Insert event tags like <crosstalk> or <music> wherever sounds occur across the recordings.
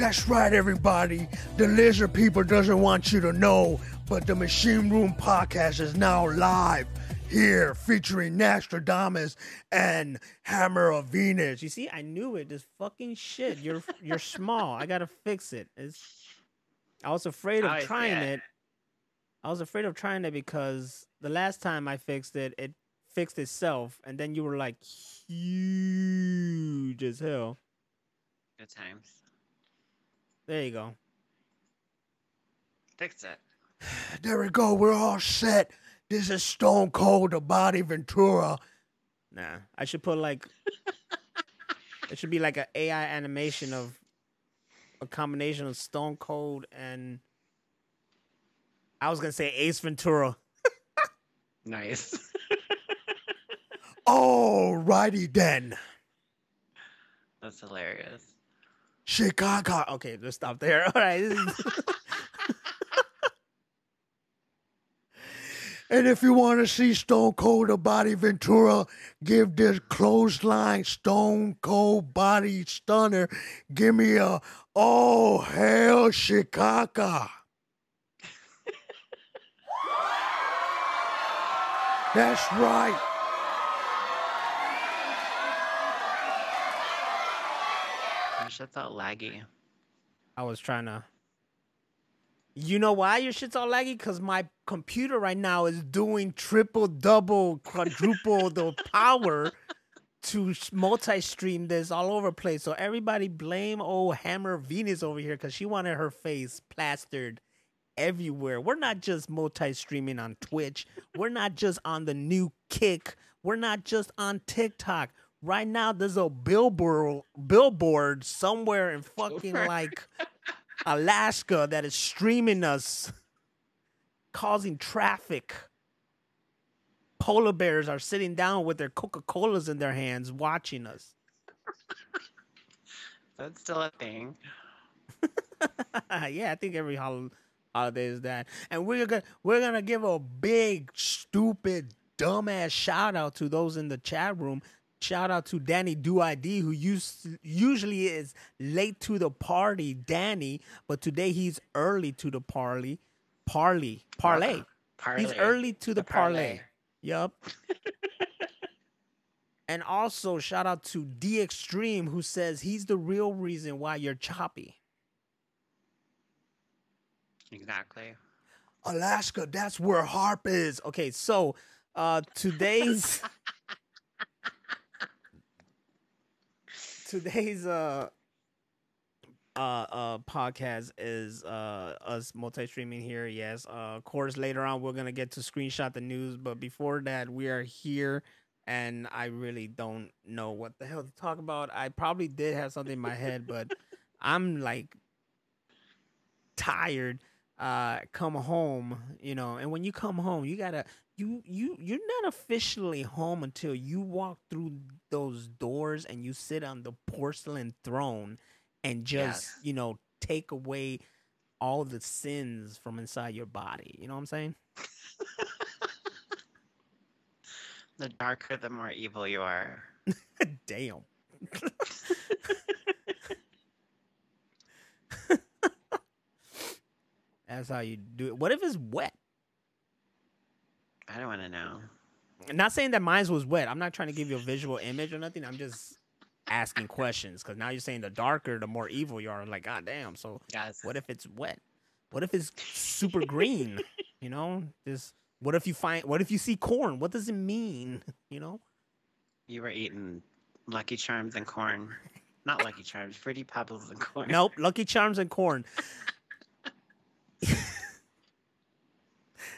That's right, everybody. The lizard people doesn't want you to know, but the Machine Room podcast is now live here, featuring Nostradamus and Hammer of Venus. You see, I knew it. This fucking shit. You're you're small. I gotta fix it. It's. I was afraid of Oh, trying yeah. it. I was afraid of trying it because the last time I fixed it, it fixed itself, and then you were like huge as hell. Good times. There you go. Fix it. <sighs> There we go. We're all set. This is Stone Cold, the Body Ventura. Nah, I should put like. it should be like an AI animation of a combination of Stone Cold and. I was gonna say Ace Ventura. <laughs> Nice. Alrighty then. That's hilarious. Chicago. Okay, let's stop there. <laughs> All right. And if you want to see Stone Cold the Body Ventura give this clothesline Stone Cold Body Stunner, give me a oh hell Chicago. <laughs> That's right. Shit's all laggy. I was trying to. You know why your shit's all laggy? Because my computer right now is doing triple, double, quadruple the power to multi stream this all over place. So everybody blame old Hammer Venus over here because she wanted her face plastered everywhere. We're not just multi streaming on Twitch, we're not just on the new kick, we're not just on TikTok. Right now, there's a billboard billboard somewhere in <laughs> fucking like Alaska that is streaming us, causing traffic. Polar bears are sitting down with their Coca Colas in their hands, watching us. <laughs> That's still a thing. <laughs> yeah, I think every hol- holiday is that. And we're gonna we're gonna give a big, stupid, dumbass shout out to those in the chat room. Shout out to Danny Do ID, who used usually is late to the party, Danny, but today he's early to the party. Parley, parlay. He's Parlay. early to the, The parlay. parlay. Yup. <laughs> and also shout out to D Extreme, who says he's the real reason why you're choppy. Exactly. Alaska, that's where harp is. Okay, so uh today's <laughs> today's uh uh uh podcast is uh us multi-streaming here yes. Uh of course later on we're gonna get to screenshot the news but before that we are here and i really don't know what the hell to talk about. I probably did have something in my head but <laughs> i'm like tired. Uh come home you know and when you come home you gotta you you you're not officially home until you walk through those doors and you sit on the porcelain throne and just Yes. you know take away all the sins from inside your body. You know what i'm saying? <laughs> The darker, the more evil you are. <laughs> damn. <laughs> That's how you do it. What if it's wet I don't want to know. I'm not saying that mine was wet. I'm not trying to give you a visual image or nothing. I'm just asking questions because now you're saying the darker, the more evil you are. Like, god damn. So Yes. what if it's wet? What if it's super green? You know, this. What if you find? What if you see corn? What does it mean? You know. You were eating Lucky Charms and corn. Not Lucky Charms, Fruity Pebbles and corn. Nope. Lucky Charms and corn. <laughs>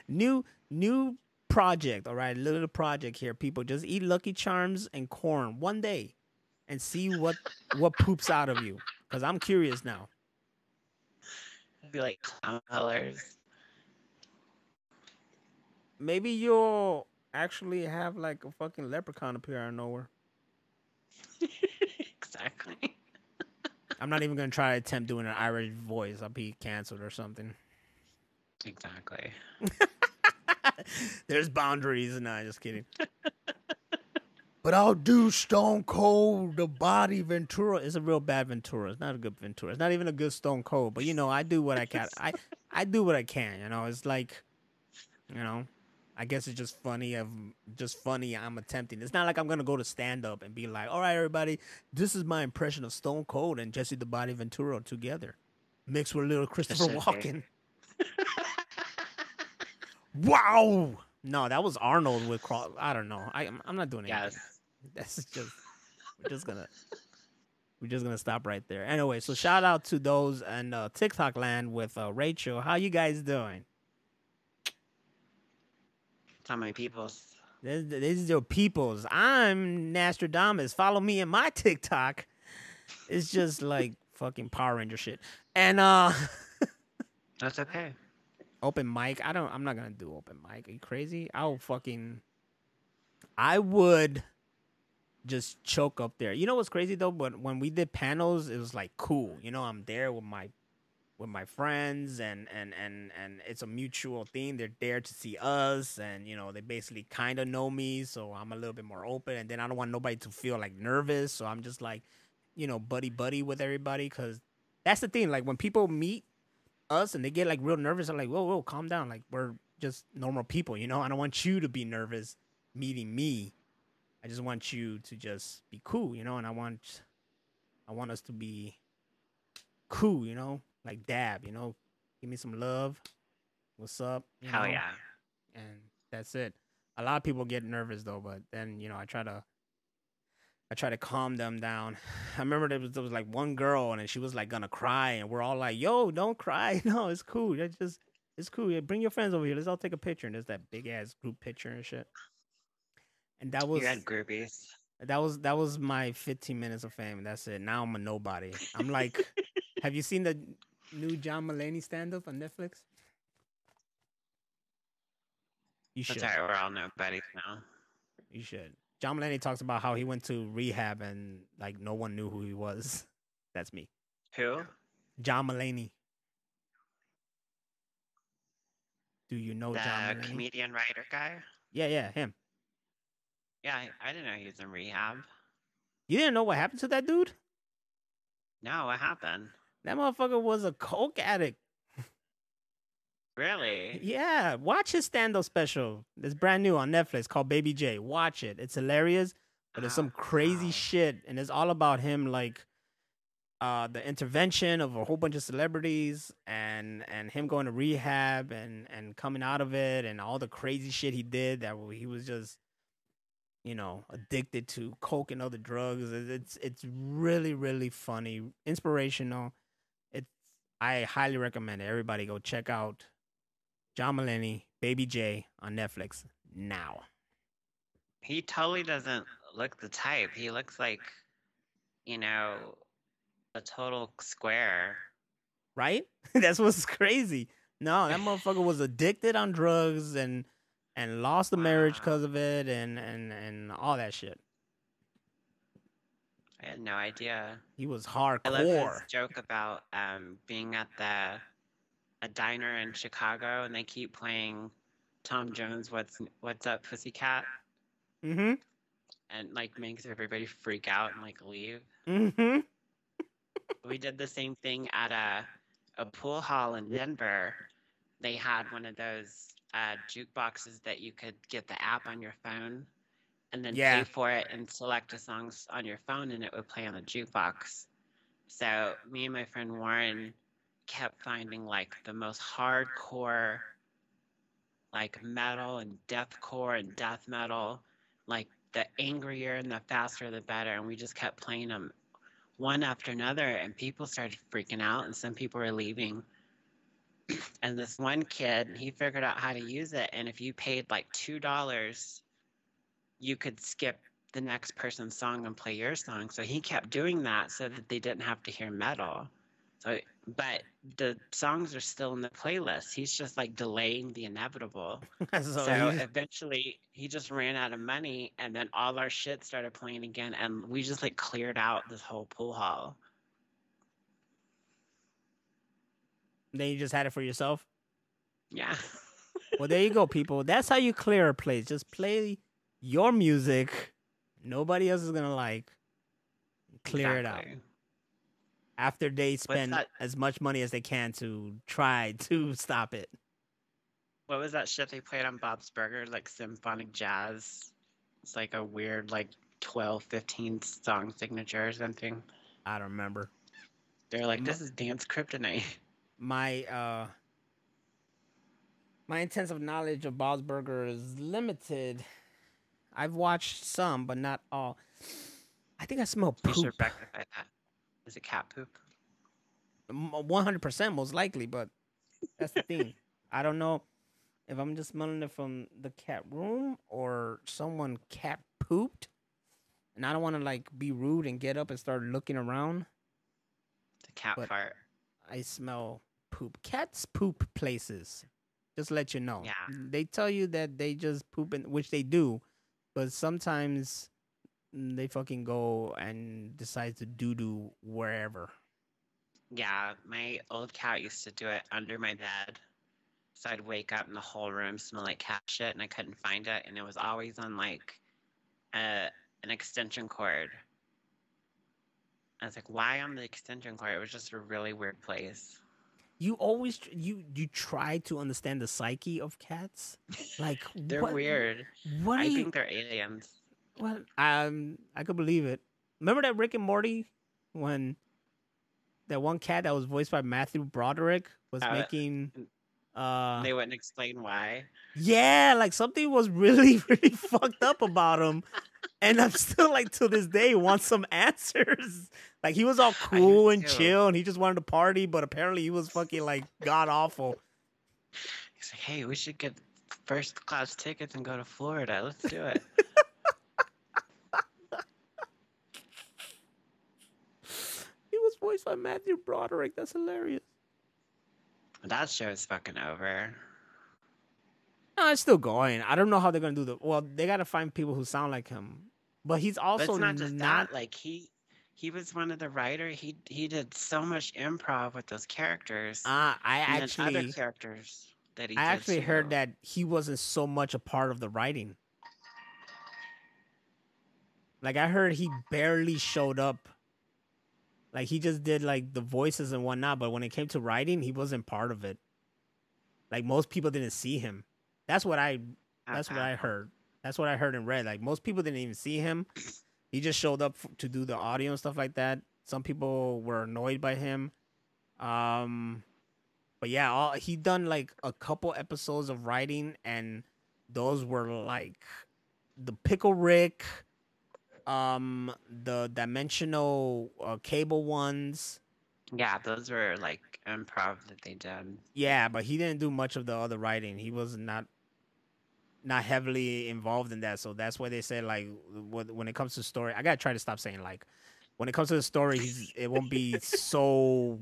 new new project. All right, little project here. People just eat Lucky Charms and corn one day, and see what what poops out of you. Cause I'm curious now. It'd be like clown colors. Maybe you'll actually have like a fucking leprechaun appear out of nowhere. <laughs> exactly. I'm not even gonna try to attempt doing an Irish voice. I'll be canceled or something. Exactly. <laughs> <laughs> There's boundaries. Nah, just kidding. <laughs> but I'll do Stone Cold the Body Ventura. Is a real bad Ventura. It's not a good Ventura. It's not even a good Stone Cold. But you know, I do what I can. I <laughs> I do what I can. You know, it's like, you know, I guess it's just funny. Of just funny. I'm attempting. It's not like I'm gonna go to stand up and be like, all right, everybody, this is my impression of Stone Cold and Jesse the Body Ventura together, mixed with a little Christopher. Walken. Wow. No, that was Arnold with Crawl. I don't know. I I'm, I'm not doing anything. Yes. <laughs> That's just we're just gonna we're just gonna stop right there. Anyway, so shout out to those and uh, TikTok land with uh, Rachel. How you guys doing? How many peoples? This, this is your peoples. I'm Nostradamus. Follow me in my TikTok. It's just like fucking Power Ranger shit. And uh <laughs> That's okay. Open mic. I don't I'm not gonna do open mic. Are you crazy? I'll fucking I would just choke up there. You know what's crazy though? But when we did panels, it was like cool. You know, I'm there with my with my friends and and and and it's a mutual thing. They're there to see us and you know, they basically kind of know me, so I'm a little bit more open and then I don't want nobody to feel like nervous, so I'm just like, you know, buddy buddy with everybody cuz that's the thing like when people meet us and they get like real nervous, I'm like, "Whoa, whoa, calm down. Like we're just normal people, you know? I don't want you to be nervous meeting me. I just want you to just be cool, you know, and I want I want us to be cool, you know, like dab, you know, give me some love. What's up? you Hell know? yeah. And that's it. A lot of people get nervous though, but then you know I try to I try to calm them down. <sighs> I remember there was there was like one girl and she was like gonna cry and we're all like, "Yo, don't cry. <laughs> No, it's cool. It's just it's cool. Yeah, bring your friends over here. Let's all take a picture." And there's that big ass group picture and shit. And that was you had groupies. that was that was my 15 minutes of fame. That's it. Now I'm a nobody. I'm like, <laughs> have you seen the new John Mulaney stand up on Netflix? You should. That's alright. We're all nobodies now. You should. John Mulaney talks about how he went to rehab and like no one knew who he was. <laughs> That's me. Who? John Mulaney. Do you know the John Mulaney? comedian writer guy. yeah, yeah, him. Yeah, I, I didn't know he was in rehab. You didn't know what happened to that dude? No, what happened? That motherfucker was a coke addict. Really? Yeah, watch his stand-up special. It's brand new on Netflix called Baby J. Watch it. It's hilarious, but it's some crazy wow. shit, and it's all about him like uh the intervention of a whole bunch of celebrities and and him going to rehab and and coming out of it and all the crazy shit he did that he was just you know addicted to coke and other drugs it's it's really really funny inspirational it's i highly recommend it everybody go check out john mulaney baby j on netflix now He totally doesn't look the type. He looks like, you know, a total square. right? <laughs> That's what's crazy. No, that motherfucker was addicted on drugs and and lost the marriage because of it and and and all that shit. I had no idea. He was I love hardcore. his joke about um, being at the a diner in Chicago and they keep playing Tom Jones "What's What's Up, Pussycat" Mm-hmm. and like makes everybody freak out and like leave. Mm-hmm. <laughs> We did the same thing at a a pool hall in Denver. They had one of those uh, jukeboxes that you could get the app on your phone and then Yeah. pay for it and select the songs on your phone and it would play on the jukebox. So me and my friend Warren kept finding like the most hardcore like metal and deathcore and death metal. Like the angrier and the faster the better. And we just kept playing them one after another and people started freaking out and some people were leaving. <clears throat> And this one kid he figured out how to use it and if you paid like two dollars you could skip the next person's song and play your song. So he kept doing that so that they didn't have to hear metal so but the songs are still in the playlist he's just like delaying the inevitable <laughs> so so eventually he just ran out of money and then all our shit started playing again and we just like cleared out this whole pool hall. then you just had it for yourself. Yeah. <laughs> Well, there you go, people. That's how you clear a place. Just play your music, Nobody else is gonna like clear it out Exactly. After they spend that- as much money as they can to try <laughs> to stop it. What was that shit they played on Bob's Burger? Like symphonic jazz. It's like a weird, like 12, 15 song signature or something. I don't remember. They're like, this is dance kryptonite. My uh my intensive knowledge of Bob's Burger is limited. I've watched some, but not all. I think I smell You should poop. rectify that. Is it cat poop? One hundred percent, most likely, but that's the thing. <laughs> I don't know if I'm just smelling it from the cat room or someone cat pooped, and I don't want to like be rude and get up and start looking around. The cat But- fart. I smell poop. Cats poop places. Just let you know. Yeah. They tell you that they just poop in which they do, but sometimes Mm, they fucking go and decide to doo doo wherever. Yeah, my old cat used to do it under my bed. So I'd wake up and the whole room smelled like cat shit and I couldn't find it and it was always on like a an extension cord. I was like, why on the extension cord? It was just a really weird place. You always you you try to understand the psyche of cats. <laughs> Like They're what, weird. What I you? think they're aliens. Well, um, I could believe it. Remember that Rick and Morty when that one cat that was voiced by Matthew Broderick was Uh, making uh they wouldn't explain why. yeah, like something was really <laughs> really fucked up about him. And I'm still like to this day want some answers. Like he was all cool and too. chill and he just wanted to party, but apparently he was fucking like god awful. He's like, hey, we should get first class tickets and go to Florida. Let's do it. <laughs> He was voiced by Matthew Broderick. That's hilarious. that show is fucking over. No, it's still going. I don't know how they're gonna do the. Well, they gotta find people who sound like him. But he's But also it's not just not. that. Like he, he was one of the writer. He he did so much improv with those characters. Uh, I then other actually, characters that he. I actually heard that he wasn't so much a part of the writing. Like I heard he barely showed up. Like he just did like the voices and whatnot, but when it came to writing, he wasn't part of it. Like most people didn't see him. That's what I That's what I heard. That's what I heard and read. Like most people didn't even see him. He just showed up f- to do the audio and stuff like that. Some people were annoyed by him. Um, but yeah, all, he done like a couple episodes of writing, and those were like the Pickle Rick, um, the dimensional uh, cable ones. Yeah, those were like improv that they did. Yeah, but he didn't do much of the other writing. He was not not heavily involved in that. So that's why they said like when it comes to story, I gotta try to stop saying like when it comes to the story, he's, it won't be so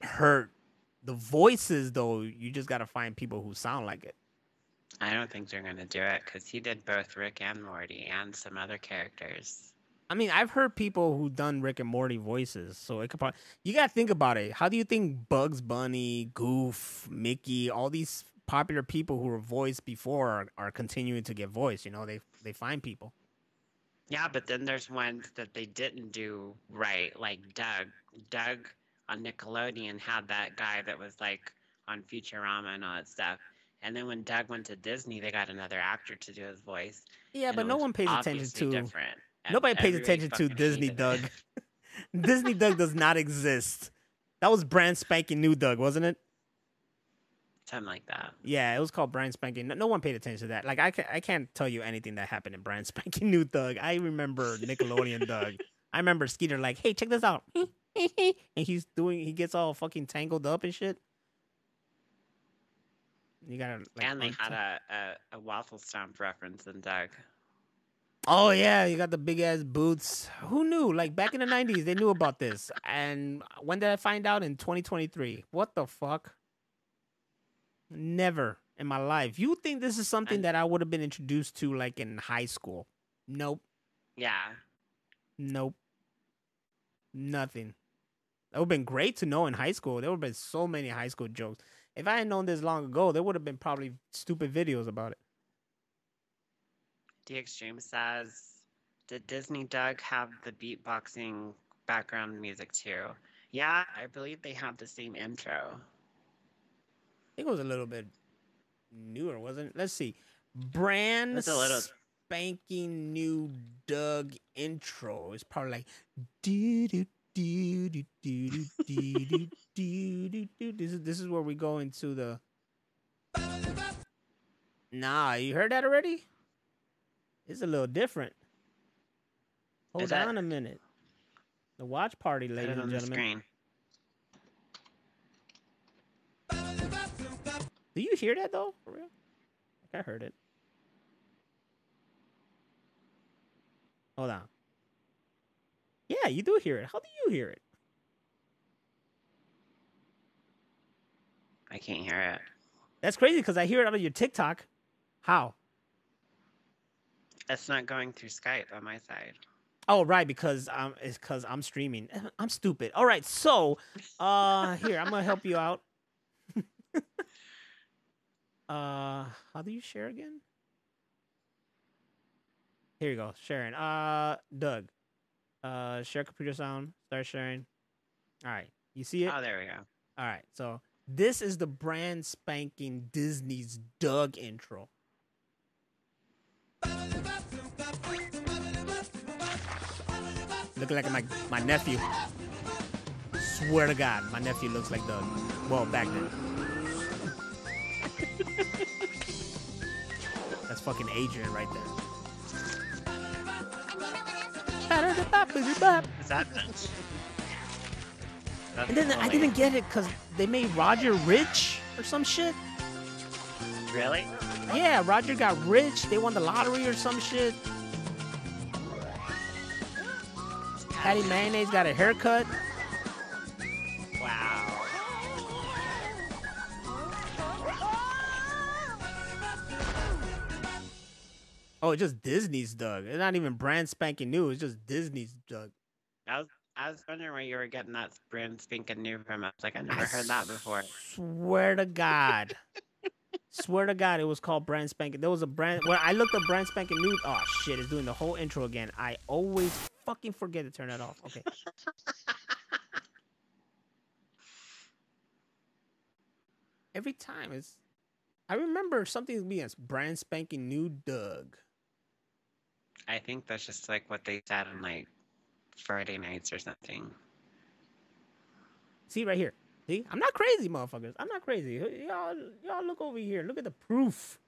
hurt. The voices though, you just gotta find people who sound like it. I don't think they're gonna do it because he did both Rick and Morty and some other characters. I mean, I've heard people who done Rick and Morty voices, so it could probably. You gotta think about it. How do you think Bugs Bunny, Goof, Mickey, all these popular people who were voiced before are, are continuing to get voiced? You know, they they find people. Yeah, but then there's ones that they didn't do right, like Doug. Doug on Nickelodeon had that guy that was like on Futurama and all that stuff. And then when Doug went to Disney, they got another actor to do his voice. Yeah, but no one pays attention to different. nobody pays attention to Disney Doug. <laughs> <laughs> Disney Doug does not exist. That was brand spanking new Doug, wasn't it? Something like that. Yeah, it was called brand spanking. No, no one paid attention to that. Like I, ca- I can't tell you anything that happened in brand <laughs> spanking new Doug. I remember Nickelodeon Doug. I remember Skeeter like, "Hey, check this out," and he's doing. He gets all fucking tangled up and shit. You gotta. Like, and they had a, a, a waffle stomp reference in Doug. Oh yeah, you got the big ass boots. Who knew? Like back in the nineties, they knew about this. And when did I find out? In 2023. What the fuck? Never in my life. You think this is something that I would have been introduced to like in high school? Nope. Yeah. Nope. Nothing. That would have been great to know in high school. There would have been so many high school jokes. If I had known this long ago, there would have been probably stupid videos about it. The Extreme says Did Disney Doug have the beatboxing background music too? Yeah, I believe they have the same intro. I think it was a little bit newer, wasn't it? Let's see. Brand a little- spanking new Doug intro. It's probably like do do do do do do do do do do. This is this is where we go into the. Nah, you heard that already? It's a little different. Hold Is that- on a minute. The watch party, ladies and gentlemen. Do you hear that though? For real? Like I heard it. Hold on. Yeah, you do hear it. How do you hear it? I can't hear it. That's crazy because I hear it on your TikTok. How? It's not going through Skype on my side. Oh, right, because um, it's because I'm streaming. <laughs> I'm stupid. All right, so uh, here I'm gonna help you out. <laughs> uh, how do you share again? Here you go, sharing. Uh, Doug, uh, share computer sound. Start sharing. All right, you see it? Oh, there we go. All right, so this is the brand spanking Disney's Doug intro. Looking like my, my nephew. Swear to God, my nephew looks like Doug. Well, back then. That's fucking Adrian right there. Is that That's And then I didn't get it because they made Roger rich or some shit. really? Yeah, Roger got rich. They won the lottery or some shit. Patty Mayonnaise got a haircut. Wow. Oh, it's just Disney's Doug. It's not even brand spanking new. It's just Disney's Doug. I was I was wondering where you were getting that brand spanking new from. I was like, I never heard that before. Swear to God. <laughs> Swear to God, it was called brand spanking. There was a brand when I looked up brand spanking new. Oh shit, it's doing the whole intro again. I always fucking forget to turn that off. Okay. <laughs> Every time it's. I remember something being brand spanking new Doug. I think that's just like what they said on like Friday nights or something. See right here. See, I'm not crazy, motherfuckers. I'm not crazy. Y'all, y'all look over here. Look at the proof.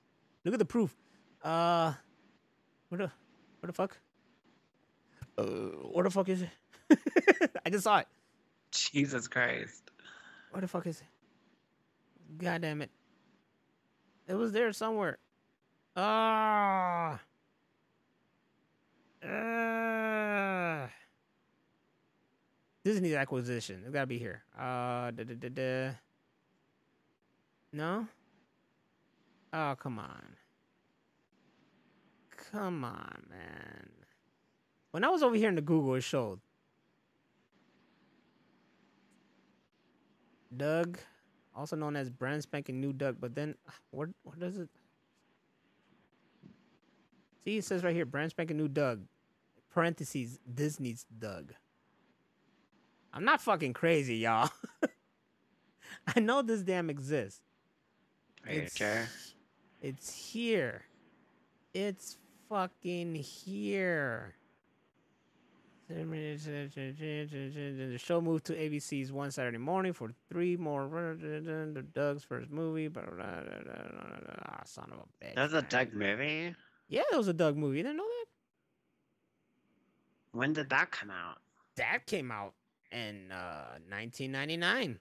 Look at the proof. Uh, what the, what the fuck? Uh, what the fuck is it? <laughs> I just saw it. Jesus Christ. What the fuck is it? God damn it! It was there somewhere. Ah. Uh, Disney acquisition. It's gotta be here. Uh, da, da, da. No. Oh come on. Come on, man. When I was over here in the Google, it showed. Doug, also known as brand spanking new Doug, but then what what does it See, it says right here, brand spanking new Doug. Parentheses, Disney's Doug. I'm not fucking crazy, y'all. <laughs> I know this damn exists. It's- sure? It's here. It's fucking here. The show moved to ABC's one Saturday morning for three more. The Doug's first movie. Ah, son of a bitch. That was a. Doug movie? Yeah, it was a Doug movie. You didn't know that? When did that come out? That came out in uh, 1999.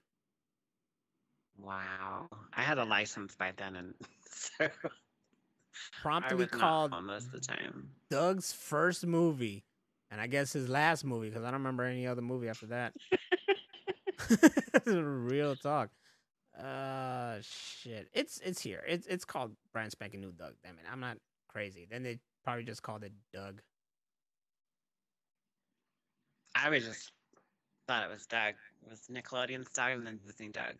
Wow. I had a license by then and <laughs> so Promptly called most of the time. Doug's first movie, and I guess his last movie because I don't remember any other movie after that. <laughs> Real talk. Uh, shit. It's it's here. It's it's called brand spanking new Doug. Damn it, I'm not crazy. Then they probably just called it Doug. I was just thought it was Doug. It was Nickelodeon's Doug and then Disney Doug.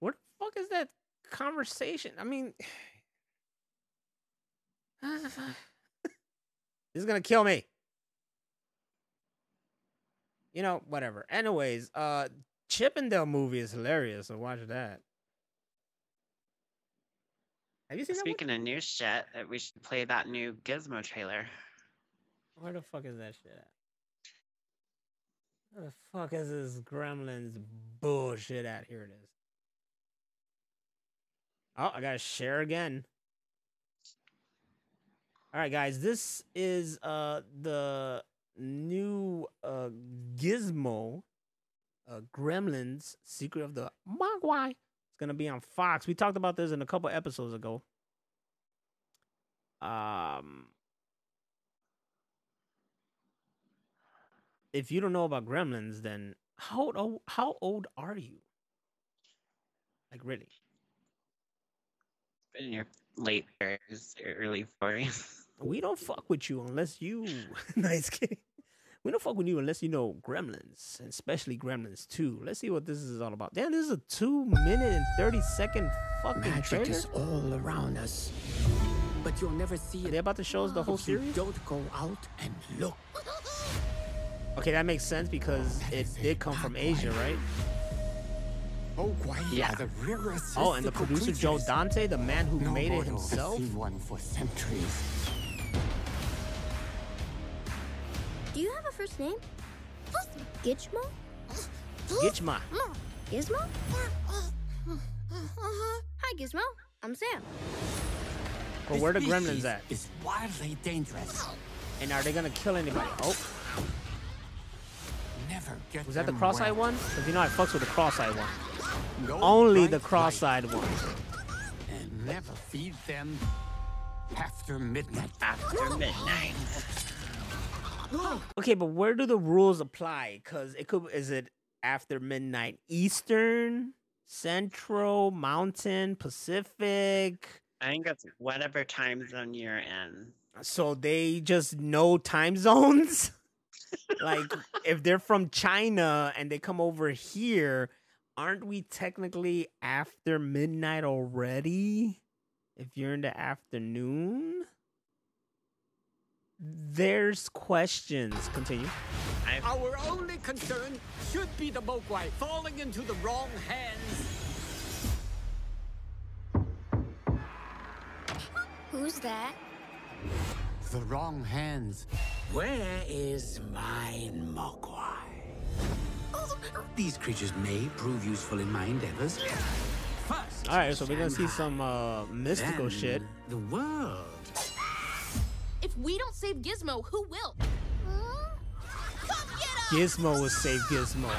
What the fuck is that conversation? I mean, <sighs> This is gonna kill me. You know, whatever. Anyways, uh Chip 'n Dale movie is hilarious, so watch that. Have you seen Speaking of new shit, uh, we should play that new Gizmo trailer. Where the fuck is that shit at? The fuck is this Gremlins bullshit at? Here it is. Oh, I gotta share again. All right, guys, this is uh the new uh Gizmo, uh Gremlins: Secret of the Mogwai. It's gonna be on Fox. We talked about this in a couple episodes ago. Um, if you don't know about Gremlins, then how old oh, how old are you? Like really? In your late 30s, early 40s. <laughs> We don't fuck with you unless you. <laughs> nice kidding. We don't fuck with you unless you know Gremlins, and especially Gremlins 2. Let's see what this is all about. Damn, this is a two minute and 30 second fucking Magic trailer. is all around us. But you'll never see Are it. they about to show us the whole series? don't go out and look. Okay, that makes sense because That it is did come from Asia, right? Oh, Mogwai Yeah. the Oh, and the mystical producer Joe. Dante, the man who No made it mortal has himself. seen one for centuries. Do you have a first name? Gitchmo? Gitchma. Gizmo? Hi, Gizmo. I'm Sam. But where the Gremlins at? It's wildly dangerous. And are they gonna kill anybody? Oh, Never get was that the cross-eyed one? Because you know I fucks with the cross-eyed one. No Only the cross-eyed one. And never feed them after midnight. After midnight. Okay, but where do the rules apply? Cause it could is it after midnight Eastern, Central, Mountain, Pacific? I think it's whatever time zone you're in. So they just know time zones? <laughs> like if they're from China and they come over here, aren't we technically after midnight already? If you're in the afternoon? There's questions. Continue. I've, Our only concern should be the Mogwai falling into the wrong hands. Who's that? The wrong hands. Where is my Mogwai? These creatures may prove useful in my endeavors. First, All right, so we're gonna see some uh, mystical then shit. The world. If we don't save Gizmo, who will? Come get us! Gizmo will save Gizmo.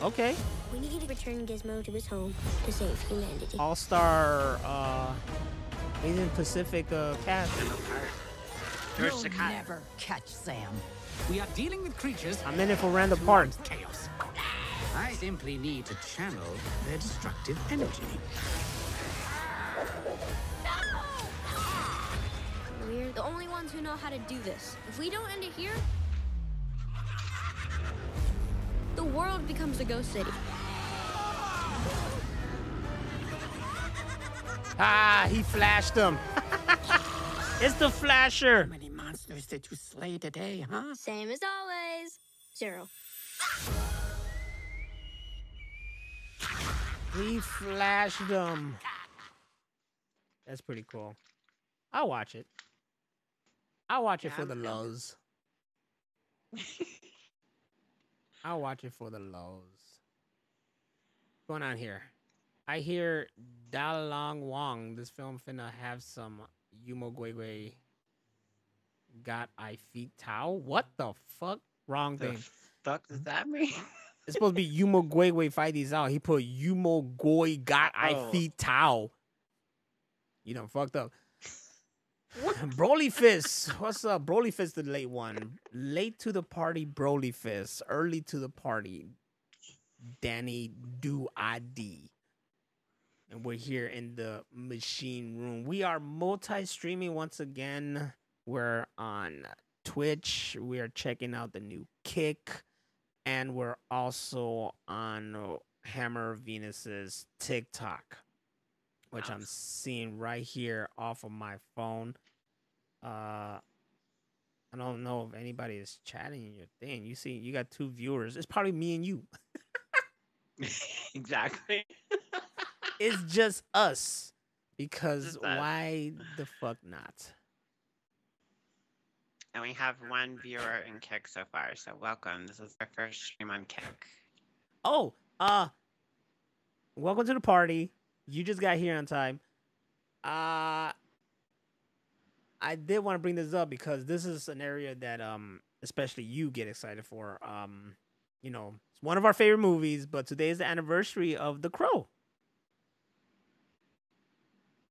Okay. We need to return Gizmo to his home to save humanity. All star uh Asian Pacific uh cast. You'll never catch Sam. We are dealing with creatures. I'm in it for Randall Park. Chaos. I simply need to channel their destructive energy. We're the only ones who know how to do this. If we don't end it here, the world becomes a ghost city. Ah, he flashed them. <laughs> it's the flasher. How many monsters did you slay today, huh? Same as always. Zero. He flashed them. That's pretty cool. I'll watch it. I'll watch it for the lows. <laughs> I'll watch it for the lows. What's going on here? I hear Dalong Wong. This film finna have some Yumo Gwegwe got I feet Tao. What the fuck? Wrong The thing. fuck does that mean? <laughs> It's supposed to be Yumo Gwegwe fight these out. He put Yumo Goi got I Oh. feet Tao. You done fucked up. Broly Fist. What's up? Broly Fist, the late one. Late to the party, Broly Fist. Early to the party, Danny Do ID. And we're here in the machine room. We are multi streaming once again. We're on Twitch. We are checking out the new Kick. And we're also on Hammer Venus's TikTok. which I'm seeing right here off of my phone. Uh, I don't know if anybody is chatting in your thing. You see, you got two viewers. It's probably me and you. <laughs> exactly. <laughs> It's just us. Because Just us. why the fuck not? And we have one viewer in Kick so far, so welcome. This is our first stream on Kick. Oh, uh, welcome to the party. You just got here on time. Uh, I did want to bring this up because this is an area that, um, especially you get excited for. Um, you know, it's one of our favorite movies, but today is the anniversary of The Crow.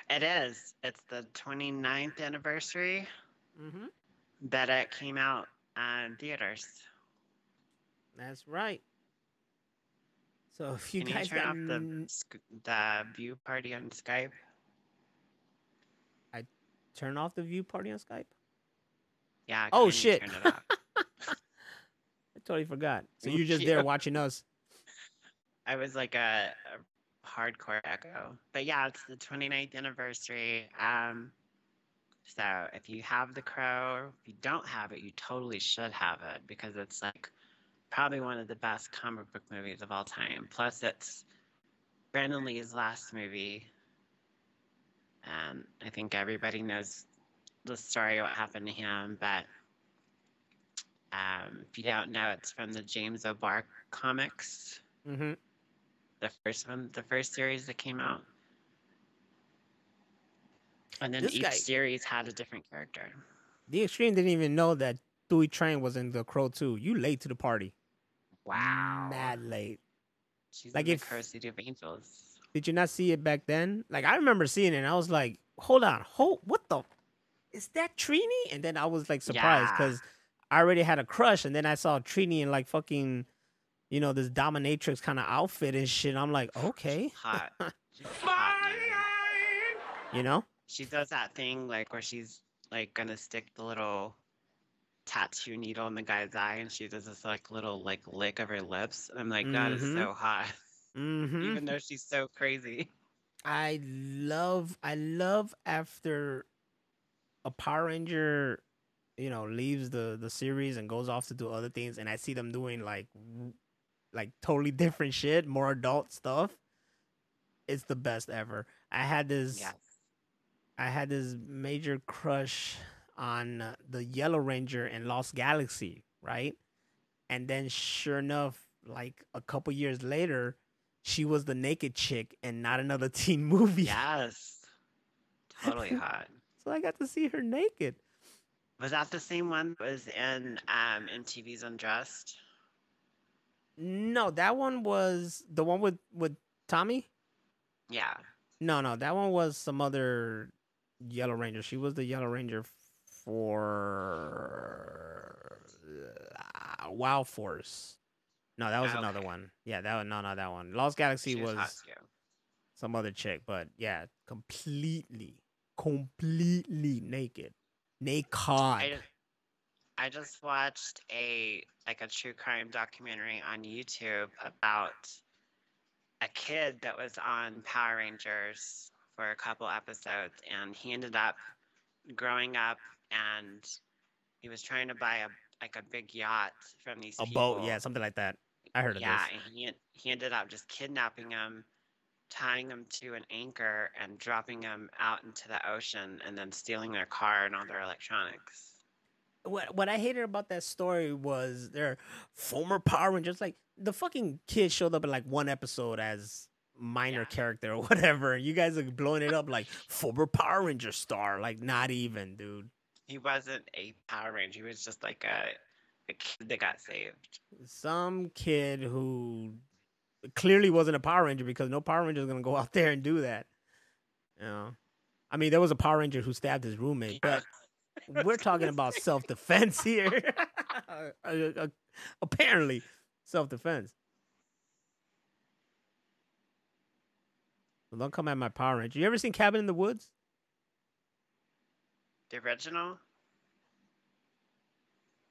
It is. It's the 29th anniversary Mm-hmm. that it came out in theaters. That's right. So if you Can guys you turn got off the, the view party on Skype? Turn off the view party on Skype, Yeah. Oh, shit. Turn it off? <laughs> I totally forgot. <laughs> So you're just there watching us. I was like a, a hardcore echo. But yeah, it's the 29th anniversary. Um, so if you have The Crow, if you don't have it, you totally should have it because it's like probably one of the best comic book movies of all time. Plus, it's Brandon Lee's last movie. And I think everybody knows the story, what happened to him. But um, if you don't know, it's from the James O'Barr comics Mm-hmm. the first one, the first series that came out. And then This each guy- series had a different character. The Extreme didn't even know that Thuy Trang was in The Crow too. You late to the party. Wow. Mad late. She's like in if- the Crow City of Angels. Did you not see it back then? Like I remember seeing it and I was like, hold on, hold what the is that Trini? And then I was like surprised Yeah. because I already had a crush and then I saw Trini in like fucking you know, this dominatrix kind of outfit and shit. I'm like, okay. Hot. <laughs> Hot. You know? She does that thing like where she's like gonna stick the little tattoo needle in the guy's eye and she does this like little like lick of her lips. And I'm like, that is Mhm. so hot. <laughs> Mm-hmm. Even though she's so crazy. I love I love after a Power Ranger, you know, leaves the the series and goes off to do other things, and I see them doing like like totally <laughs> different shit, more adult stuff. It's the best ever. I had this Yes. I had this major crush on the Yellow Ranger in Lost Galaxy, right? And then sure enough, like a couple years later, she was the naked chick and not another <laughs> teen movie. Yes. Totally <laughs> hot. So I got to see her naked. Was that the same one that was in um MTV's Undressed? No, that one was the one with with Tommy. Yeah. No, no, that one was some other Yellow Ranger. She was the Yellow Ranger for uh, Wild Force. No, that was ah, another one. Yeah, that was no, no, that one. Lost Galaxy was was some other chick, but yeah, completely, completely naked, naked. I, I just watched a like a true crime documentary on YouTube about a kid that was on Power Rangers for a couple episodes, and he ended up growing up, and he was trying to buy a like a big yacht from these a people. boat, yeah, something like that. I heard of yeah, this. and he he ended up just kidnapping him, tying him to an anchor, and dropping him out into the ocean, and then stealing their car and all their electronics. what what I hated about that story was their former Power Rangers. Like the fucking kid showed up in like one episode as minor Yeah. character or <laughs> whatever. You guys are blowing it up like former Power Ranger star. Like not even, dude. He wasn't a Power Ranger. He was just like a, a kid that got saved. Some kid who clearly wasn't a Power Ranger because no Power Ranger is gonna go out there and do that. You know, I mean, there was a Power Ranger who stabbed his roommate, but we're talking about <laughs> self defense here. <laughs> Apparently, self defense. Don't come at my Power Ranger. You ever seen Cabin in the Woods? the original.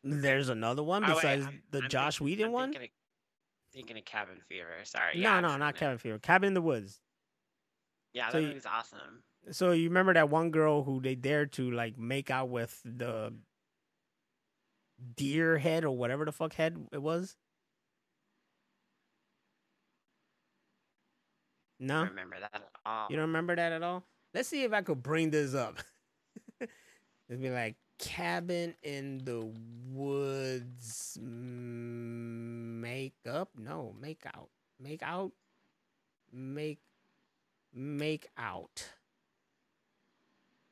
There's another one oh, besides I'm- the I'm Joss think- Whedon I'm one. Thinking of, thinking of Cabin Fever. Sorry. No, yeah, no, not it. Cabin Fever. Cabin in the Woods. Yeah, So that you- awesome. So you remember that one girl who they dared to like make out with the deer head or whatever the fuck head it was? I No, don't remember that at all. you don't remember that at all. Let's see if I could bring this up. <laughs> It'd be like cabin in the woods. Make up? No, make out. Make out. Make make out.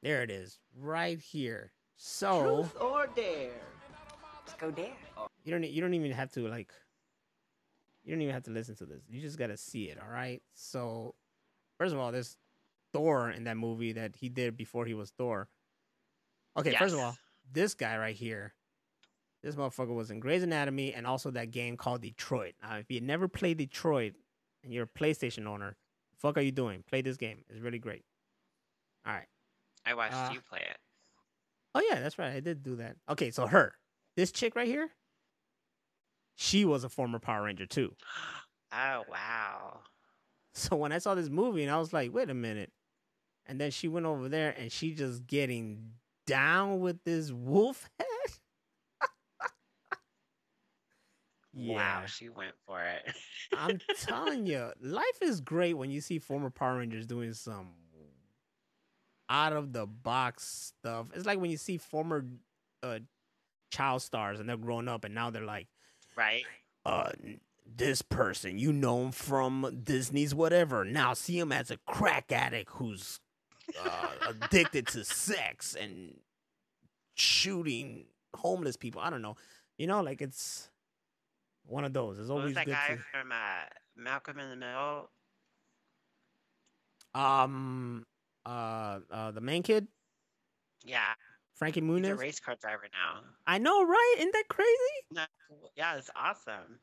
There it is, right here. So truth or dare? Let's go dare. you don't you don't even have to like you don't even have to listen to this. You just gotta see it, all right? So first of all, there's Thor in that movie that he did before he was Thor. Okay, first of all, this guy right here, this motherfucker was in Grey's Anatomy and also that game called Detroit. Now, if you never played Detroit and you're a PlayStation owner, fuck are you doing? Play this game. It's really great. All right. I watched Uh, you play it. Oh yeah, that's right. I did do that. Okay, so her, this chick right here, she was a former Power Ranger too. <gasps> Oh wow. So when I saw this movie and I was like, wait a minute. And then she went over there and she just getting down with this wolf head. <laughs> Wow, she went for it. <laughs> I'm telling you, life is great when you see former Power Rangers doing some out of the box stuff. It's like when you see former uh, child stars and they're grown up and now they're like, right? uh, this person, you know him from Disney's whatever. Now see him as a crack addict who's uh, addicted to sex and shooting homeless people. I don't know. You know, like it's one of those. It's always that good guy to. from uh, Malcolm in the Middle? Um, uh, uh, the main kid, Yeah, Frankie he's a race car driver now. I know, right? Isn't that crazy? No, yeah, it's awesome.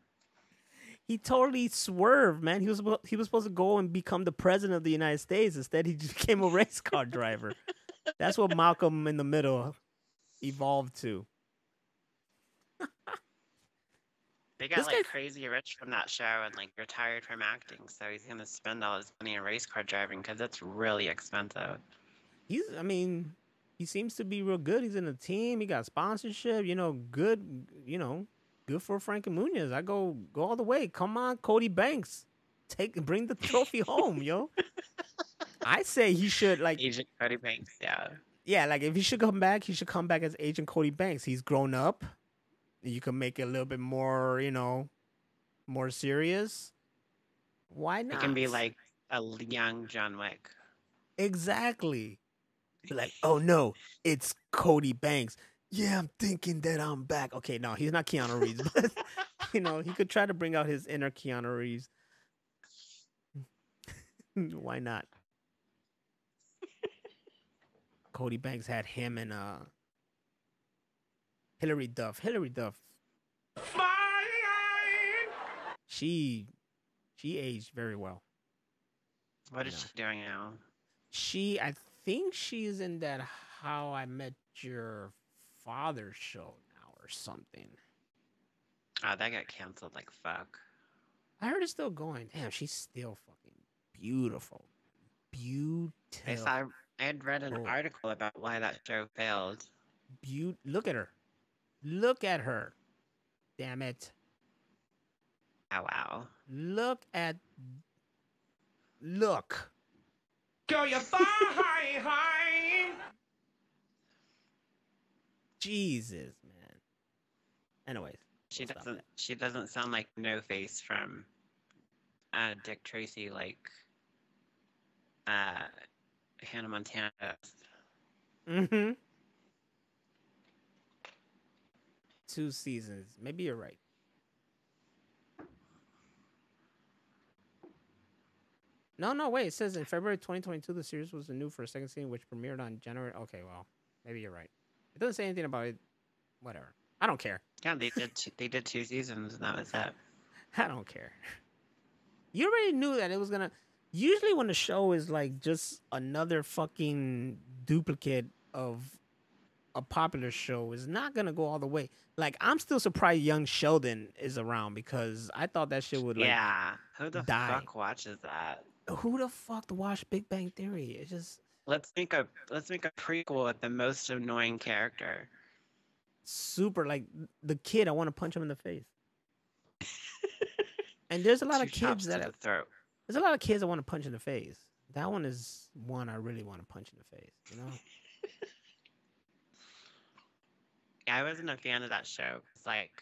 He totally swerved, man. He was he was supposed to go and become the president of the United States. Instead, he just <laughs> became a race car driver. That's what Malcolm in the Middle evolved to. <laughs> They got This like guy's- crazy rich from that show and like retired from acting, so he's gonna spend all his money in race car driving because it's really expensive. He's, I mean, he seems to be real good. He's in a team. He got sponsorship. You know, good. You know, good for Frankie Muniz. I go go all the way. Come on, Cody Banks, take bring the trophy <laughs> home, yo. I say he should like Agent Cody Banks, yeah. yeah, like if he should come back, he should come back as Agent Cody Banks. He's grown up. You can make it a little bit more, you know, more serious. Why not? It can be like a young John Wick. exactly. Like, oh no, it's Cody Banks. Yeah, I'm thinking that I'm back. Okay, no, he's not Keanu Reeves, <laughs> but you know, he could try to bring out his inner Keanu Reeves. <laughs> Why not? Cody Banks had him and uh Hilary Duff. Hilary Duff. She she aged very well. What is she doing now? She I think she's in that How I Met Your Father show now or something. Oh, that got canceled like fuck. I heard it's still going. Damn, she's still fucking beautiful. Beautiful. I saw I had read an Oh. article about why that show failed. Beau- look at her. Look at her. Damn it. Oh wow. Look at look. Go you fly high. Jesus, man. Anyways, She We'll doesn't she doesn't sound like No Face from uh Dick Tracy like uh Hannah Montana. Mm-hmm. Two seasons. Maybe you're right. No, no, wait. It says in February 2022, the series was renewed for a second season, which premiered on January. Okay, well, maybe you're right. It doesn't say anything about it. Whatever. I don't care. Yeah, they did two, they did two seasons and that was it. <laughs> I don't care. You already knew that it was gonna. Usually, when the show is like just another fucking duplicate of a popular show, is not gonna go all the way. Like, I'm still surprised Young Sheldon is around because I thought that shit would like. yeah. Who the die. fuck watches that? who the fuck watched Big Bang Theory? It's just Let's make a let's make a prequel with the most annoying character. super like the kid. I want to punch him in the face. <laughs> and there's a lot Two of kids that the throat. there's a lot of kids I want to punch in the face. That one is one I really want to punch in the face. You know. <laughs> I wasn't a fan of that show. It's like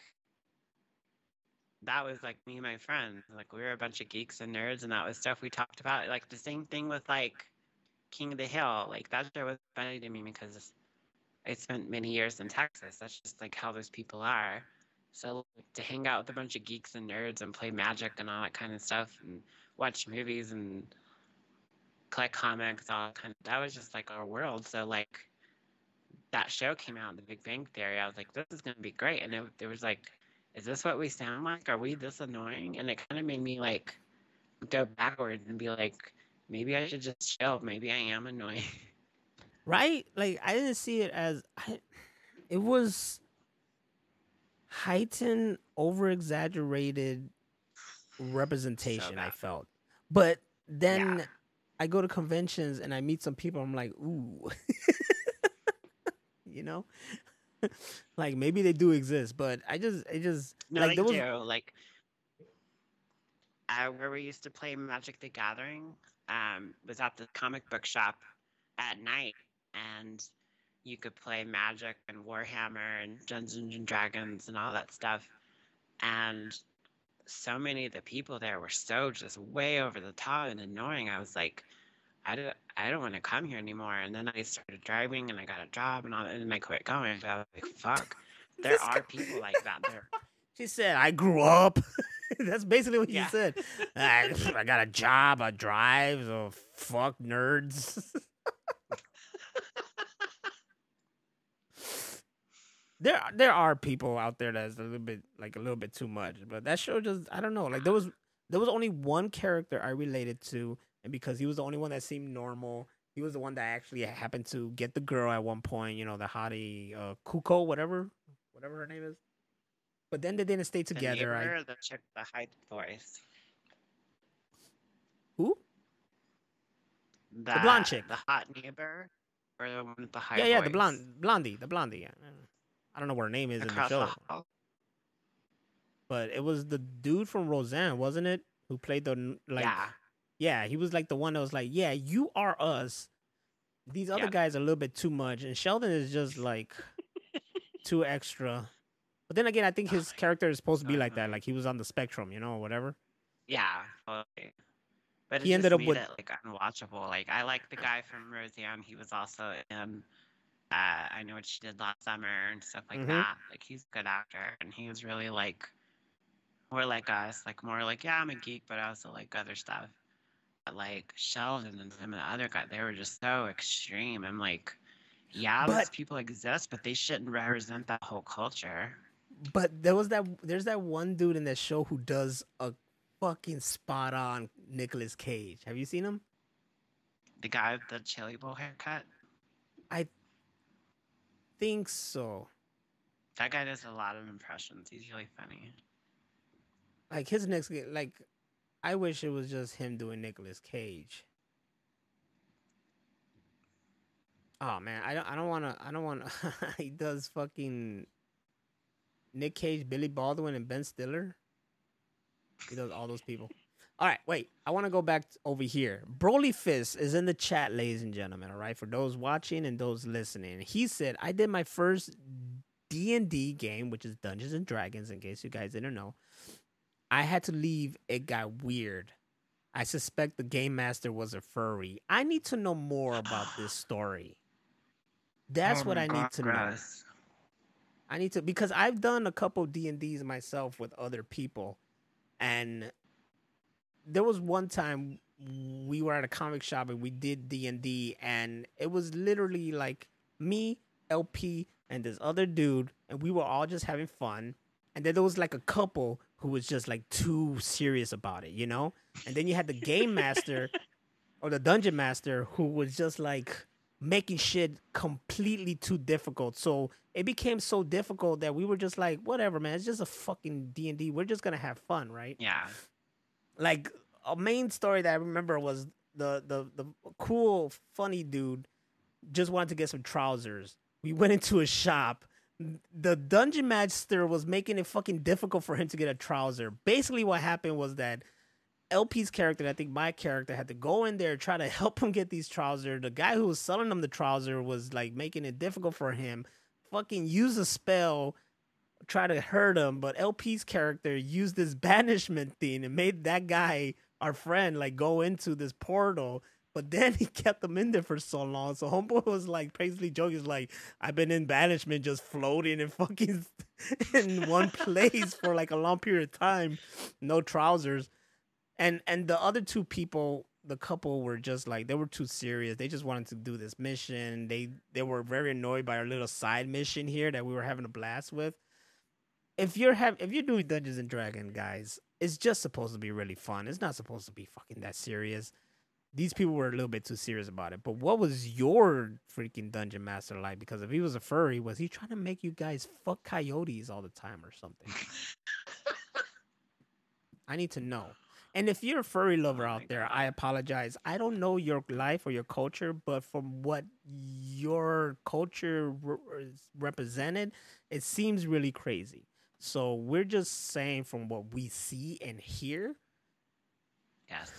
that was like me and my friends. Like we were a bunch of geeks and nerds, and that was stuff we talked about. Like the same thing with like King of the Hill. Like that show was funny to me because I spent many years in Texas. That's just like how those people are. So like, to hang out with a bunch of geeks and nerds and play Magic and all that kind of stuff, and watch movies and collect comics, all that kind of that was just like our world. So like that show came out, The Big Bang Theory, I was like, this is gonna be great. And it, it was like, is this what we sound like? Are we this annoying? And it kind of made me like go backwards and be like, maybe I should just chill. Maybe I am annoying. right? Like I didn't see it as I, it was heightened, over exaggerated representation. I felt, but then Yeah. I go to conventions and I meet some people. I'm like, ooh, <laughs> you know, <laughs> like maybe they do exist, but I just, it just No, like they was do. Like, uh, where we used to play Magic the Gathering um, was at the comic book shop at night, and you could play Magic and Warhammer and Dungeons and Dragons and all that stuff. And so many of the people there were so just way over the top and annoying. I was like, I don't, I don't want to come here anymore. And then I started driving, and I got a job, and all, and then I quit going. But I was like, fuck. <laughs> There are people like that there. <laughs> She said, "I grew up." <laughs> <laughs> That's basically what Yeah. she said. <laughs> I, <laughs> I got a job, I drive, so fuck nerds. there, there are people out there that's a little bit like a little bit too much, but that show just I don't know. Like there was there was only one character I related to, and because he was the only one that seemed normal, he was the one that actually happened to get the girl at one point. You know, the hottie uh, Cuoco, whatever, whatever her name is. But then they didn't stay together. I, neighbor or the chick the high voice? who? The, blonde chick. The hot neighbor? Or the one with the high yeah, yeah, the blonde, blondie, the blondie. Yeah. I don't know what her name is in the Across show, hall? but it was the dude from Roseanne, wasn't it? Who played the like? yeah. Yeah, he was like the one that was like, "Yeah, you are us." These other Yeah. guys are a little bit too much, and Sheldon is just like <laughs> too extra. But then again, I think his character is supposed to be like that, Uh-huh. like he was on the spectrum, you know, whatever. Yeah. Totally. But He ended up with- it like unwatchable. Like I like the guy from Roseanne. He was also in uh, I know what she did last summer and stuff like Mhm. that. Like he's a good actor, and he was really like more like us, like more like yeah, I'm a geek, but I also like other stuff. But like Sheldon and some of the other guys, they were just so extreme. I'm like, yeah, those people exist, but they shouldn't represent that whole culture. But there was that there's that one dude in that show who does a fucking spot on Nicolas Cage. Have you seen him? The guy with the chili bowl haircut, I think so. that guy does a lot of impressions. He's really funny. Like his next like I wish it was just him doing Nicolas Cage. Oh man, I don't I don't wanna I don't wanna <laughs> he does fucking Nick Cage, Billy Baldwin, and Ben Stiller. He does all those people. All right, wait. I want to go back over here. Broly Fist is in the chat, ladies and gentlemen. All right, for those watching and those listening, he said, "I did my first D and D game, which is Dungeons and Dragons. In case you guys didn't know, I had to leave. It got weird. I suspect the game master was a furry. I need to know more about this story. That's Oh what I need God, to know. I need to because I've done a couple D and D's myself with other people, and there was one time we were at a comic shop and we did D and D, and it was literally like me, LP, and this other dude, and we were all just having fun. And then there was like a couple who was just like too serious about it, you know. And then you had the game master <laughs> or the dungeon master who was just like making shit completely too difficult. So it became so difficult that we were just like, whatever, man. It's just a fucking D and D. We're just gonna have fun, right? Yeah. Like a main story that I remember was the the the cool funny dude just wanted to get some trousers. We went into a shop. The dungeon master was making it fucking difficult for him to get a trouser. Basically, what happened was that LP's character, I think my character, had to go in there try to <laughs> help him get these trousers. The guy who was selling him the trouser was like making it difficult for him. Fucking use a spell, try to hurt him, but LP's character used this <laughs> banishment thing and made that guy, our friend, like go into this portal. But then <laughs> he kept them in there for so long. So Homeboy was like basically joking, like, I've been in banishment just floating and fucking in one place for like a long period of time. No trousers and and the other two people the couple were just like they were too serious. They just wanted to do this mission. They they were very annoyed by our little side mission here that we were having a blast with. If you're have if you're doing dungeons and dragons guys it's just supposed to be really fun. It's not supposed to be fucking that serious. These people were a little bit too serious about it. But what was your freaking dungeon master like? Because if he was a furry was he trying to make you guys fuck coyotes all the time or something? <laughs> I need to know and if you're a furry oh, lover out there, I apologize. I don't know your life or your culture, but from what your culture re- uh, represented, it seems really crazy. So we're just saying from what we see and hear. Yes.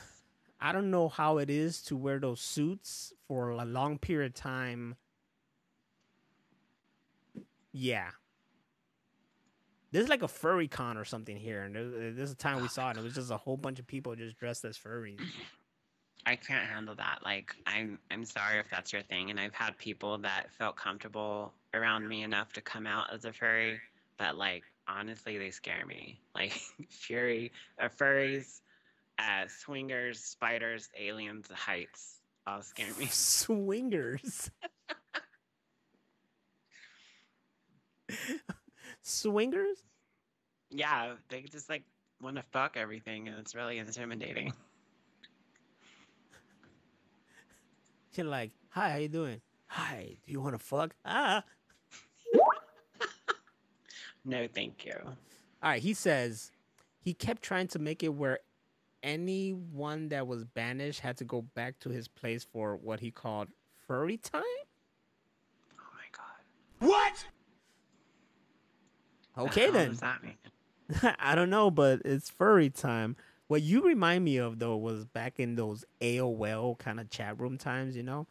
I don't know how it is to wear those suits for a long period of time. Yeah, there's like a furry con or something here, and there's, there's a time we saw it. And it was just a whole bunch of people just dressed as furries. <clears throat> I can't handle that. Like, I'm I'm sorry if that's your thing, and I've had people that felt comfortable around me enough to come out as a furry, but like honestly, they scare me. <laughs> Like fury, uh, furries, uh, swingers, spiders, aliens, heights, all scare me. <laughs> Swingers. <laughs> Swingers? Yeah, they just like want to fuck everything, and it's really intimidating. <laughs> You're like, hi, how you doing? Hi, do you want to fuck? <laughs> Ah. no, thank you. All right, he says he kept trying to make it where anyone that was banished had to go back to his place for what he called furry time. Oh my god. What? Okay the then. does that mean? <laughs> I don't know, but it's furry time. What you remind me of though was back in those AOL kind of chat room times, you know,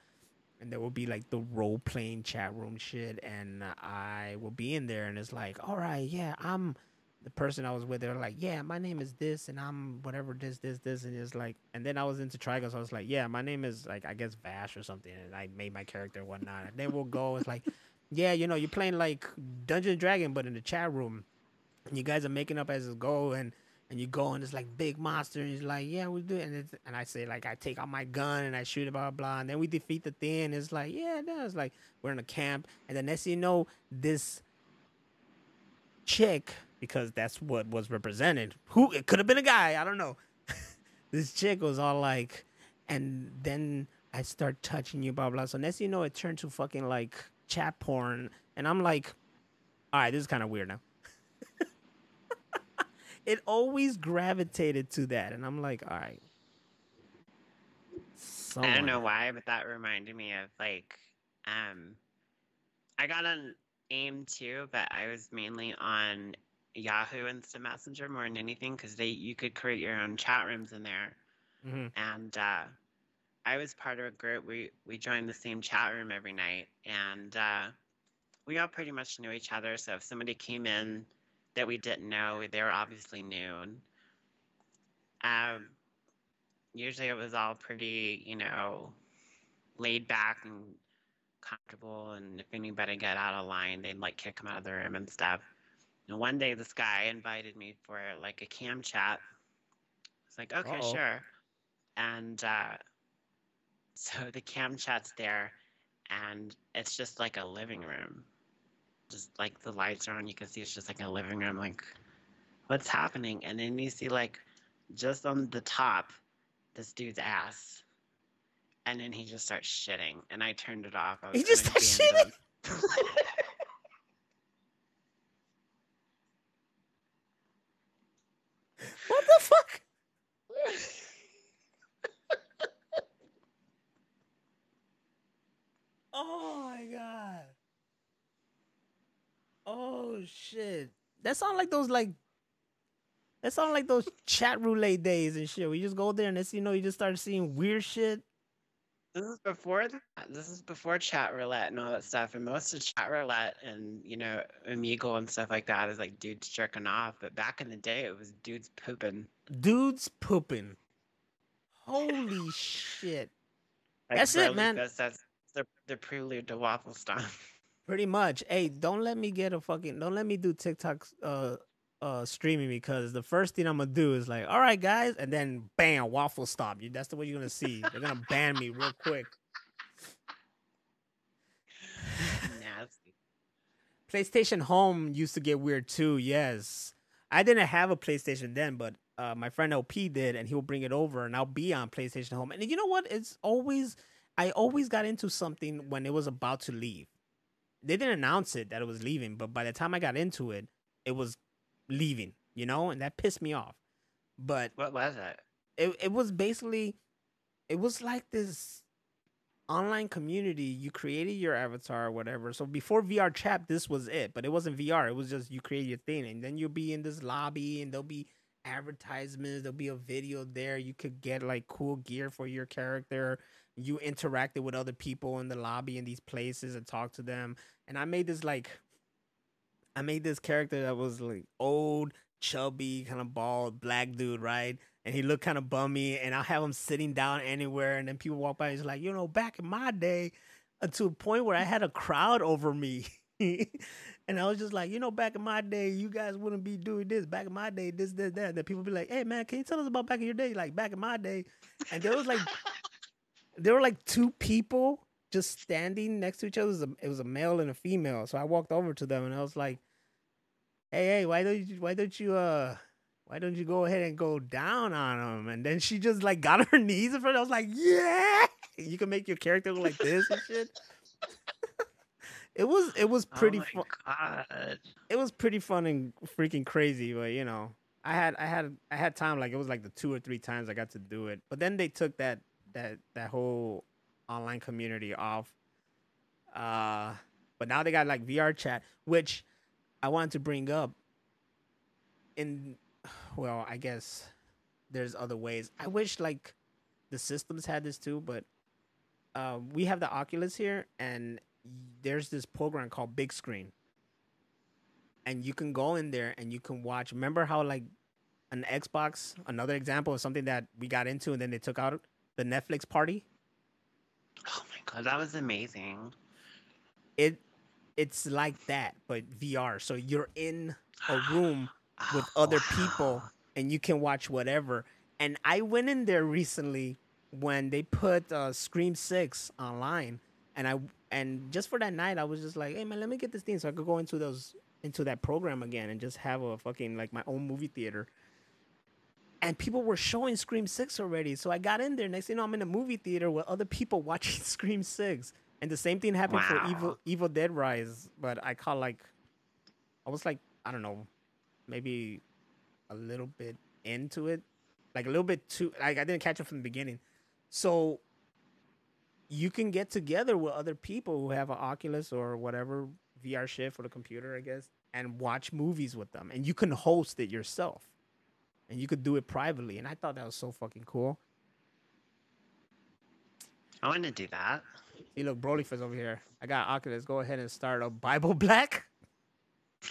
and there would be like the role playing chat room shit, and I will be in there, and it's like, all right, yeah, I'm the person I was with. They're like, yeah, my name is this, and I'm whatever this, this, this, and it's like, and then I was into Trigun, so I was like, yeah, my name is like I guess Vash or something, and I made my character and whatnot. And then we'll go, it's like, yeah, you know, you're playing like Dungeon Dragon, but in the chat room. And you guys are making up as you go and and you go and it's like big monster and he's like yeah we do it. And, it's, and I say like I take out my gun and I shoot it blah blah, and then we defeat the thing and it's like yeah no it's like we're in a camp. And then next you know this chick because that's what was represented who it could have been a guy I don't know. <laughs> This chick was all like and then I start touching you blah blah so next you know it turned to fucking like chat porn and I'm like all right this is kind of weird now <laughs> it always gravitated to that, and I'm like, all right. I don't know why, but that reminded me of like, um, I got on AIM too, but I was mainly on Yahoo Instant Messenger more than anything because they you could create your own chat rooms in there, mm-hmm. and uh, I was part of a group. We we joined the same chat room every night, and uh, we all pretty much knew each other. So if somebody came in that we didn't know. They were obviously new. Um, usually it was all pretty, you know, laid back and comfortable. And if anybody got out of line, they'd like kick them out of the room and stuff. And one day this guy invited me for like a cam chat. It's like, okay, Uh-oh. sure. And uh, so the cam chat's there, and it's just like a living room just like the lights are on. You can see it's just like a living room. Like, what's happening? And then you see like just on the top, this dude's ass. And then he just starts shitting, and I turned it off. he just starts shitting. <laughs> what the fuck? <laughs> Oh my god. Oh shit. That sound like those like that sound like those <laughs> chat roulette days and shit. We just go there and it's you know you just start seeing weird shit. This is before that. This is before chat roulette and all that stuff. And most of chat roulette and you know Omegle and stuff like that is like dudes jerking off. But back in the day, it was dudes pooping. Dudes pooping. Holy shit. Like, That's it, man. That's, that's the the prelude to waffle stomp. <laughs> Pretty much. Hey, don't let me get a fucking don't let me do TikTok uh uh streaming because the first thing I'm gonna do is like, all right guys, and then bam, waffle stop. You that's the way you're gonna see. They're gonna ban me real quick. <laughs> Nasty. PlayStation Home used to get weird too. Yes, I didn't have a PlayStation then, but uh, my friend LP did, and he'll bring it over, and I'll be on PlayStation Home. And you know what? It's always I always got into something when it was about to leave. They didn't announce it that it was leaving, but by the time I got into it, it was leaving. You know, and that pissed me off. But What was it? it it was basically it was like this online community you created your avatar or whatever so before vr chat this was it but it wasn't vr it was just you create your thing and then you'll be in this lobby and there'll be advertisements there'll be a video there you could get like cool gear for your character you interacted with other people in the lobby in these places and talked to them and i made this like i made this character that was like old chubby kind of bald black dude right and he looked kind of bummy and I'll have him sitting down anywhere and then people walk by he's like, you know, back in my day, uh, to a point where I had a crowd over me. <laughs> and I was just like, you know, back in my day, you guys wouldn't be doing this. Back in my day, this, this, that. Then people be like, hey man, can you tell us about back in your day? Like back in my day. And there was like there were like two people just standing next to each other. It was a, it was a male and a female. So I walked over to them and I was like, hey, hey, why don't you why don't you uh why don't you go ahead and go down on him? And then she just like got on <laughs> her knees in front. I was like, yeah, you can make your character look like this and shit. <laughs> it was it was pretty oh fun. It was pretty fun and freaking crazy, but you know, I had I had I had time like it was like the two or three times I got to do it. But then they took that that that whole online community off. Uh but now they got like VR chat, which I wanted to bring up in well, I guess there's other ways. I wish like the systems had this too, but uh, we have the Oculus here, and there's this program called Big Screen, and you can go in there and you can watch. Remember how like an Xbox, another example of something that we got into, and then they took out the Netflix party. Oh my god, that was amazing. It it's like that, but VR. So you're in a room <gasps> with other people and you can watch whatever. And I went in there recently when they put uh, Scream Six online, and I and just for that night, I was just like, hey man, let me get this thing so I could go into those into that program again and just have a fucking like my own movie theater. And people were showing Scream Six already, so I got in there. Next thing you know, I'm in a movie theater with other people <laughs> watching Scream Six, and the same thing happened for Evil Evil Dead Rise. But I caught like, I was like, I don't know, maybe a little bit into it, like a little bit too. Like I didn't catch it from the beginning, so you can get together with other people who have an Oculus or whatever VR shit or the computer, I guess, and watch movies with them, and you can host it yourself, and you could do it privately. And I thought that was so fucking cool. I want to do that. See, look, Brolyfus over here. I got Oculus. Go ahead and start a Bible Black. <laughs>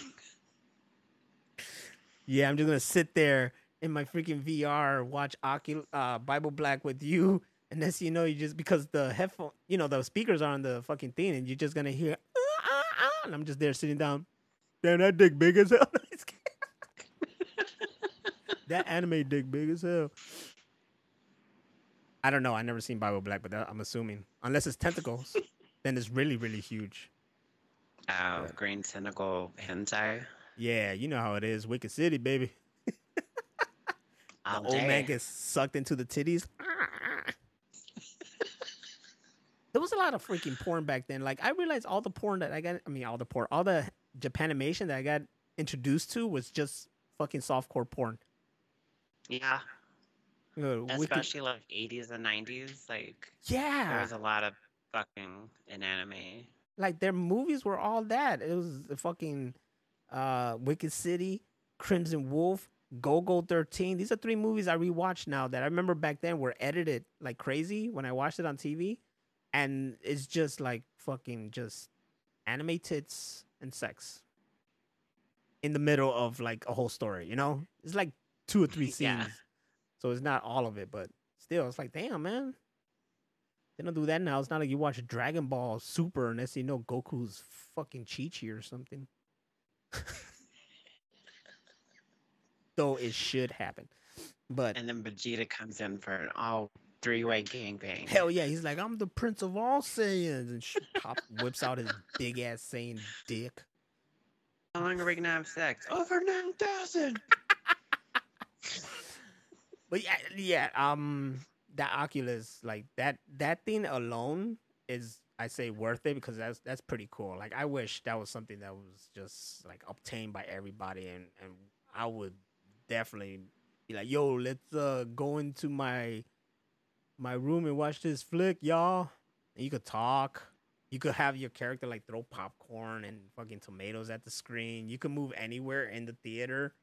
yeah, I'm just gonna sit there in my freaking VR, watch Ocul- uh, Bible Black with you, and then you know you just because the headphone, you know, the speakers are on the fucking thing, and you're just gonna hear, "Ah, ah, ah," and I'm just there sitting down. Damn, that dick big as hell. <laughs> Just kidding. that anime dick big as hell. I don't know. I never seen Bible Black, but that, I'm assuming unless it's tentacles, <laughs> then it's really really huge. Oh, green tentacle hentai. Yeah, you know how it is. Wicked City, baby. All the old man gets sucked into the titties. <laughs> there was a lot of freaking porn back then. Like I realized all the porn that I got. I mean, all the porn, all the Japanimation that I got introduced to was just fucking softcore porn. Yeah, Uh, especially like 80s and 90s. Like, yeah, there was a lot of fucking an anime. Like their movies were all that. It was the fucking uh Wicked City, Crimson Wolf, Golgo 13. These are three movies I rewatched now that I remember back then were edited like crazy when I watched it on TV. And it's just like fucking just anime tits and sex in the middle of like a whole story, you know? It's like two or three <laughs> scenes. Yeah. So it's not all of it, but still, it's like, damn, man. They don't do that now. It's not like you watch Dragon Ball Super thing you know Goku's fucking Chi Chi or something. <laughs> Though it should happen. But And then Vegeta comes in for an all three way gangbang. hell yeah, he's like, I'm the prince of all Saiyans and sh- pop whips out his big ass Saiyan dick. How long are we gonna have sex? Over nine thousand. But yeah, yeah, um, that Oculus, like that, that thing alone is, I say, worth it because that's that's pretty cool. Like, I wish that was something that was just like obtained by everybody, and and I would definitely be like, yo, let's uh go into my my room and watch this flick, y'all. And you could talk. You could have your character like throw popcorn and fucking tomatoes at the screen. You could move anywhere in the theater.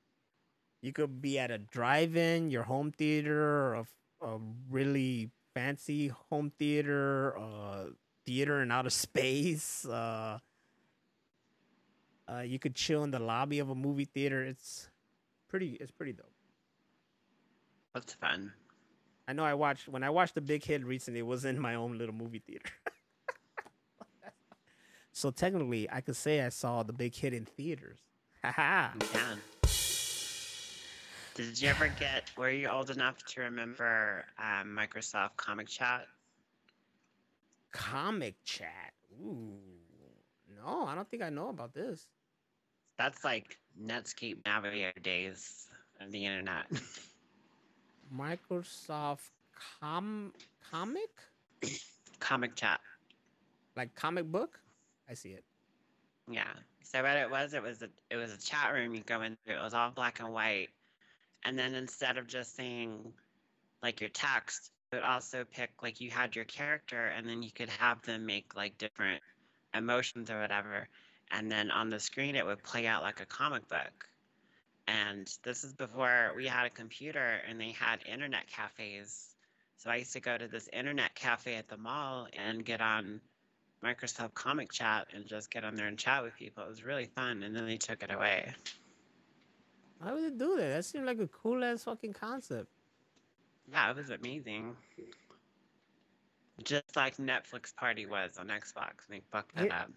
You could be at a drive-in, your home theater, or a, a really fancy home theater, uh, theater in outer <laughs> space. Uh, uh, you could chill in the lobby of a movie theater. It's pretty. It's pretty dope. That's fun. I know. I watched when I watched the Big Hit recently. It was in my own little movie theater. <laughs> so technically, I could say I saw the Big Hit in theaters. Haha. You can. Did you ever get? Were you old enough to remember um, Microsoft Comic Chat? Comic chat. Ooh. No, I don't think I know about this. That's like Netscape Navigator days of the internet. <laughs> Microsoft com comic Comic Chat. like comic book. I see it. Yeah. So what it was, it was a it was a chat room you go into. It was all black and white, and then instead of just saying like your text, would also pick like you had your character, and then you could have them make like different emotions or whatever, and then on the screen it would play out like a comic book. And this is before we had a computer and they had internet cafes. So I used to go to this internet cafe at the mall and get on Microsoft Comic Chat and just get on there and chat with people. It was really fun, and then they took it away. Why would it do that? That seemed like a cool ass fucking concept. Yeah, it was amazing. Just like Netflix Party was on Xbox. They fucked that Yeah. up.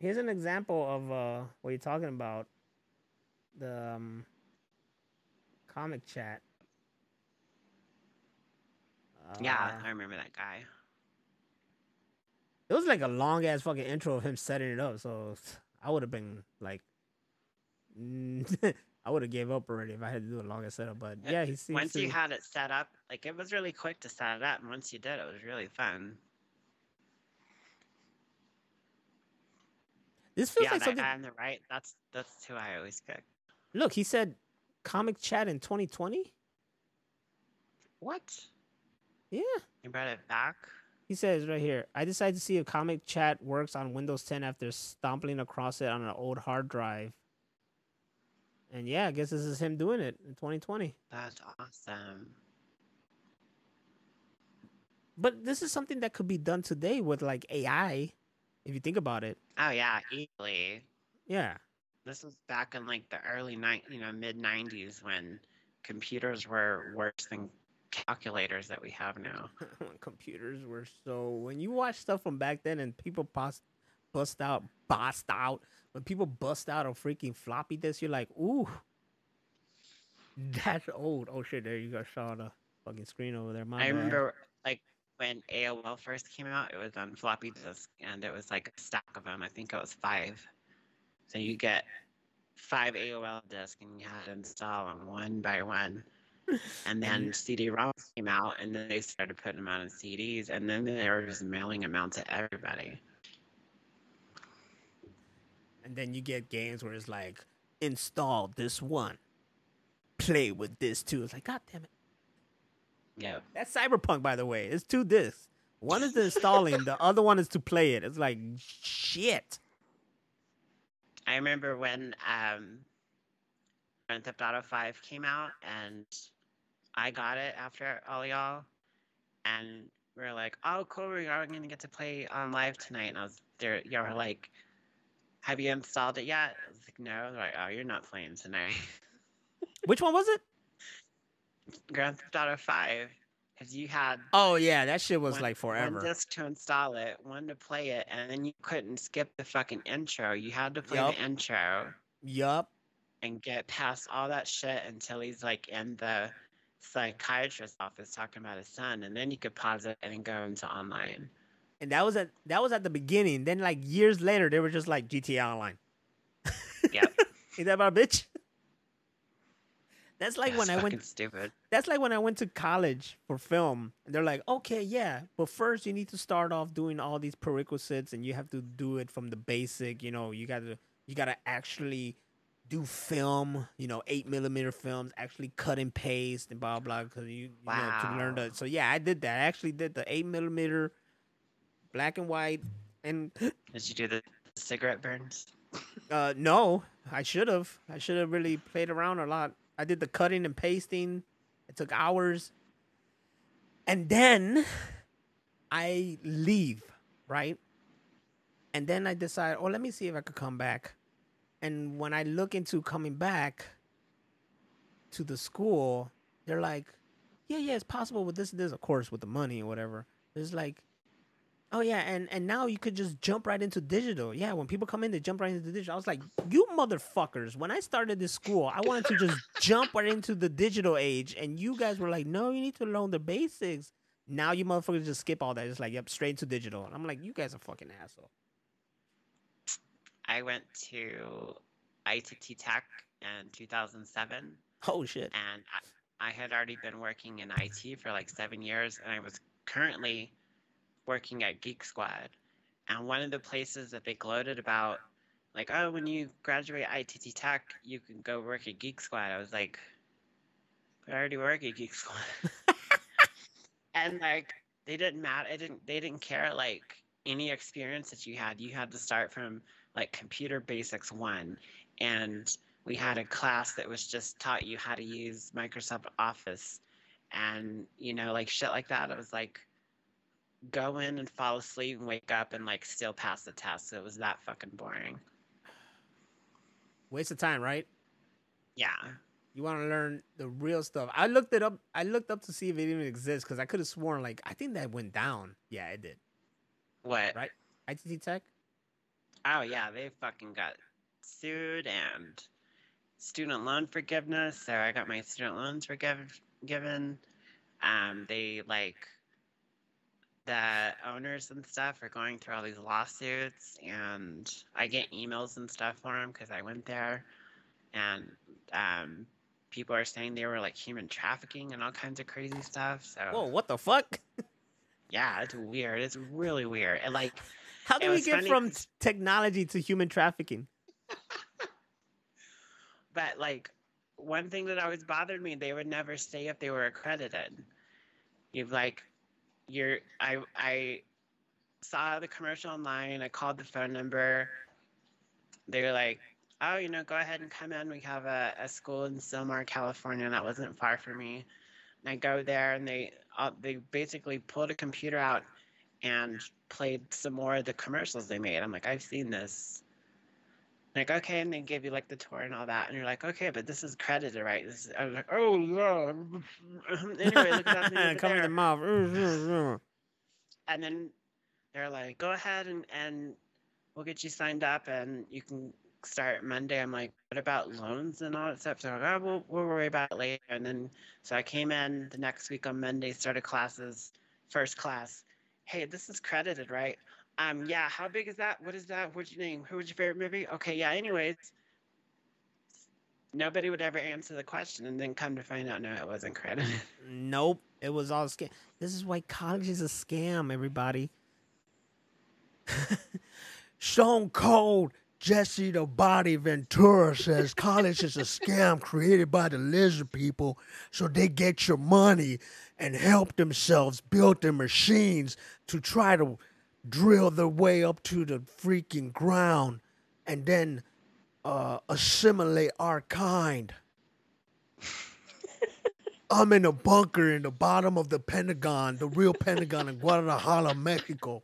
Here's an example of uh, what you're talking about. The um, comic chat. yeah, Uh, I remember that guy. It was like a long ass fucking intro of him setting it up, so I would have been like, <laughs> I would have gave up already if I had to do a longer setup. But yeah, he seems Once to. you had it set up, like it was really quick to set it up, and once you did, it was really fun. this feels yeah, like that something. guy on the right, that's that's who I always pick. Look, he said comic chat in 2020. What? Yeah. You brought it back? He says right here, I decided to see if comic chat works on Windows 10 after stomping across it on an old hard drive. And yeah, I guess this is him doing it in 2020. That's awesome. But this is something that could be done today with like AI, if you think about it. Oh yeah, easily. Yeah. This was back in like the early night, you know, mid '90s when computers were worse than calculators that we have now. <laughs> when computers were so when you watch stuff from back then and people bust bust out bust out when people bust out a freaking floppy disk you're like ooh that's old oh shit there you go saw the fucking screen over there my I bad. remember like when AOL first came out, it was on floppy disk and it was like a stack of them. I think it was five. So you get five AOL disks and you had to install them one by one. <laughs> And then CD-ROMs came out, and then they started putting them out on CDs, and then they were just mailing them out to everybody. And then you get games where it's like install this one play with this too it's like god damn it Yeah. that's cyberpunk by the way it's two discs One is the installing, the other one is to play it. It's like shit. I remember when um, Grand Theft Auto 5 came out, and I got it after all y'all, and we are like, "Oh, cool, we are gonna get to play on live tonight." And I was there, y'all were like, "Have you installed it yet?" I was like, "No." They're like, "Oh, you're not playing tonight." <laughs> Which one was it? Grand Theft Auto 5, because you had Oh yeah, that shit was one, like forever. one disc to install it, one to play it, and then you couldn't skip the fucking intro. You had to play Yup. the intro. Yup. and get past all that shit until he's like in the psychiatrist's office talking about his son, and then you could pause it and go into online. And that was at that was at the beginning. Then like years later, they were just like GTA Online. Yep. <laughs> Ain't that about a bitch? That's like when I went stupid. that's like when I went to college for film. And they're like, okay, yeah, but first you need to start off doing all these prerequisites, and you have to do it from the basic. You know, you got to you got to actually do film. You know, eight millimeter films, actually cut and paste and blah blah. Because you, you know to learn. Wow. So yeah, I did that. I actually did the eight millimeter, black and white, and Did you do the cigarette burns? <laughs> uh, no, I should have. I should have really played around a lot. I did the cutting and pasting. It took hours. And then I leave, right? And then I decide, oh, let me see if I could come back. And when I look into coming back to the school, they're like, yeah, yeah, it's possible with this, this, of course, with the money or whatever. It's like, Oh yeah, and and now you could just jump right into digital. Yeah, when people come in, they jump right into digital. I was like, you motherfuckers! When I started this school, I wanted to just <laughs> jump right into the digital age, and you guys were like, no, you need to learn the basics. Now you motherfuckers just skip all that. It's like, yep, straight into digital. And I'm like, you guys are fucking asshole. I went to ITT Tech in 2007, Oh shit. and I, I had already been working in IT for like seven years, and I was currently working at Geek Squad. And one of the places that they gloated about, like, oh, when you graduate ITT Tech, you can go work at Geek Squad. I was like, I already work at Geek Squad. <laughs> and like, they didn't matter. It didn't. They didn't care like any experience that you had. You had to start from like computer basics one, and we had a class that was just taught you how to use Microsoft Office, and you know like shit like that. It was like go in and fall asleep and wake up and like still pass the test. It was that fucking boring. Waste of time, right? Yeah. You want to learn the real stuff. I looked it up. I looked up to see if it even exists because I could have sworn like I think that went down. Yeah, it did. What? Right? ITT Tech. Oh yeah, they fucking got sued and student loan forgiveness. So I got my student loans forgive given. Um, they like the owners and stuff are going through all these lawsuits, and I get emails and stuff for them because I went there, and um, people are saying they were like human trafficking and all kinds of crazy stuff. So Whoa, what the fuck? <laughs> yeah, it's weird. It's really weird. And like How do we get funny from technology to human trafficking? <laughs> But like one thing that always bothered me, they would never say if they were accredited. You've like you're I I saw the commercial online, I called the phone number. They were like, Oh, you know, go ahead and come in. We have a, a school in Sylmar, California, and that wasn't far from me. And I go there and they uh, they basically pulled a computer out and played some more of the commercials they made. I'm like, I've seen this like okay and they give you like the tour and all that and you're like okay but this is credited right? This is, I was like oh yeah. <laughs> Anyway look at that thing over Come in the mouth. <laughs> and then they're like go ahead and and we'll get you signed up and you can start monday. I'm like what about loans and all that stuff? So like, oh, we'll, we'll worry about it later. And then so i came in the next week on monday started classes first class. Hey this is credited right um, yeah, how big is that? What is that? What's your name? Who was your favorite movie? Okay, yeah, anyways. Nobody would ever answer the question and then come to find out no, it wasn't credited. <laughs> Nope, it was all scam. This is why college is a scam, everybody. <laughs> Stone Cold Jesse the Body Ventura says college is a scam <laughs> created by the lizard people so they get your money and help themselves build their machines to try to drill their way up to the freaking ground and then uh, assimilate our kind. <laughs> I'm in a bunker in the bottom of the Pentagon, the real Pentagon in Guadalajara, Mexico.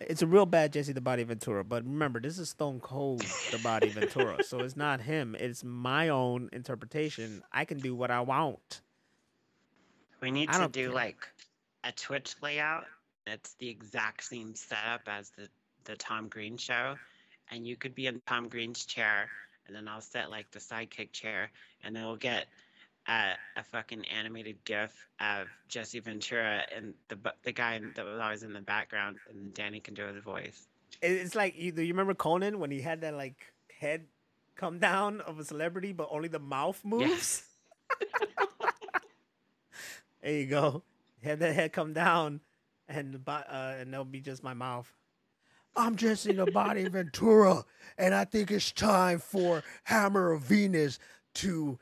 It's a real bad Jesse the Body Ventura, but remember, this is Stone Cold the Body Ventura, so it's not him. It's my own interpretation. I can do what I want. We need I to don't care. like a Twitch layout. It's the exact same setup as the the Tom Green show, and you could be in Tom Green's chair, and then I'll set like the sidekick chair, and then we'll get a, a fucking animated GIF of Jesse Ventura and the the guy that was always in the background, and Danny can do his voice. It's like you, do you remember Conan when he had that like head come down of a celebrity, but only the mouth moves? <laughs> there you go. <laughs> Had that head come down, and the uh, and that'll be just my mouth. I'm Jesse the Body Ventura, and I think it's time for Hammer of Venus to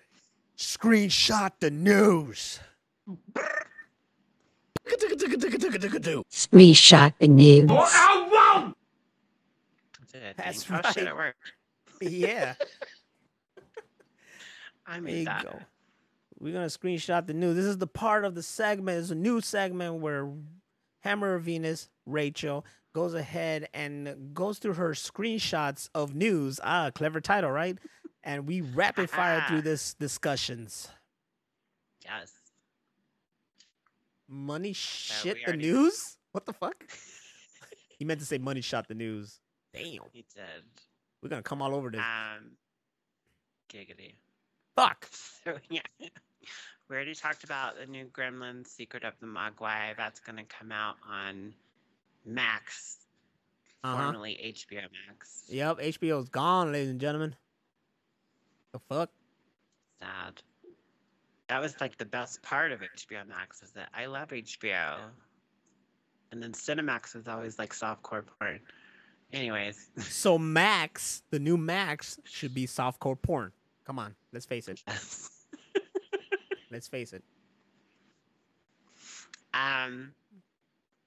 screenshot the news. Screenshot the news. Ow, That's it. That's Danny. Shit, right. Yeah, <laughs> I there made you that. go. We're gonna screenshot the news. This is the part of the segment. It's a new segment where Hammer of Venus, Rachel, goes ahead and goes through her screenshots of news. Ah, clever title, right? And we rapid fire <laughs> through this discussions. Yes. Money shit we the news? <laughs> What the fuck? he meant to say money shot the news. Damn. He did. We're gonna come all over this. Um, giggity. Fuck. <laughs> So yeah, we already talked about the new Gremlins: Secret of the Mogwai. That's gonna come out on Max, Uh-huh. formerly HBO Max. Yep, HBO's gone, ladies and gentlemen. The fuck? Sad. That was like the best part of HBO Max is that I love HBO. And then Cinemax was always like softcore porn. Anyways, <laughs> So Max, the new Max, should be softcore porn. Come on, let's face it. Let's face it. Um,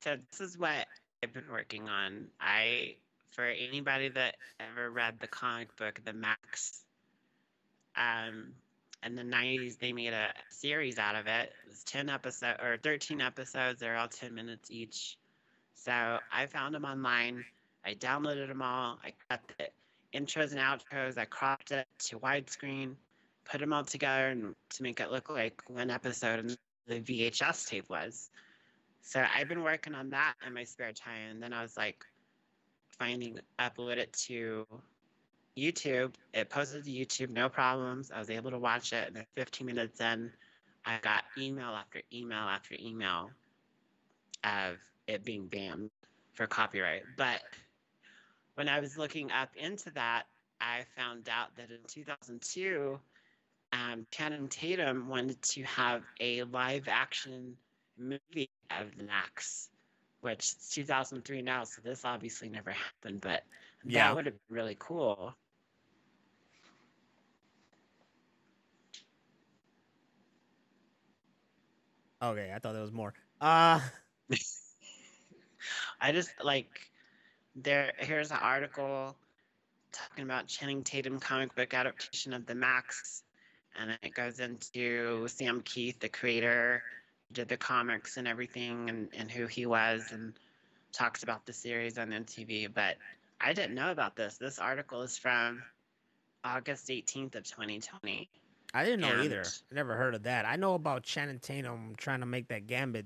so this is what I've been working on. I, for anybody that ever read the comic book, The Maxx, um, in the 90s, they made a series out of it. It was 10 episodes or 13 episodes. They're all 10 minutes each. So I found them online. I downloaded them all. I cut the intros and outros. I cropped it to widescreen, put them all together and to make it look like one episode and the VHS tape was. So I've been working on that in my spare time, and then I was like, finding upload it to YouTube. It posted to YouTube, no problems. I was able to watch it, and then 15 minutes in, I got email after email after email of it being banned for copyright. But when I was looking up into that, I found out that in 2002, um, Channing Tatum wanted to have a live action movie of the Maxx, which is 2003 now, so this obviously never happened, but Yeah. that would have been really cool. Okay, I thought there was more. Uh <laughs> I just like there. Here's an article talking about Channing Tatum comic book adaptation of the Maxx, and it goes into Sam Kieth, the creator, did the comics and everything, and and who he was, and talks about the series on MTV. But I didn't know about this. This article is from August 18th of 2020. I didn't know either. I never heard of that. I know about Channing Tatum trying to make that Gambit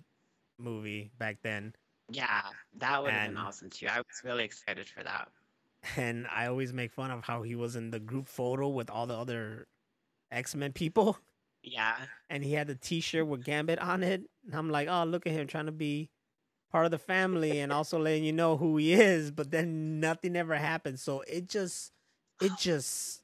movie back then. Yeah, that would have been awesome too. I was really excited for that. <laughs> And I always make fun of how he was in the group photo with all the other X Men people. Yeah. And he had the t shirt with Gambit on it. And I'm like, oh, look at him trying to be part of the family and also <laughs> letting you know who he is. But then nothing ever happened. So it just, it <gasps> just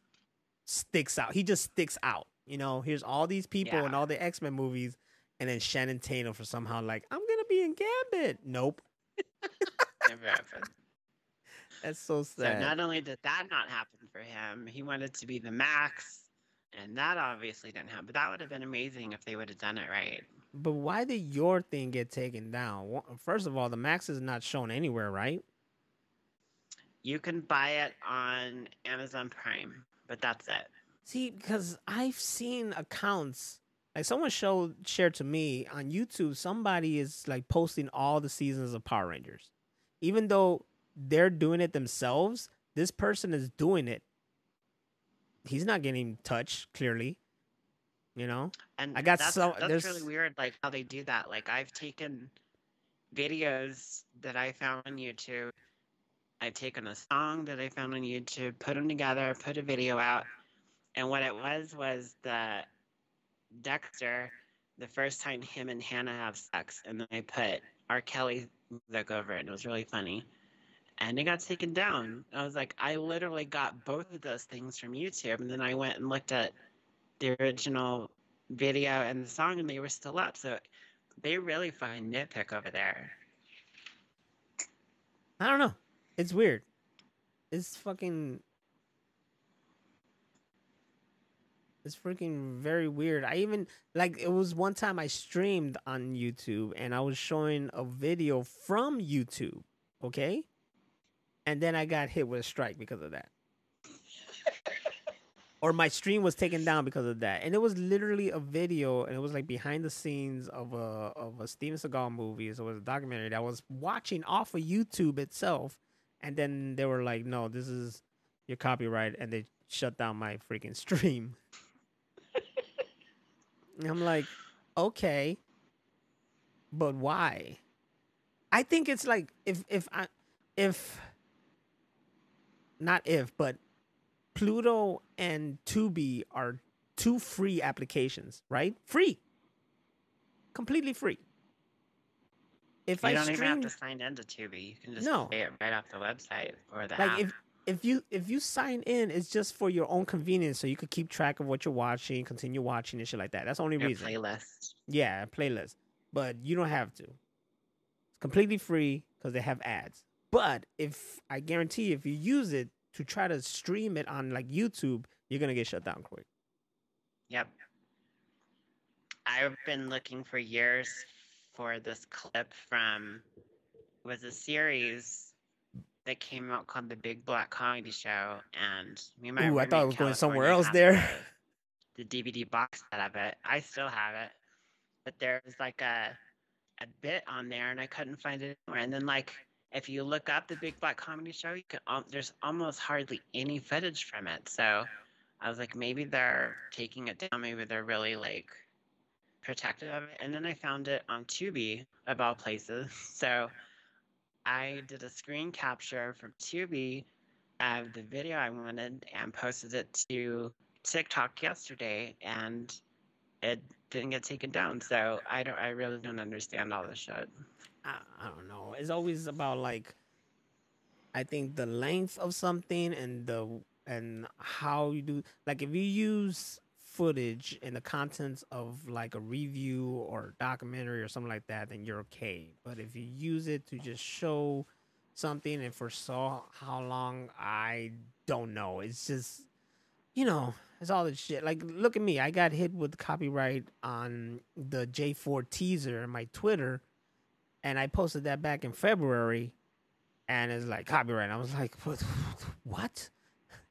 sticks out. He just sticks out. You know, here's all these people Yeah. in all the X Men movies. And then Shannon Tatum for somehow like, I'm going to be in Gambit. Nope. <laughs> never happened. <laughs> That's so sad. So not only did that not happen for him, he wanted to be the Maxx, and that obviously didn't happen. But that would have been amazing if they would have done it right. but why did your thing get taken down? First of all, the Maxx is not shown anywhere, right? You can buy it on Amazon Prime, but that's it. See, because I've seen accounts like someone showed shared to me on YouTube. Somebody is like posting all the seasons of Power Rangers, even though they're doing it themselves. This person is doing it. He's not getting touched clearly. You know, And I got that's, so- that's there's- really weird, like how they do that. Like I've taken videos that I found on YouTube. I've taken a song that I found on YouTube, put them together, put a video out, and what it was was the Dexter, the first time him and Hannah have sex, and then I put R. Kelly music over it, and it was really funny. And it got taken down. I was like, I literally got both of those things from YouTube, and then I went and looked at the original video and the song, and they were still up. So they really find nitpick over there. I don't know. It's weird. It's fucking. It's freaking very weird. I even like it was one time I streamed on YouTube and I was showing a video from YouTube, okay? And then I got hit with a strike because of that. or my stream was taken down because of that. And it was literally a video and it was like behind the scenes of a of a Steven Seagal movie. So it was a documentary that I was watching off of YouTube itself. And then they were like, no, this is your copyright. And they shut down my freaking stream. I'm like, okay, but why? I think it's like if if I if not if but Pluto and Tubi are two free applications, right? Free, completely free. If you I don't even have stream, to sign into Tubi. You can just No. play it right off the website or the like app. if if you if you sign in, it's just for your own convenience, so you could keep track of what you're watching, continue watching and shit like that. That's the only your reason. playlist. Yeah, playlist. But you don't have to. It's completely free because they have ads. But if I guarantee if you use it to try to stream it on like YouTube, you're gonna get shut down quick. Yep. I've been looking for years for this clip from it was a series that came out called The Big Black Comedy Show, and me and my Ooh, I thought it was going somewhere else there. The, the DVD box set of it. I still have it, but there was like a a bit on there, and I couldn't find it anywhere. And then like if you look up the Big Black Comedy Show, you can um, there's almost hardly any footage from it. So I was like, maybe they're taking it down. Maybe they're really like protective of it. And then I found it on Tubi, of all places. <laughs> So I did a screen capture from Tubi of the video I wanted and posted it to TikTok yesterday, and it didn't get taken down. So I don't. I really don't understand all this shit. I, I don't know. It's always about like I think the length of something and the and how you do like if you use footage in the contents of like a review or documentary or something like that, then you're okay. But if you use it to just show something and for so how long, I don't know. It's just you know, it's all this shit. Like, look at me. I got hit with copyright on the J4 teaser on my Twitter, and I posted that back in February, and it's like copyright. I was like, what? what?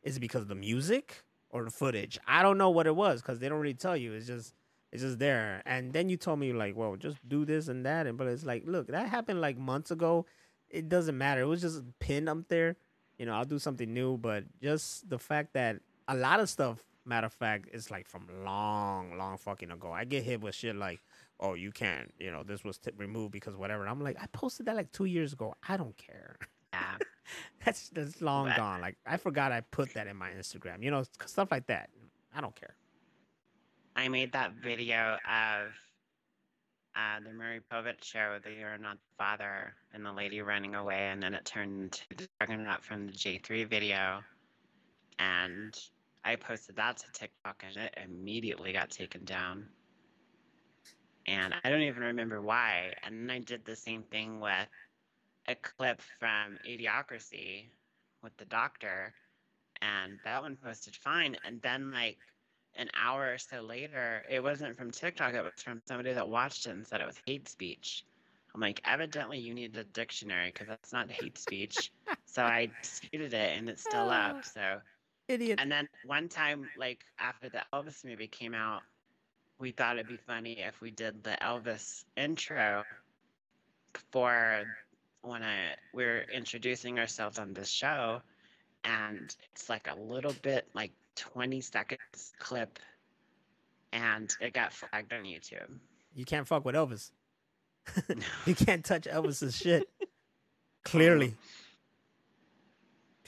Is it because of the music or the footage? I don't know what it was because they don't really tell you. It's just, it's just there. And then you told me like, well, just do this and that, and but it's like, look, that happened like months ago. It doesn't matter. It was just pinned up there. You know, I'll do something new, but just the fact that a lot of stuff, matter of fact, it's like from long, long fucking ago. I get hit with shit like, oh, you can't, you know, this was t- removed because whatever. And I'm like, I posted that like two years ago. I don't care. Yeah. <laughs> that's that's long But- gone. Like I forgot I put that in my Instagram. You know, stuff like that. I don't care. I made that video of uh, the Maury Povich show, the You're Not the Father, and the lady running away, and then it turned into the Juggernaut from the J3 video. And I posted that to TikTok, and it immediately got taken down. And I don't even remember why. And then I did the same thing with a clip from Idiocracy with the doctor, and that one posted fine. And then like an hour or so later, it wasn't from TikTok. It was from somebody that watched it and said it was hate speech. I'm like, evidently you need a dictionary because that's not hate speech. <laughs> so I disputed it, and it's still up. Ah. So Idiot. and then one time, like after the Elvis movie came out, we thought it'd be funny if we did the Elvis intro for when I we're introducing ourselves on this show, and it's like a little bit like 20 seconds clip, and it got flagged on YouTube. You can't fuck with Elvis. <laughs> <laughs> you can't touch Elvis's shit. <laughs> Clearly.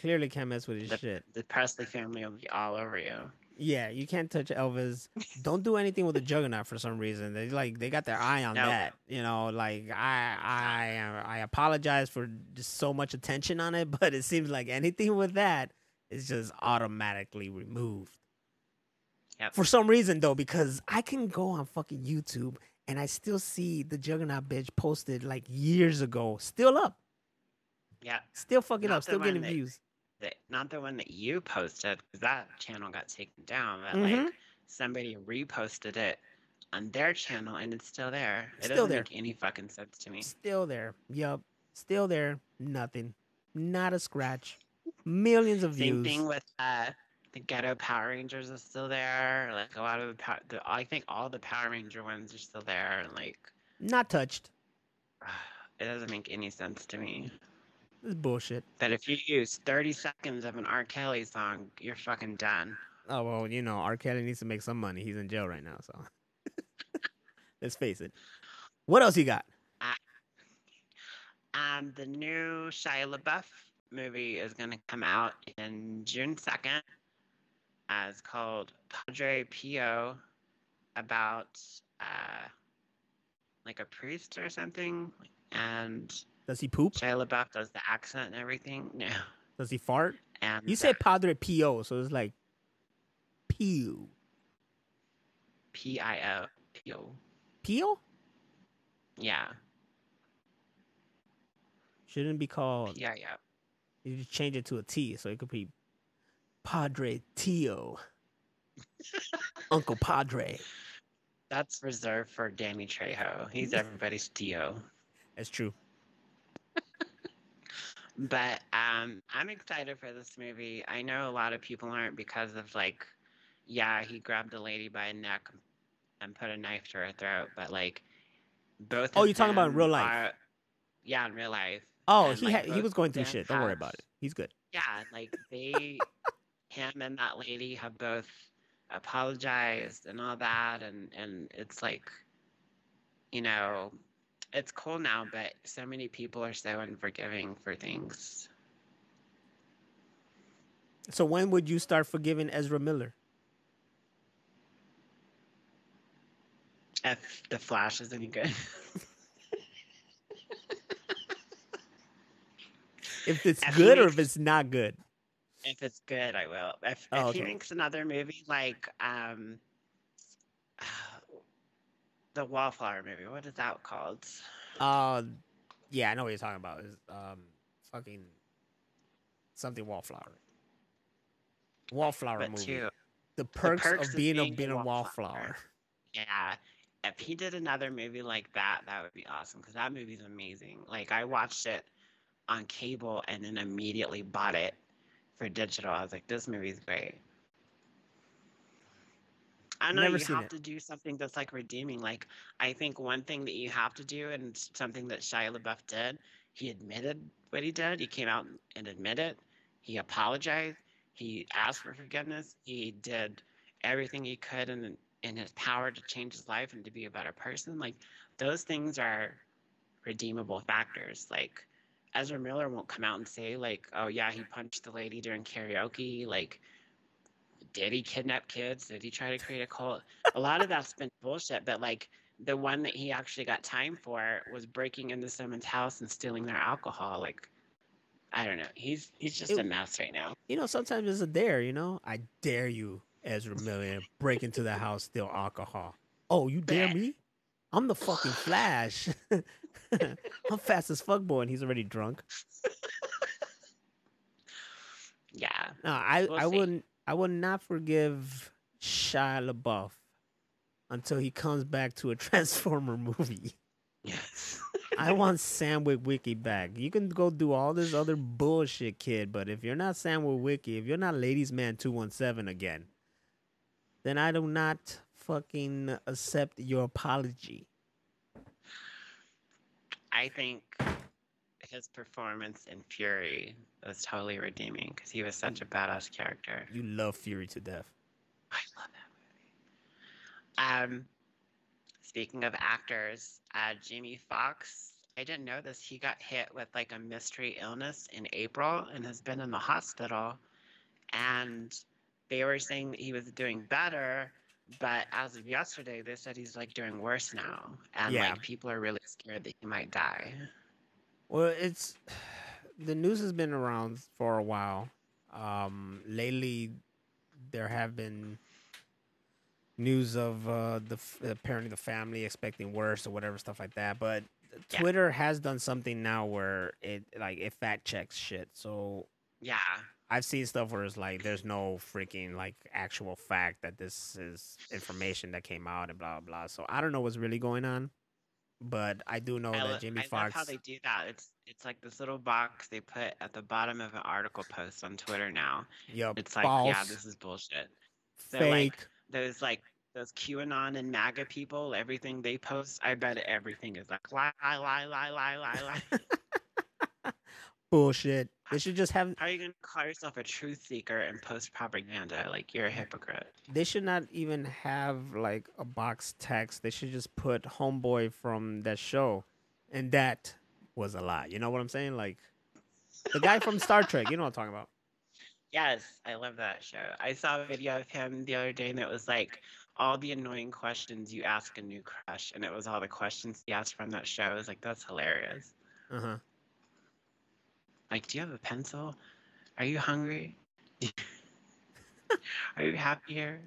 Clearly can't mess with his The, shit. the Presley family will be all over you. Yeah, you can't touch Elvis. Don't do anything with the Juggernaut for some reason. They like they got their eye on No. that. You know, like I I I apologize for just so much attention on it, <laughs> but it seems like anything with that is just automatically removed. Yep. For some reason though, because I can go on fucking YouTube and I still see the Juggernaut bitch posted like years ago, still up, Yeah. still fucking Not up, still getting that- views. The, not the one that you posted because that channel got taken down but Mhm. like somebody reposted it on their channel and it's still there it Still doesn't there. make any fucking sense to me Still there. Yup. Still there. Nothing. Not a scratch. Millions of same views. thing with uh the ghetto power rangers is still there like a lot of the, pow- the i think all the power ranger ones are still there and like Not touched. <sighs> it doesn't make any sense to me This is bullshit. that if you use 30 seconds of an r kelly song you're fucking done Oh well, you know, R. Kelly needs to make some money. He's in jail right now, so <laughs> let's face it. What else you got? Um, the new Shia LaBeouf movie is going to come out in June 2nd. Uh, it's called Padre Pio, about uh, like a priest or something. And Does he poop? Shia LaBeouf does the accent and everything. No. Does he fart? And You say Padre Pio, so it's like Pio. P I O. Pio. Pio? Yeah. Shouldn't be called. Yeah, yeah. You just change it to a T, so it could be Padre Tio. <laughs> Uncle Padre. That's reserved for Danny Trejo. He's <laughs> everybody's Tio. That's true. But um, I'm excited for this movie. I know a lot of people aren't because of like, yeah, he grabbed a lady by a neck and put a knife to her throat. But like, both. Oh, you're talking about in real life? are- yeah, in real life. Oh, And, he like, had, he was going through shit. Don't worry about it. He's good. Yeah, like they, <laughs> him and that lady have both apologized and all that, and and it's like, you know, it's cool now, but so many people are so unforgiving for things. So when would you start forgiving Ezra Miller? If the Flash is any good. <laughs> If it's If good or if it's not good? If it's good, I will. If, Oh, if he okay. makes another movie like um, the Wallflower movie, what is that called? Uh, yeah, I know what you're talking about. Is um, fucking something wallflower. Wallflower But movie. two. The perks, perks of of being a being a being a wallflower. wallflower. Yeah. If he did another movie like that, that would be awesome because that movie's amazing. Like I watched it on cable and then immediately bought it for digital. I was like, this movie's great. I know Never you have it. to do something that's like redeeming. Like I think one thing that you have to do and something that Shia LaBeouf did, he admitted what he did. He came out and admitted. He apologized. He asked for forgiveness. He did everything he could in in his power to change his life and to be a better person. Like those things are redeemable factors. Like Ezra Miller won't come out and say like, "Oh yeah, he punched the lady during karaoke." Like, did he kidnap kids? Did he try to create a cult? A lot of that's been bullshit. But like the one that he actually got time for was breaking into someone's house and stealing their alcohol. Like, I don't know. He's he's just It- a mess right now. You know, sometimes it's a dare. You know, I dare you, Ezra Miller, break into the house, steal alcohol. Oh, you dare me? I'm the fucking Flash. <laughs> I'm fast as fuck, boy, and he's already drunk. <laughs> Yeah. No, I, We'll I see. wouldn't I will not forgive Shia LaBeouf until he comes back to a <laughs> Transformer movie. Yes. <laughs> I want Sam Witwicky back. You can go do all this other bullshit, kid, but if you're not Sam Witwicky, if you're not Ladies Man 217 again, then I do not fucking accept your apology. I think his performance in Fury was totally redeeming because he was such a badass character. You love Fury to death. I love that movie. Um, speaking of actors, uh, Jamie Foxx. I didn't know this. He got hit with like a mystery illness in April and has been in the hospital. And they were saying that he was doing better, but as of yesterday, they said he's like doing worse now, and Yeah. like people are really scared that he might die. Well, it's <sighs> the news has been around for a while. Um, lately, there have been news of uh, the apparently the family expecting worse or whatever stuff like that. But Yeah. Twitter has done something now where it like it fact checks shit. So Yeah, I've seen stuff where it's like there's no freaking like actual fact that this is information that came out and blah blah. blah. So I don't know what's really going on, but I do know I, that Jamie I love how they do that. It's it's like this little box they put at the bottom of an article post on Twitter now. Yup, It's like, false, yeah, this is bullshit. So fake. like those like those QAnon and MAGA people, everything they post, I bet everything is like lie, lie, lie, lie, lie, lie. <laughs> bullshit. They should just have. How are you gonna call yourself a truth seeker and post propaganda? Like you're a hypocrite. They should not even have like a box text. They should just put homeboy from that show, and that was a lie. You know what I'm saying? Like the guy from Star <laughs> Trek. You know what I'm talking about? Yes, I love that show. I saw a video of him the other day and it was like all the annoying questions you ask a new crush and it was all the questions he asked from that show. I was like, that's hilarious. Uh huh. Like, do you have a pencil? Are you hungry? <laughs> Are you happy here?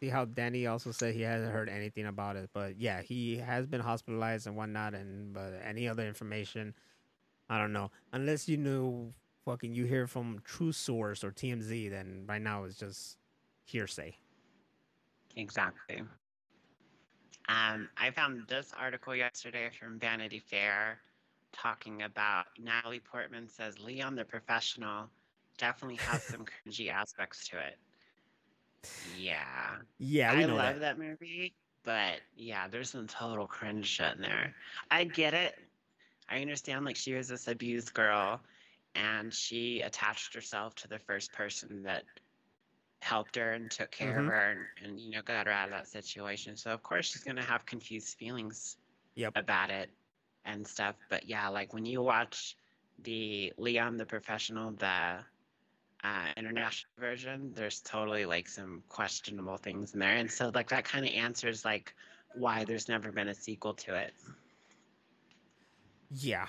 See how Danny also said he hasn't heard anything about it, but yeah, he has been hospitalized and whatnot. And but any other information, I don't know. Unless you knew fucking, you hear from True Source or TMZ, then right now it's just hearsay. Exactly. Um, I found this article yesterday from Vanity Fair talking about Natalie Portman says Leon the Professional definitely has <laughs> some cringy aspects to it. Yeah. Yeah, I love that. that. movie, but yeah, there's some total cringe shit in there. I get it. I understand like she was this abused girl and she attached herself to the first person that helped her and took care Mhm. of her and, and you know got her out of that situation. So of course she's gonna have confused feelings Yep. about it and stuff. But yeah, like when you watch the Leon the Professional, the uh, international version, there's totally like some questionable things in there, and so like that kind of answers like why there's never been a sequel to it. Yeah.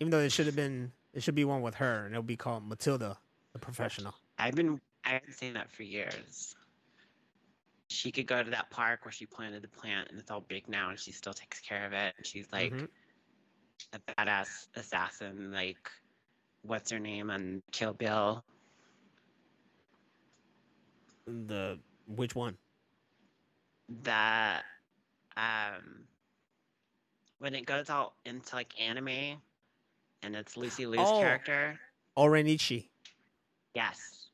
Even though it should have been, it should be one with her, and it'll be called Matilda, the professional. I've been I've been saying that for years. She could go to that park where she planted the plant, and it's all big now, and she still takes care of it. And she's like Mhm. a badass assassin, like what's her name on Kill Bill? The which one? that um when it goes all into like anime and it's Lucy Liu's Oh. character. O-Ren Ishii. Yes.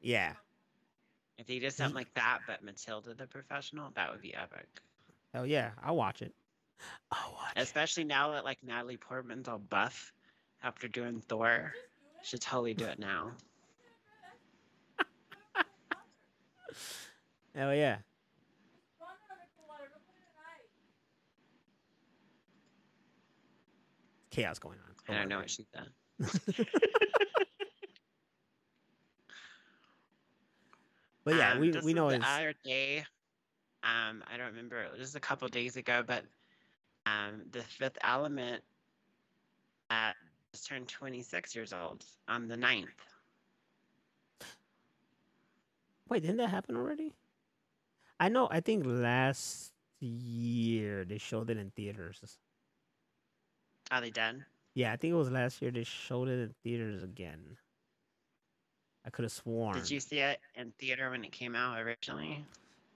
Yeah. If they did something like that, but Matilda the professional, that would be epic. Hell yeah, I'll watch it. I'll watch it. Especially now that like Natalie Portman's all buff after doing Thor. She should totally do it now. <laughs> Hell yeah. Chaos going on. I don't know what she said. <laughs> <laughs> But yeah, Um, we we know the it's other day. Um, I don't remember. It was just a couple days ago, but um, the Fifth Element uh, just turned 26 years old on the 9th. Wait, didn't that happen already? I know. I think last year they showed it in theaters. Are they done? Yeah, I think it was last year they showed it in theaters again. I could have sworn. Did you see it in theater when it came out originally?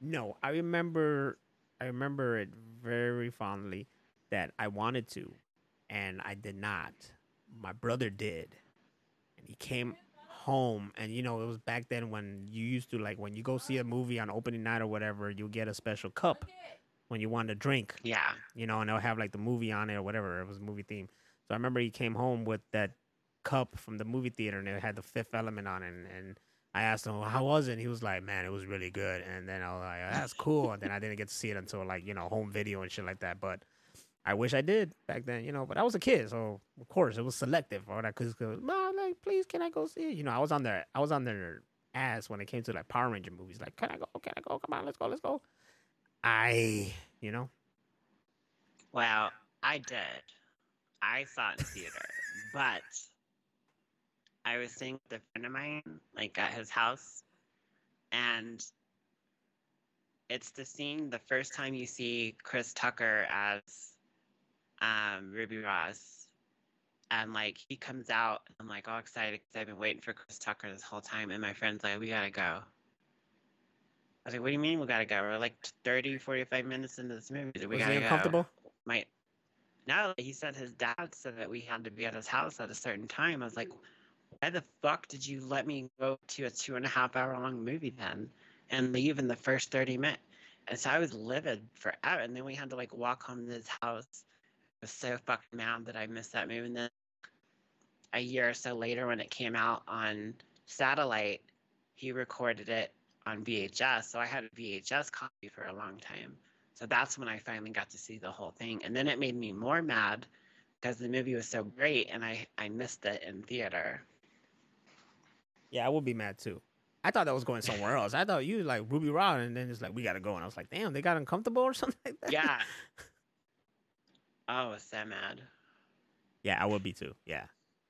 No, I remember I remember it very fondly that I wanted to and I did not. My brother did. And he came home and you know, it was back then when you used to like when you go see a movie on opening night or whatever, you get a special cup when you want to drink. Yeah. You know, and they'll have like the movie on it or whatever. It was a movie theme. So I remember he came home with that cup from the movie theater and it had the fifth element on it and, and I asked him, how was it? And he was like, man, it was really good. And then I was like, that's cool. And then I didn't get to see it until like, you know, home video and shit like that. But I wish I did back then, you know, but I was a kid. So of course it was selective. Or I could go, mom, like, please, can I go see it? You know, I was on their, I was on their ass when it came to like Power Ranger movies. Like, can I go? Can I go? Come on, let's go, let's go. I, you know, Well, I did. I saw it in theater, but I was staying with a friend of mine, like at his house, and it's the scene the first time you see Chris Tucker as um, Ruby Rhod, and like he comes out, I'm like all excited because I've been waiting for Chris Tucker this whole time, and my friend's like, "We gotta go." I was like, "What do you mean we gotta go? We're like 30, 45 minutes into this movie. We was gotta he go." uncomfortable? my no, he said his dad said that we had to be at his house at a certain time. I was like, why the fuck did you let me go to a two and a half hour long movie then and leave in the first 30 minutes? And so I was livid forever. And then we had to like walk home to his house. I was so fucking mad that I missed that movie. And then a year or so later, when it came out on satellite, he recorded it on VHS. So I had a VHS copy for a long time. So that's when I finally got to see the whole thing. And then it made me more mad because the movie was so great and I, I missed it in theater. Yeah, I would be mad too. I thought that was going somewhere else. I thought you like Ruby Rhod, and then it's like we gotta go, and I was like, damn, they got uncomfortable or <laughs> something like that. Yeah. oh, <laughs> I was that mad. Yeah, I would be too. Yeah,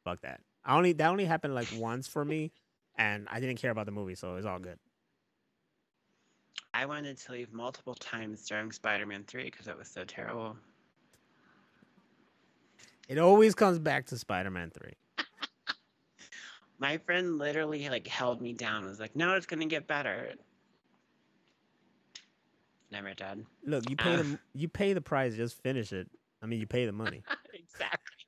fuck that. I only that only happened like once for me, and I didn't care about the movie, so it's all good. I wanted to leave multiple times during Spider Man 3 because it was so terrible. It always comes back to Spider Man Three. My friend literally like held me down. I Was like, "No, it's gonna get better." Never did. Look, you pay Uh. the you pay the price, just finish it. I mean, you pay the money. <laughs> exactly.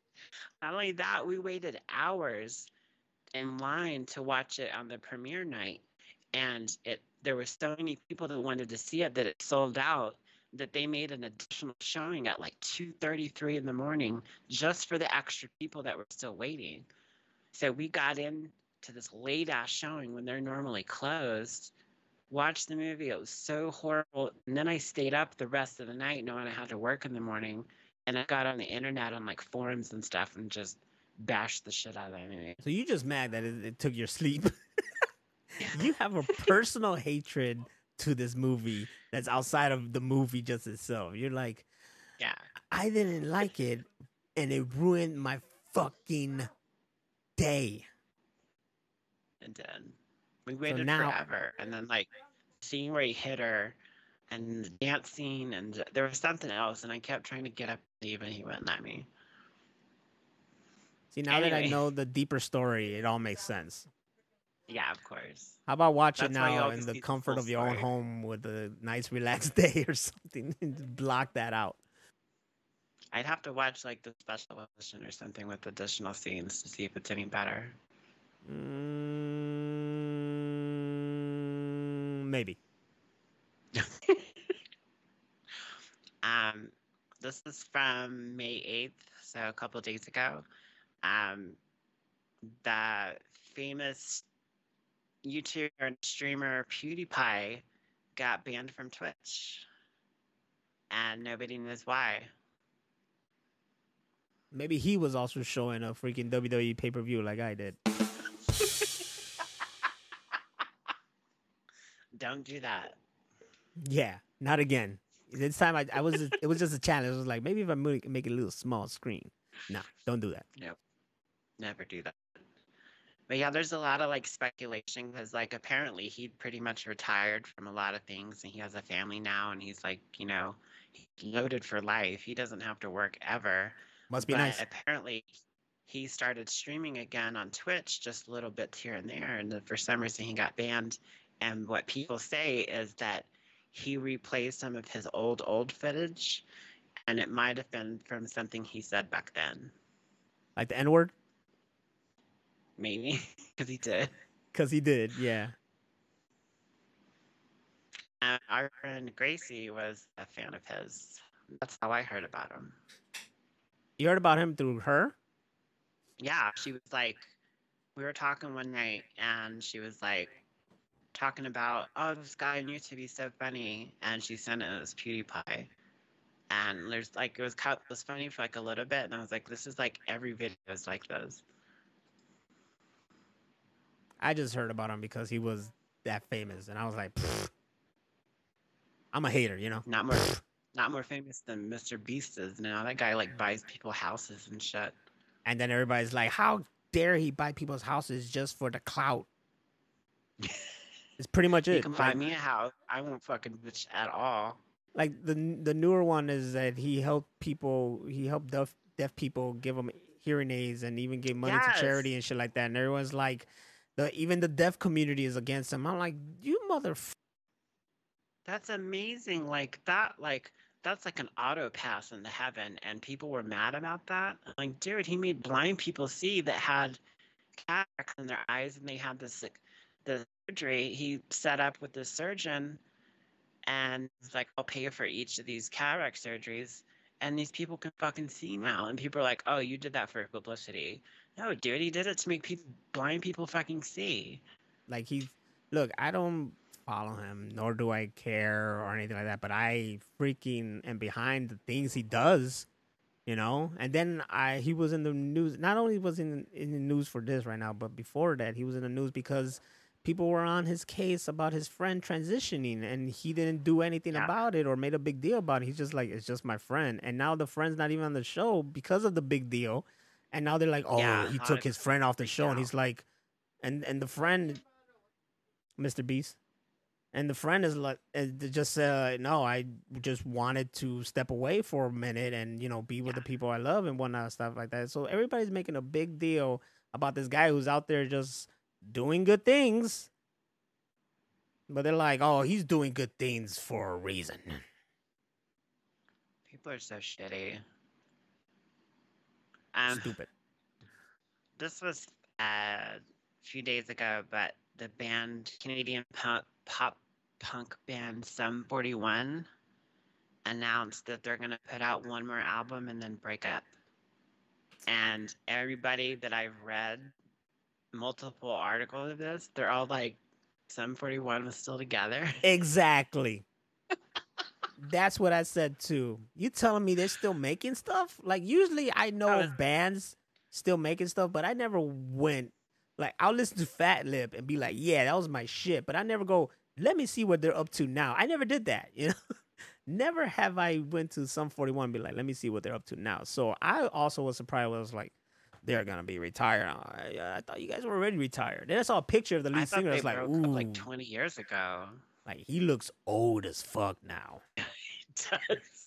Not only that, we waited hours in line to watch it on the premiere night, and it there were so many people that wanted to see it that it sold out. That they made an additional showing at like two thirty three in the morning just for the extra people that were still waiting. So we got in to this late ass showing when they're normally closed. Watched the movie. It was so horrible. And then I stayed up the rest of the night knowing I had to work in the morning. And I got on the internet on like forums and stuff and just bashed the shit out of that movie. So you just mad that it, it took your sleep. <laughs> you <laughs> have a personal hatred to this movie that's outside of the movie just itself. You're like, Yeah. I didn't like it, and it ruined my fucking day. And then We waited now- forever. And then like seeing where he hit her and dancing and there was something else and I kept trying to get up and leave and he wouldn't let me. See, now that I know the deeper story, it all makes sense. Yeah, of course. How about watch it That's you now in the see the comfort of your own home with a nice, <laughs> relaxed day or something? Block that out. I'd have to watch like the special edition or something with additional scenes to see if it's any better. Mm, maybe. <laughs> Um, this is from May 8th, so a couple days ago. Um, the famous YouTuber and streamer PewDiePie got banned from Twitch, and nobody knows why. Maybe he was also showing a freaking WWE pay per view like I did. Don't do that. Yeah, not again. This time I, I was just, it was just a challenge. It was like maybe if I make, make it a little small screen. Nah, don't do that. Nope. Never do that. But yeah, there's a lot of like speculation because like apparently he pretty much retired from a lot of things and he has a family now and he's like, you know, he's loaded for life. He doesn't have to work ever. Must be but nice. apparently he started streaming again on Twitch just a little bit here and there, and for some reason he got banned. And what people say is that he replayed some of his old old footage, and it might have been from something he said back then, Like the N word? maybe <laughs> because he did. Because he did, yeah. And our friend Gracie was a fan of his. That's how I heard about him. You heard about him through her? yeah, she was like, we were talking one night, and she was like, talking about, oh, this guy on YouTube, he's so funny, and she sent it as PewDiePie, and there's like, it was it was funny for like a little bit, and I was like, this is like every video is like this. I just heard about him because he was that famous, and I was like, "Pfft." I'm a hater, you know. Not more, not more famous than Mr. Beast is now. That guy like buys people houses and shit. And then everybody's like, "How dare he buy people's houses just for the clout?" <laughs> it's pretty much it. You can buy Like- me a house. I won't fucking bitch at all. like the the newer one is that he helped people he helped deaf deaf people give them hearing aids and even gave money to charity and shit like that and everyone's like the even the deaf community is against him i'm like you mother That's amazing. Like that, like that's like an auto pass into heaven, and people were mad about that. Like, dude, he made blind people see that had cataracts in their eyes, and they had this like, the surgery. He set up with the surgeon, and was like, I'll pay for each of these cataract surgeries, and these people can fucking see now. And people are like, oh, you did that for publicity. No, dude, he did it to make people blind people fucking see. like he look i don't follow him nor do i care or anything like that but i freaking am behind the things he does you know and then i he was in the news not only was in in the news for this right now but before that he was in the news because people were on his case about his friend transitioning and he didn't do anything Yeah. about it or made a big deal about it he's just like it's just my friend and now the friend's not even on the show because of the big deal and now they're like oh Yeah, he took his friend off the show and he's like and and the friend Mr. Beast. And the friend is like, they just uh, no, I just wanted to step away for a minute and you know be with the people I love and whatnot, stuff like that. So everybody's making a big deal about this guy who's out there just doing good things, but they're like, oh, he's doing good things for a reason. People are so shitty. Um, Stupid. this was uh, a few days ago, but the band Canadian pop, pop punk band Sum 41 announced that they're gonna put out one more album and then break up. And everybody that I've read multiple articles of this, they're all like, Sum 41 was still together. Exactly. <laughs> That's what I said too. You telling me they're still making stuff? Like usually I know of bands still making stuff, but I never went like I'll listen to Fat Lip and be like, yeah, that was my shit. But I never go, let me see what they're up to now. I never did that, you know. <laughs> never have I went to Sum 41 and be like, let me see what they're up to now. So I also was surprised. when I was like, they're gonna be retired. I, I thought you guys were already retired. Then I saw a picture of the lead thought singer. I was like, ooh, like 20 years ago. like he looks old as fuck now. <laughs> <laughs>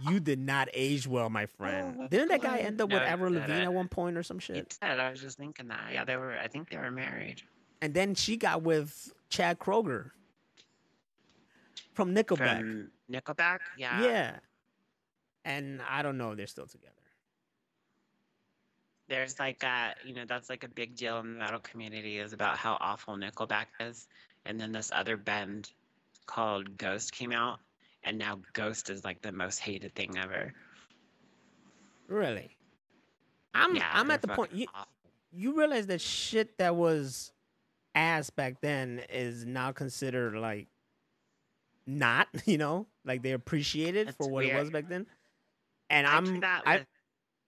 You did not age well, my friend. Oh Didn't that guy end up with No, he Avril Lavigne at one point or some shit? He did. I was just thinking that. Yeah, they were. I think they were married. And then she got with Chad Kroeger from Nickelback. From Nickelback. Yeah. yeah. And I don't know if they're still together. There's like a, you know, that's like a big deal in the metal community is about how awful Nickelback is, and then this other band called Ghost came out, and now Ghost is like the most hated thing ever. Really? I'm yeah, I'm at the point you, awful. you realize that shit that was ass back then is now considered like not, <laughs> you know? Like they appreciated it It's for what it was back then. And I I'm that I, with,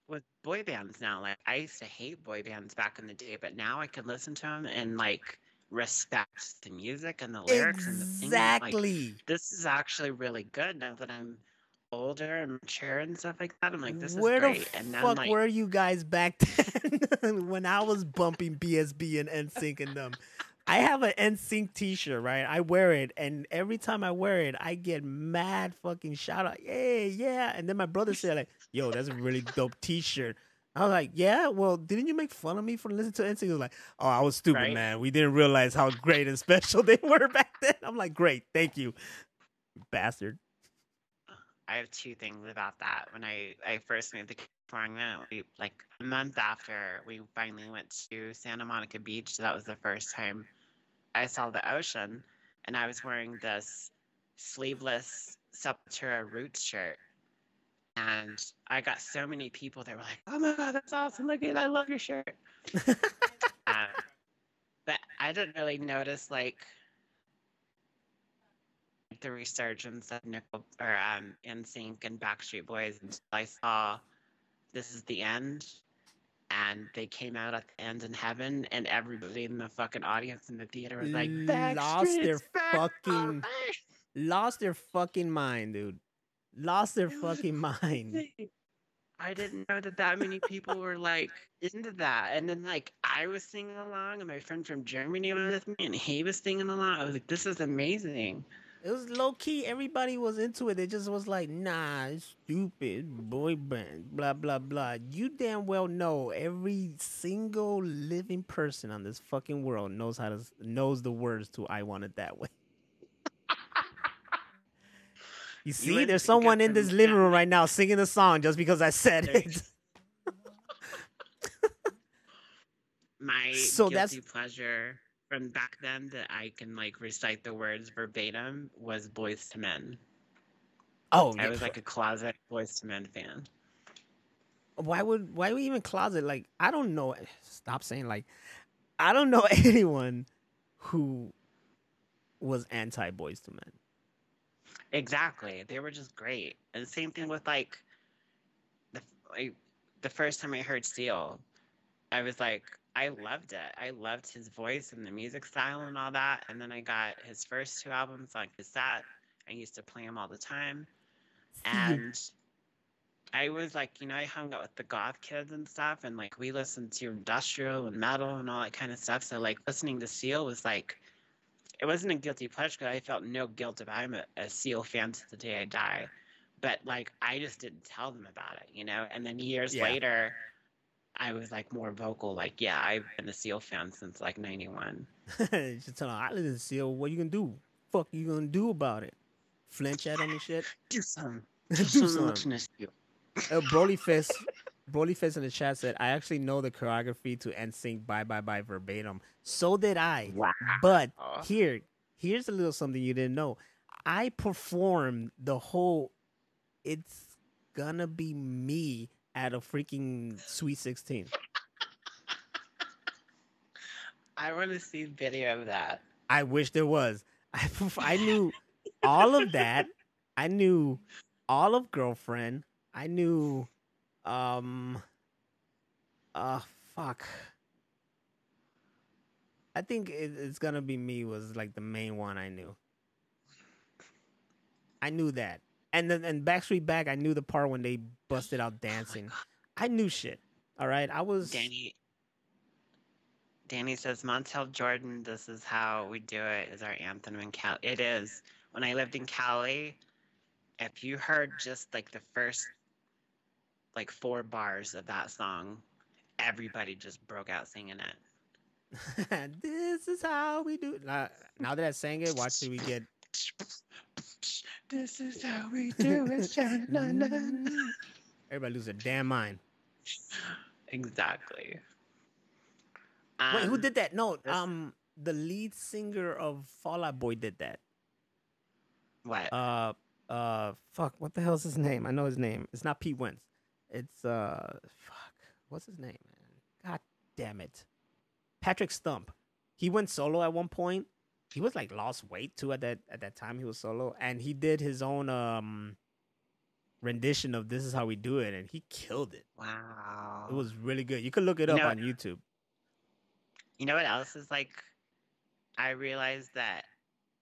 with boy bands now. Like I used to hate boy bands back in the day, but now I can listen to them and like respect the music and the lyrics and the singing. Like, exactly. this is actually really good now that I'm older and mature and stuff like that. I'm like, this Where is the great. and fuck like, were you guys back <laughs> then <laughs> when I was bumping BSB and NSYNC and them? I have an NSYNC t-shirt, right? I wear it, and every time I wear it, I get mad fucking shout out, yeah, yeah. And then my brother said, like, yo, that's a really dope t-shirt. I was like, yeah, well, didn't you make fun of me for listening to NSYNC? He was like, oh, I was stupid, Right. man. We didn't realize how great and special <laughs> they were back then. I'm like, great, thank you, bastard. I have two things about that. When I, I first moved to California, we, like a month after we finally went to Santa Monica Beach, so that was the first time I saw the ocean, and I was wearing this sleeveless Sepultura Roots shirt. And I got so many people that were like, "Oh my god, that's awesome! Look at, it. I love your shirt." <laughs> um, but I didn't really notice like the resurgence of Nickel or um NSYNC and Backstreet Boys until I saw This Is the End, and they came out at the end in heaven, and everybody in the fucking audience in the theater was like, Lost their fucking- baby!" Lost their fucking mind, dude. Lost their fucking mind. I didn't know that that many people were like into that, and then like I was singing along, and my friend from Germany was with me, and he was singing along. I was like, "This is amazing." It was low key. Everybody was into it. It just was like, nah, it's stupid. Boy band, blah, blah, blah. You damn well know every single living person on this fucking world knows how to knows the words to I Want It That Way. You see, wouldn't there's someone in this living room right now singing the song just because I said it. <laughs> My So that's- guilty pleasure from back then that I can like recite the words verbatim was Boyz II Men. Oh, I was like a closet Boyz II Men fan. why would why would even closet like I don't know stop saying like I don't know <laughs> anyone who was anti Boyz II Men. Exactly. They were just great. And same thing with like the like, the first time I heard Seal, I was like, I loved it. I loved his voice and the music style and all that. And then I got his first two albums on cassette. I used to play them all the time. And I was like, you know, I hung out with the goth kids and stuff, and like we listened to industrial and metal and all that kind of stuff. So like listening to Seal was like, it wasn't a guilty pleasure 'cause I felt no guilt about. I'm a, a Seal fan to the day I die, but like I just didn't tell them about it, you know. And then years Yeah. later, I was like more vocal, like, yeah, I've been a Seal fan since like '91. Just <laughs> tell them I listen to Seal. What you gonna do? Fuck you gonna do about it? Flinch at and shit. <laughs> Do some, <laughs> Do do some. Uh, Broly Fist, Broly Fist in the chat said, "I actually know the choreography to NSYNC bye bye bye verbatim. So did I. Wow. But here, here's a little something you didn't know. I performed the whole "It's Gonna Be Me" at a freaking Sweet Sixteen. I want to see video of that. I wish there was. <laughs> I I knew all of that. I knew all of girlfriend. I knew um uh fuck. I think it, it's gonna be me was like the main one I knew. I knew that. And then and Backstreet Back, I knew the part when they busted out oh dancing. I knew shit. All right. I was Danny. Danny says Montel Jordan. This is how we do it. Is our anthem in Cali? It is. When I lived in Cali, if you heard just like the first, like four bars of that song, everybody just broke out singing it. <laughs> this is how we do it. Now, now that I sang it, watch we get This is how we do it. <laughs> Everybody lose their damn mind. exactly. Wait, who Um, did that? No, this- um, the lead singer of Fall Out Boy did that. What? Uh, uh, fuck, what the hell's his name? I know his name. It's not Pete Wentz. It's uh, fuck, what's his name, man? God damn it, Patrick Stump. He went solo at one point. He was like lost weight too at that at that time. He was solo, and he did his own um rendition of "This Is How We Do It," and he killed it. wow. It was really good. You could look it You up know- on YouTube. You know what else is like? I realized that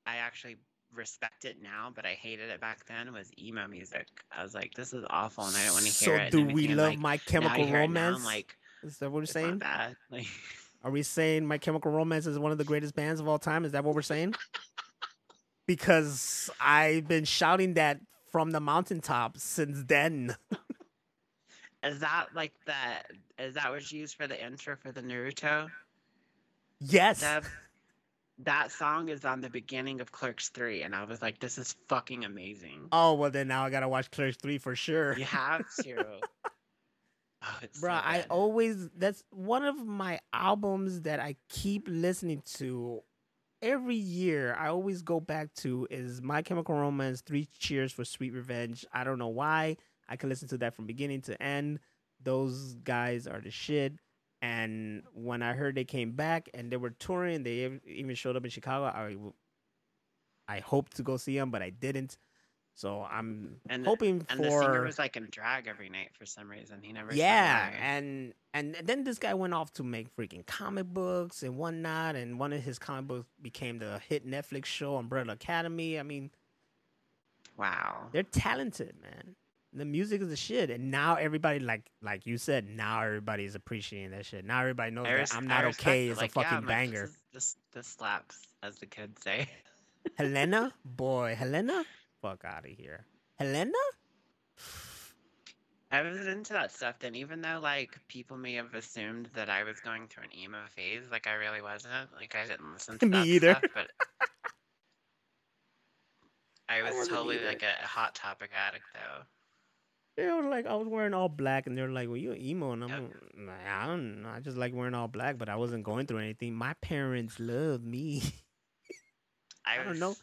I actually respect it now, but I hated it back then. Was emo music? I was like, this is awful, and I don't want to So hear it. so do we love like, My Chemical hear it now, Romance? I'm like, Is that what you're saying? bad. Like, <laughs> Are we saying My Chemical Romance is one of the greatest bands of all time? Is that what we're saying? <laughs> because I've been shouting that from the mountaintop since then. <laughs> Is that like the? Is that what you used for the intro for the Naruto? yes. That that song is on the beginning of Clerks three, and I was like, "This is fucking amazing." Oh well, then now I gotta watch Clerks three for sure. You have to. <laughs> oh, <laughs> it's so Bruh, I always that's one of my albums that I keep listening to every year. I always go back to is My Chemical Romance, Three Cheers for Sweet Revenge. I don't know why. I can listen to that from beginning to end. Those guys are the shit. And when I heard they came back and they were touring, they even showed up in Chicago. I I hoped to go see them, but I didn't. So I'm and hoping and for the singer was like in drag every night for some reason. He never. yeah, and and then this guy went off to make freaking comic books and whatnot, and one of his comic books became the hit Netflix show Umbrella Academy. I mean, wow. they're talented, man. The music is the shit, and now everybody like like you said, now everybody is appreciating that shit. Now everybody knows I that I'm not okay is Like, a fucking like, banger. This, is- this this slaps, as the kids say. <laughs> Helena, boy, Helena, fuck out of here. Helena, I was into that stuff then, even though like people may have assumed that I was going through an emo phase, like I really wasn't. Like I didn't listen to <laughs> Me that either. stuff, but I was wasn't totally either. like a, a hot topic addict though. they were like, I was wearing all black, and they're like, "Well, you emo," and I'm Yep. like, I don't know, I just like wearing all black, but I wasn't going through anything. My parents love me. <laughs> I, I don't was, know.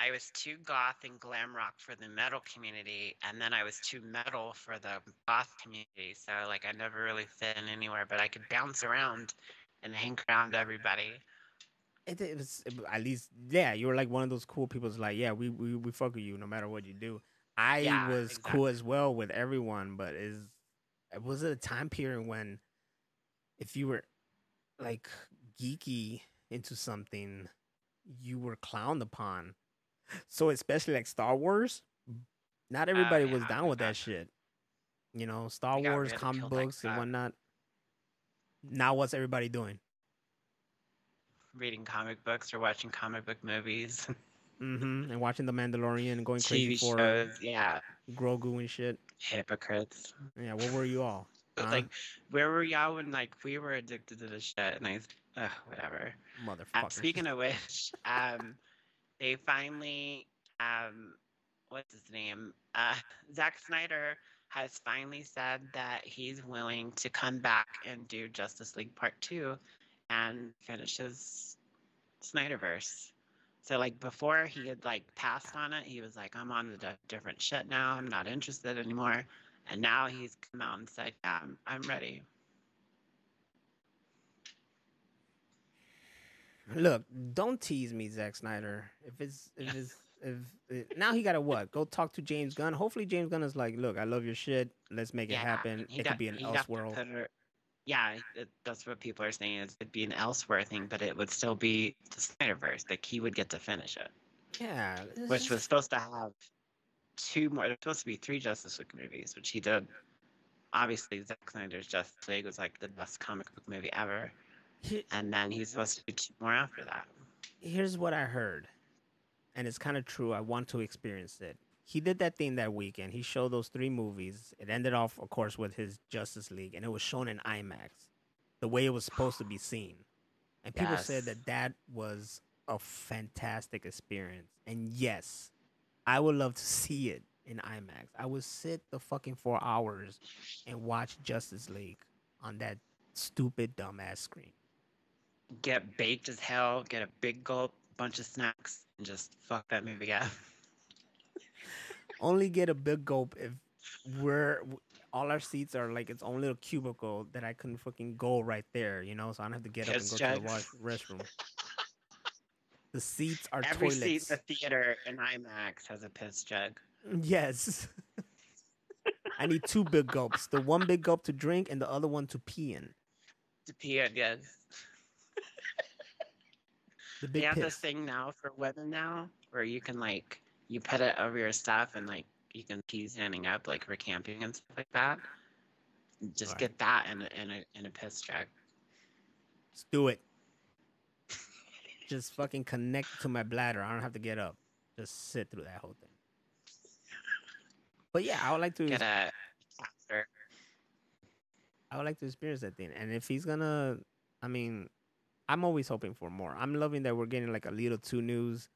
I was too goth and glam rock for the metal community, and then I was too metal for the goth community. So like I never really fit in anywhere, but I could bounce around and hang around everybody. it, it was at least yeah you were like one of those cool people like yeah we, we we fuck with you no matter what you do i Yeah, was cool as well with everyone but is was it a time period when if you were like geeky into something you were clowned upon so especially like star wars not everybody was Oh, yeah, down with that shit you know star wars comic like books and whatnot now what's everybody doing Reading comic books or watching comic book movies, Mm hmm and watching the mandalorian and going crazy TV for shows. Yeah, Grogu and shit. hypocrites. Yeah, what were you all? Huh? Like, where were y'all when like we were addicted to this shit? And I, ugh, whatever. Uh, speaking of which, um, they finally, um, what's his name? Uh, <laughs> Zack Snyder has finally said that he's willing to come back and do Justice League Part Two, and finish his Snyderverse. So like before he had like passed on it, he was like, "I'm on the di- different shit now. I'm not interested anymore." And now he's come out and said, "Yeah, I'm ready." Look, don't tease me, Zack Snyder. If it's if it's if it, now he got to what? Go talk to James Gunn. Hopefully James Gunn is like, look, I love your shit. Let's make it happen. It got- could be an he got to Elseworld. Yeah, it, that's what people are saying. Is it'd be an elsewhere thing, but it would still be the Snyderverse. Like he would get to finish it, Yeah, which was supposed to have two more. There's supposed to be three Justice League movies, which he did. Obviously, Zack Snyder's Justice League was like the best comic book movie ever, He- and then he's supposed to do two more after that. here's what I heard, and it's kind of true. I want to experience it. He did that thing that weekend. He showed those three movies. It ended off, of course, with his Justice League, and it was shown in IMAX, the way it was supposed to be seen. And people said that that was a fantastic experience. And yes, I would love to see it in IMAX. I would sit the fucking four hours and watch Justice League on that stupid dumbass screen. Get baked as hell, get a big gulp, bunch of snacks, and just fuck that movie up. only get a big gulp if we're all our seats are like its own little cubicle that I couldn't fucking go right there, you know, so I don't have to get up and go to the wash, restroom. <laughs> The seats are Every toilets. seat in the theater in IMAX has a piss jug. Yes. <laughs> I need two big gulps. The one big gulp to drink and the other one to pee in. To pee in, yes. The They have this thing now for women now where you can like you put it over your stuff and like you can pee standing up like for camping and stuff like that. Just Right. get that in a, in a in a piss jug. Let's do it. Just fucking connect to my bladder. I don't have to get up. Just sit through that whole thing. But yeah, I would like to. Get a catheter. I would like to experience that thing. And if he's gonna, I mean, I'm always hoping for more. I'm loving that we're getting like a little two news.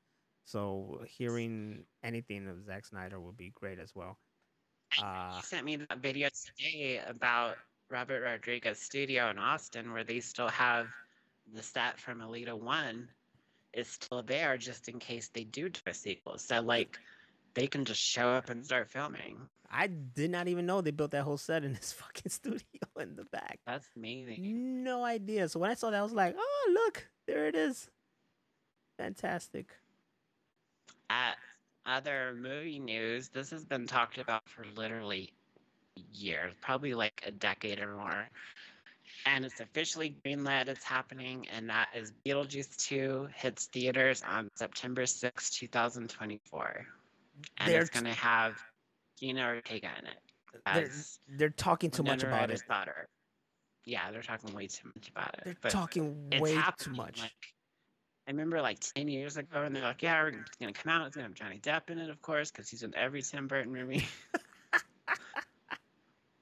So hearing anything of Zack Snyder would be great as well. Uh, He sent me that video today about Robert Rodriguez Studio in Austin, where they still have the set from Alita One is still there, just in case they do do a sequel. So like, they can just show up and start filming. I did not even know they built that whole set in <laughs> this fucking studio in the back. That's amazing. No idea. So when I saw that, I was like, oh, look, there it is. Fantastic. At other movie news, this has been talked about for literally years, probably like a decade or more. And it's officially greenlit. It's happening, and that is Beetlejuice 2 hits theaters on September 6, 2024. And They're it's going to have Jenna Ortega in it. They're, they're talking too much about it. daughter. Yeah, they're talking way too much about it. They're but talking way too much. Like, I remember like 10 years ago, and they're like, yeah, we're- going to come out. It's going to have Johnny Depp in it, of course, because he's in every Tim Burton movie. <laughs>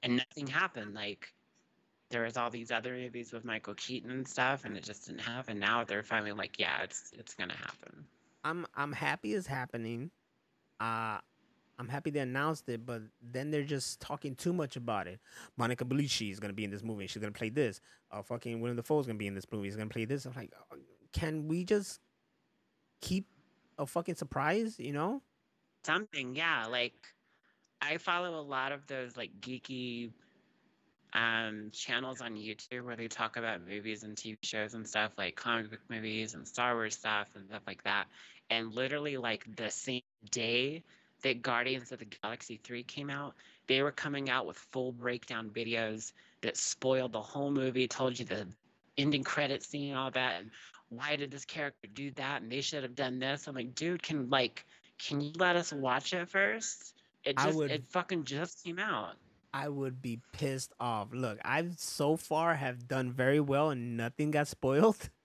and nothing happened. Like, there was all these other movies with Michael Keaton and stuff, and it just didn't happen. Now they're finally like, yeah, it's it's going to happen. I'm I'm happy it's happening. Uh I'm happy they announced it, but then they're just talking too much about it. Monica Bellucci is gonna be in this movie. She's gonna play this. Uh, fucking Willem Dafoe's gonna be in this movie. He's gonna play this. I'm like, uh, can we just keep a fucking surprise? You know? Something, yeah. Like, I follow a lot of those like geeky um channels on YouTube where they talk about movies and TV shows and stuff like comic book movies and Star Wars stuff and stuff like that. And literally like the same day that Guardians of the Galaxy 3 came out, they were coming out with full breakdown videos that spoiled the whole movie, told you the ending credit scene and all that and why did this character do that and they should have done this. I'm like, dude, can like can you let us watch it first? It just would- it fucking just came out. I would be pissed off. Look, I've so far have done very well and nothing got spoiled. <laughs>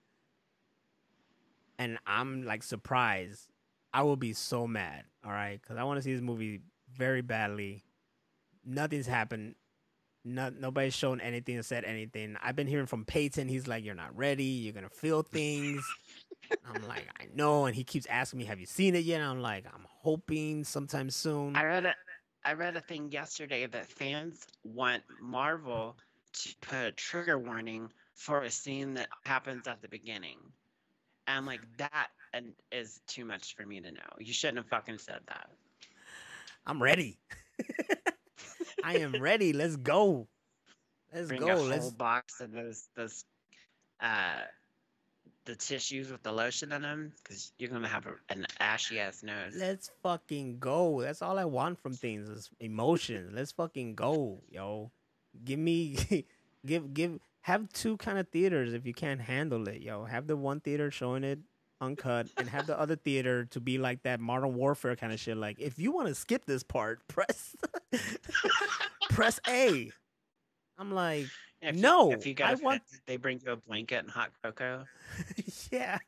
And I'm like surprised. I will be so mad, all right? Cuz I want to see this movie very badly. Nothing's happened. No, nobody's shown anything or said anything. I've been hearing from Peyton. He's like, "You're not ready. You're gonna feel things." <laughs> I'm like, "I know," and he keeps asking me, "Have you seen it yet?" And I'm like, "I'm hoping sometime soon." I read a I read a thing yesterday that fans want Marvel to put a trigger warning for a scene that happens at the beginning. And I'm like, that and is too much for me to know. You shouldn't have fucking said that. I'm ready. <laughs> I am ready. Let's go. Let's Bring go. a whole Let's box of those those uh the tissues with the lotion in them because you're gonna have a, an ashy ass nose. let's fucking go. That's all I want from things is emotions. Let's fucking go, yo. Give me <laughs> give give have two kind of theaters if you can't handle it, yo. Have the one theater showing it uncut and have the other theater to be like that modern warfare kind of shit. Like if you want to skip this part, <laughs> press press A. I'm like, If you- no, if you got I offended, want they bring you a blanket and hot cocoa. <laughs> yeah.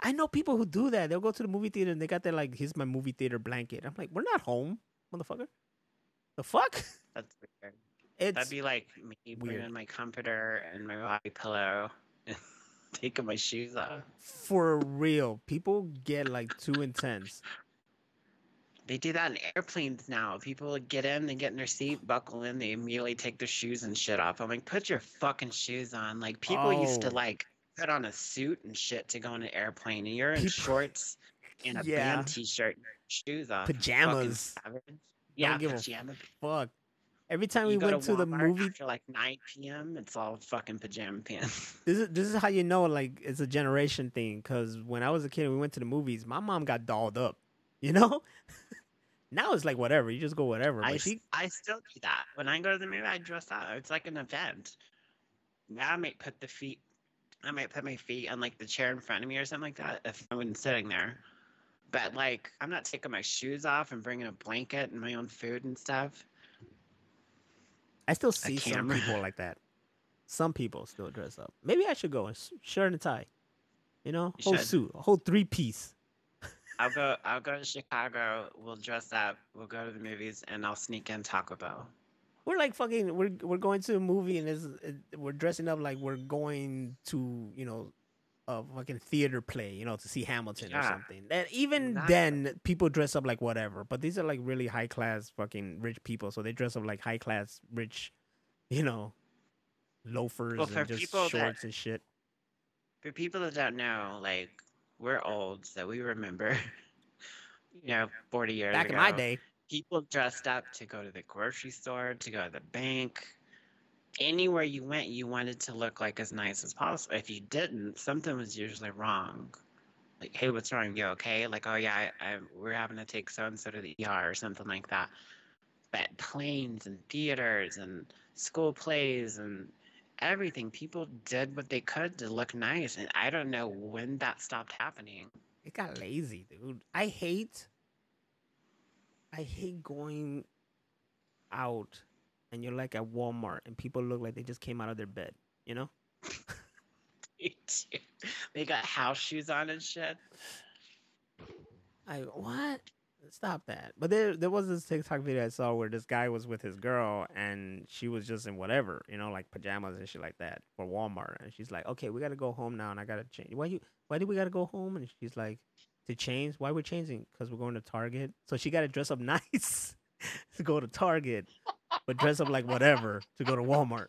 I know people who do that. They'll go to the movie theater and they got their like, here's my movie theater blanket. I'm like, we're not home, motherfucker. The fuck? That's weird. It's That'd be like me weird. bringing my comforter and my body pillow <laughs> and taking my shoes off. for real. People get like too intense. They do that in airplanes now. People get in, they get in their seat, buckle in, they immediately take their shoes and shit off. I'm like, put your fucking shoes on. Like people used to Oh. like put on a suit and shit to go on an airplane, and you're in People- shorts and a Yeah. band t-shirt, and shoes off. Pajamas. Yeah, give a pajamas. Fuck. Every time You we went to, the movie, after like 9 p.m. It's all fucking pajama pants. <laughs> this is this is how you know like it's a generation thing. Cause when I was a kid, and we went to the movies. My mom got dolled up. You know. <laughs> now it's like whatever. You just go whatever. I, she I still do that. When I go to the movie, I dress up. It's like an event. Now I might put the feet, I might put my feet on like the chair in front of me or something like that if I wasn't sitting there. But like, I'm not taking my shoes off and bringing a blanket and my own food and stuff. I still see some people like that. Some people still dress up. Maybe I should go. s- Shirt and tie. You know, You whole should. suit, a whole three piece. I'll go. I'll go to Chicago. We'll dress up. We'll go to the movies, and I'll sneak in Taco Bell. We're like fucking. We're we're going to a movie and it's, it, we're dressing up like we're going to you know a fucking theater play. You know to see Hamilton or something. And even Exactly. then, people dress up like whatever. But these are like really high class fucking rich people, so they dress up like high class rich. You know, loafers Well, and just people that- shorts and shit. For people that don't know, like we're old, so we remember. <laughs> You know, forty years Back ago, in my day, people dressed up to go to the grocery store, to go to the bank. Anywhere you went, you wanted to look like as nice as possible. If you didn't, something was usually wrong. Like, hey, what's wrong? You okay? Like, oh yeah, I, I, we're having to take so and so to the ER or something like that. But planes and theaters and school plays and everything, people did what they could to look nice, and I don't know when that stopped happening. it got lazy, dude. I hate. I hate going out and you're like at Walmart and people look like they just came out of their bed. You know. <laughs> they got house shoes on and shit. I what? Stop that. But there there was this TikTok video I saw where this guy was with his girl and she was just in whatever, you know, like pajamas and shit like that for Walmart. And she's like, Okay, we gotta go home now and I gotta change. Why you why do we gotta go home? And she's like, To change? Why we're changing? Because we're going to Target. So she gotta dress up <laughs> nice to go to Target, but dress up like whatever to go to Walmart.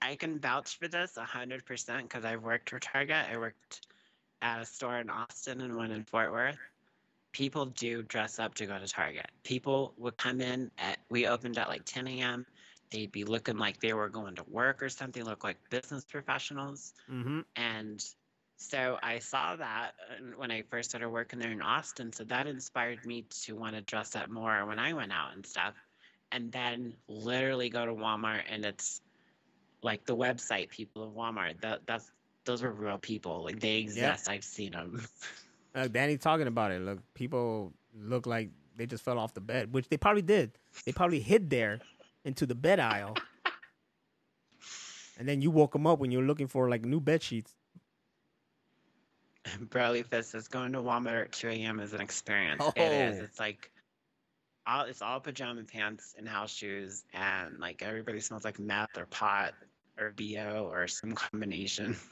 I can vouch for this hundred percent because I've worked for Target. I worked at a store in Austin and one in Fort Worth. People do dress up to go to Target. People would come in at we opened at like 10 a.m. They'd be looking like they were going to work or something, look like business professionals. Mm-hmm. And so I saw that when I first started working there in Austin. So that inspired me to want to dress up more when I went out and stuff. And then literally go to Walmart and it's like the website people of Walmart. That that's those are real people. Like they exist. I've seen them. <laughs> Uh, Danny talking about it. Look, people look like they just fell off the bed, which they probably did. They probably hid there into the bed aisle, <laughs> and then you woke them up when you were looking for like new bed sheets. Bradley Fist says going to Walmart at 2 a.m. is an experience. It is. Oh. It's like all it's all pajama pants and house shoes, and like everybody smells like meth or pot or bo or some combination. <laughs>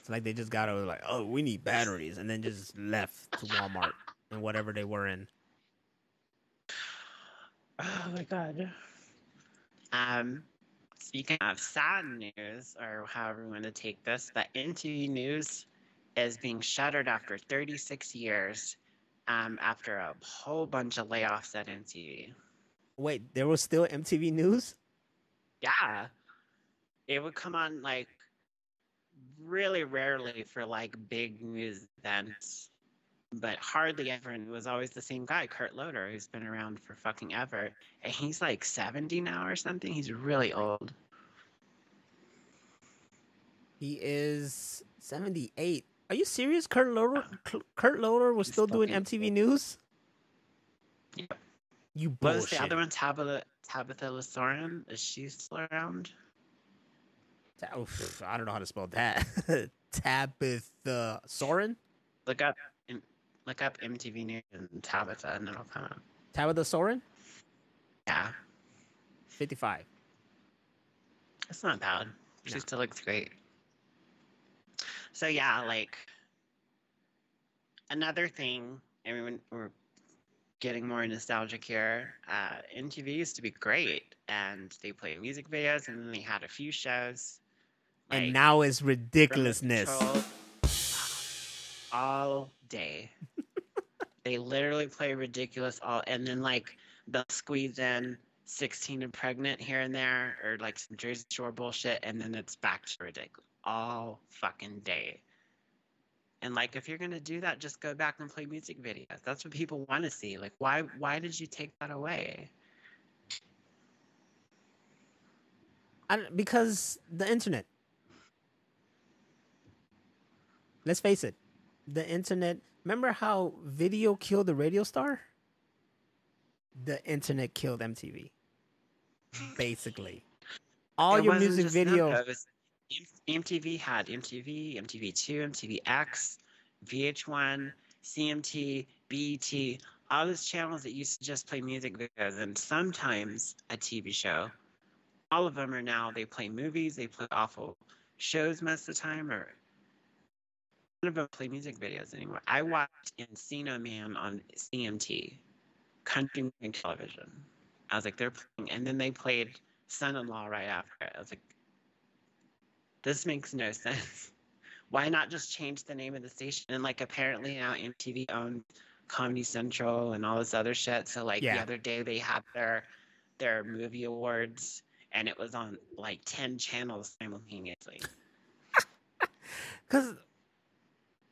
It's like they just got over like, oh, we need batteries, and then just left to Walmart and whatever they were in. <sighs> Oh my god. Um, speaking of sad news, or however you want to take this, the MTV News is being shuttered after 36 years, um, after a whole bunch of layoffs at MTV. Wait, there was still MTV News. Yeah, it would come on like really rarely for like big news events, but hardly ever. And it was always the same guy, Kurt Loder, who's been around for fucking ever. And he's like 70 now or something. He's really old. He is seventy-eight. Are you serious? Kurt Loder, uh, Kurt Loder was still doing MTV News. Yep. You What was bullshit. the other one? Tabitha Tabitha Lasoren? Is she still around? Oof, I don't know how to spell that. <laughs> Tabitha Soren? Look up look up MTV News and Tabitha, and it'll come up. Tabitha Soren? Yeah, 55. That's not bad. She No. still looks great. So yeah, like another thing. I mean, we're getting more nostalgic here. Uh, MTV used to be great, and they played music videos, and then they had a few shows. and now it's ridiculousness. Control all day. <laughs> they literally play ridiculous all, and then like they'll squeeze in 16 and pregnant here and there, or like some Jersey Shore bullshit, and then it's back to ridiculous all fucking day. And like, if you're gonna do that, just go back and play music videos. That's what people want to see. Like, why why did you take that away? I because the internet. Let's face it, the internet. Remember how video killed the radio star? The internet killed MTV. basically. All It your music just MTV had MTV, MTV2, MTVX, VH1, CMT, BET, all those channels that used to just play music videos and sometimes a TV show. All of them are now, they play movies, they play awful shows most of the time, or none of them play music videos anymore. I watched Encino Man on CMT, Country Music Television. I was like, they're playing, and then they played Son in Law right after. I was like, this makes no sense. <laughs> Why not just change the name of the station? And like apparently now MTV owns Comedy Central and all this other shit. So like Yeah. the other day they had their their movie awards and it was on like ten channels simultaneously. <laughs> Because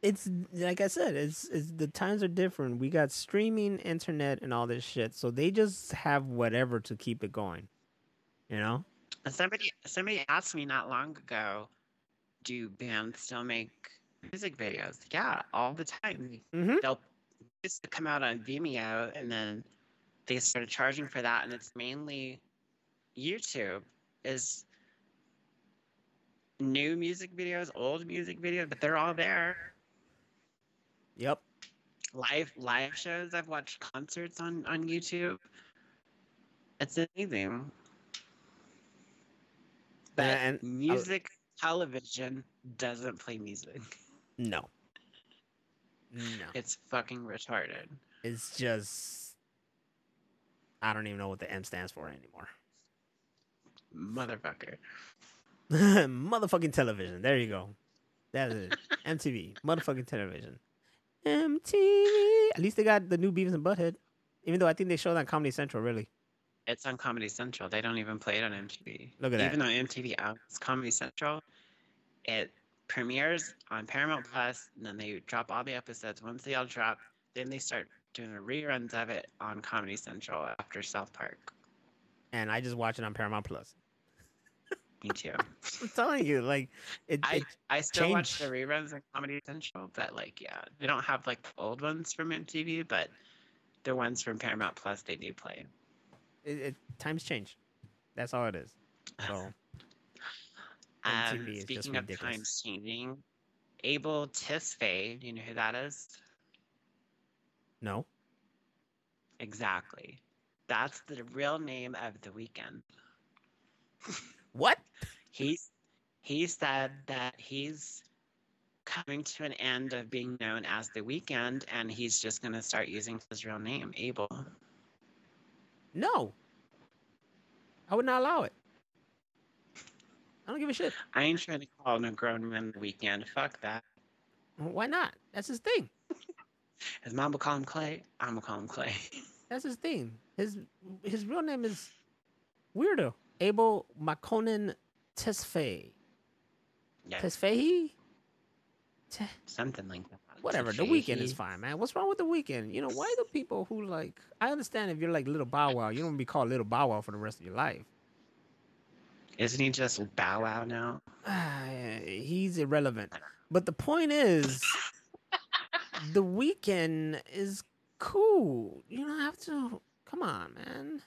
it's like I said, it's, it's the times are different. We got streaming, internet, and all this shit. So they just have whatever to keep it going. You know? Somebody somebody asked me not long ago, do bands still make music videos? Yeah, all the time. Mm-hmm. They'll used to come out on Vimeo and then they started charging for that and it's mainly YouTube is new music videos, old music videos, but they're all there. Yep. Live live shows. I've watched concerts on on YouTube. It's amazing. But and- music television doesn't play music. No. No. It's fucking retarded. It's just. I don't even know what the M stands for anymore. Motherfucker. <laughs> Motherfucking television. There you go. That is it. <laughs> MTV. Motherfucking television. MTV. At least they got the new Beavis and Butthead. Even though I think they showed on Comedy Central, really. It's on Comedy Central. They don't even play it on MTV. Look at that. Even though MTV owns Comedy Central, it premieres on Paramount Plus, and then they drop all the episodes. Once they all drop, then they start doing the reruns of it on Comedy Central after South Park. And I just watch it on Paramount Plus. <laughs> Me too. <laughs> I'm telling you, like it. I, it I still watch the reruns on Comedy Central, but like, yeah, they don't have like the old ones from MTV, but the ones from Paramount Plus they do play. It, it times change. That's all it is. So <sighs> Um, is speaking of ridiculous. times changing, Abel Tesfaye, do you know who that is? no. Exactly. That's the real name of the Weeknd. <laughs> What? He's he said that he's coming to an end of being known as the Weeknd and he's just gonna start using his real name, Abel. No. I would not allow it. I don't give a shit. I ain't trying to call no grown man the Weeknd. Fuck that. Why not? That's his thing. <laughs> His mom will call him Clay. I'm gonna call him Clay. <laughs> That's his thing. His his real name is Weirdo. Abel Makonnen Tesfaye. Yeah, Tesfaye? Te- something like that. Whatever. The Weeknd is fine, man. What's wrong with the Weeknd? You know, why the people who like I understand if you're like little Bow Wow, you don't wanna be called little Bow Wow for the rest of your life. Isn't he just Bow Wow now? Ah, <sighs> he's irrelevant. But the point is, the Weeknd is cool. You don't have to. Come on, man.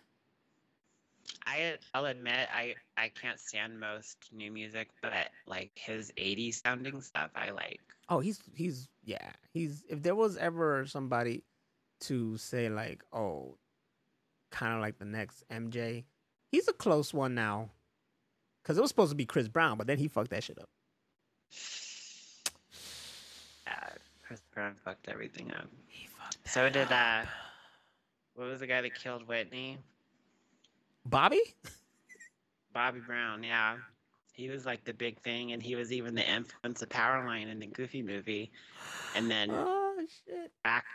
I I'll admit I I can't stand most new music, but like his 80s sounding stuff I like. Oh, he's he's yeah. He's if there was ever somebody to say like, oh, kind of like the next MJ, he's a close one now. Cause it was supposed to be Chris Brown, but then he fucked that shit up. <sighs> Chris Brown fucked everything up. He fucked. So did uh what was the guy that killed Whitney? Bobby. Bobby Brown, yeah. He was like the big thing and he was even the influence of Powerline in the Goofy movie. And then Oh shit. crack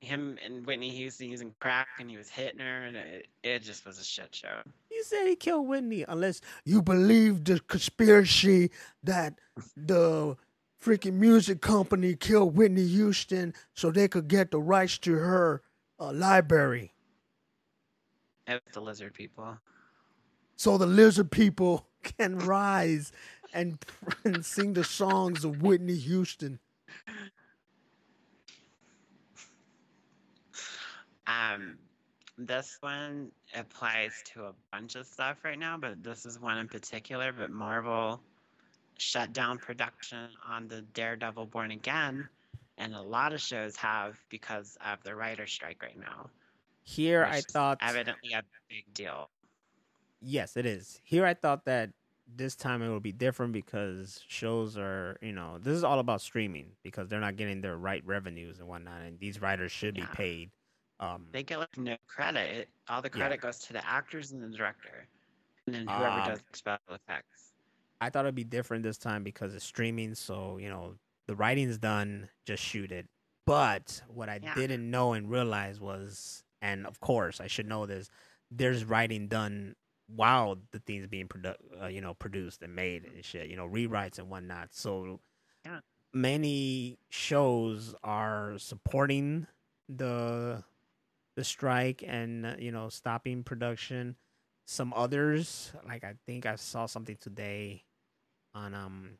him and Whitney Houston using crack and he was hitting her and it, it just was a shit show. You said he killed Whitney, unless You believe the conspiracy that the freaking music company killed Whitney Houston so they could get the rights to her uh, library. It was the lizard people. So the lizard people <laughs> can rise and, and sing the songs of Whitney Houston. Um, this one applies to a bunch of stuff right now, but this is one in particular. But Marvel shut down production on the Daredevil Born Again, and a lot of shows have because of the writer strike right now. Here I thought evidently a big deal. Yes, it is. Here I thought that this time it would be different because shows are, you know, this is all about streaming because they're not getting their right revenues and whatnot, and these writers should Yeah. be paid. Um, They get like no credit. It, all the Yeah. credit goes to the actors and the director, and then whoever Um, does special effects. I thought it'd be different this time because it's streaming, so you know the writing's done, just shoot it. But what I Yeah. didn't know and realize was, and of course I should know this, there's writing done while the thing's being produ- uh, you know, produced and made and shit, you know, rewrites and whatnot. So Yeah. many shows are supporting the the strike and you know stopping production some others like i think i saw something today on um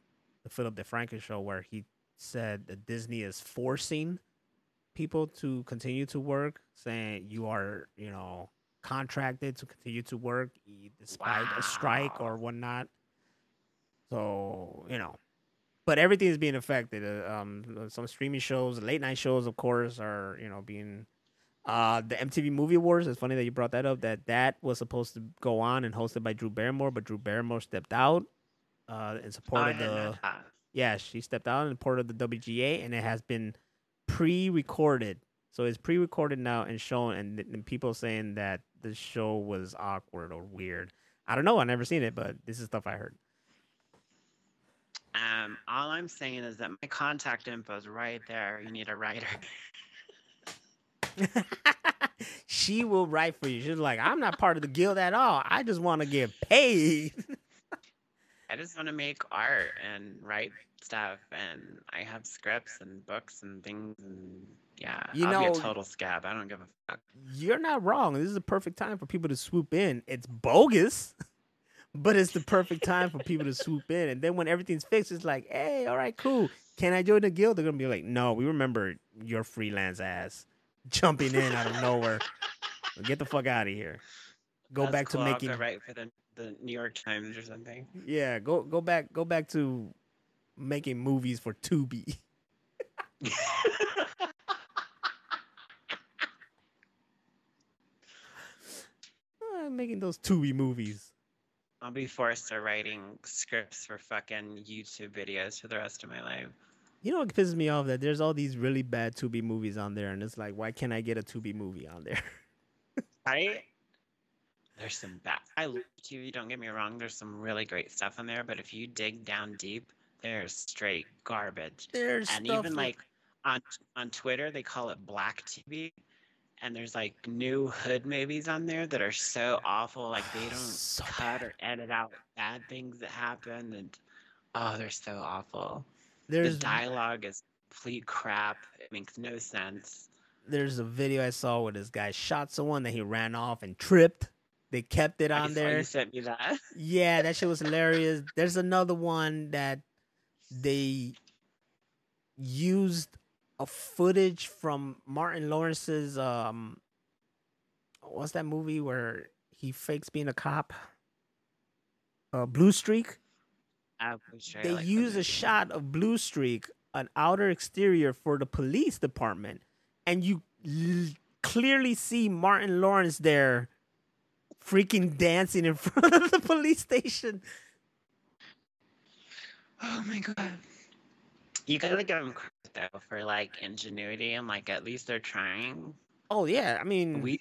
the philip defranco show where he said that disney is forcing people to continue to work saying you are you know contracted to continue to work despite a strike or whatnot so you know but everything is being affected uh, um some streaming shows late night shows of course are you know being uh, the MTV Movie Awards. It's funny that you brought that up. That that was supposed to go on and hosted by Drew Barrymore, but Drew Barrymore stepped out uh, in support of the. Yeah, she stepped out in support of the WGA, and it has been pre-recorded. So it's pre-recorded now and shown, and, and people saying that the show was awkward or weird. I don't know. I never seen it, but this is stuff I heard. Um, all I'm saying is that my contact info is right there. You need a writer. <laughs> <laughs> she will write for you. She's like, I'm not part of the guild at all. I just want to get paid. <laughs> I just want to make art and write stuff, and I have scripts and books and things, and yeah, You I'll be a total scab. I don't give a fuck. You're not wrong. This is a perfect time for people to swoop in. It's bogus, <laughs> but it's the perfect time for people to swoop in. And then when everything's fixed, it's like, hey, all right, cool. Can I join the guild? They're gonna be like, no, we remember your freelance ass jumping in out of nowhere. Get the fuck out of here. Go That's back cool. to I'll making go write for the the New York Times or something. yeah. Go go back go back to making movies for Tubi. <laughs> Uh, making those Tubi movies. I'll be forced to writing scripts for fucking YouTube videos for the rest of my life. You know what pisses me off that there's all these really bad Tubi movies on there, and it's like, why can't I get a Tubi movie on there? <laughs> Right? There's some bad. I love Tubi. Don't get me wrong. There's some really great stuff in there, but if you dig down deep, there's straight garbage. There's and even like- like on on Twitter, they call it Black TV. And there's like new hood movies on there that are so awful. Like they don't <sighs> So cut or edit out bad things that happen, and oh, they're so awful. There's the dialogue is complete crap. It makes no sense. there's a video I saw where this guy shot someone, then he ran off and tripped. They kept it on there. You sent me that. <laughs> Yeah, that shit was hilarious. There's another one that they used a footage from Martin Lawrence's um what's that movie where he fakes being a cop? Uh Blue Streak. Sure They like use a movie. shot of Blue Streak, an outer exterior for the police department, and you l- clearly see Martin Lawrence there freaking dancing in <laughs> front of the police station. Oh my god. You gotta give them credit though for like ingenuity and like at least they're trying. Oh yeah, I mean, We,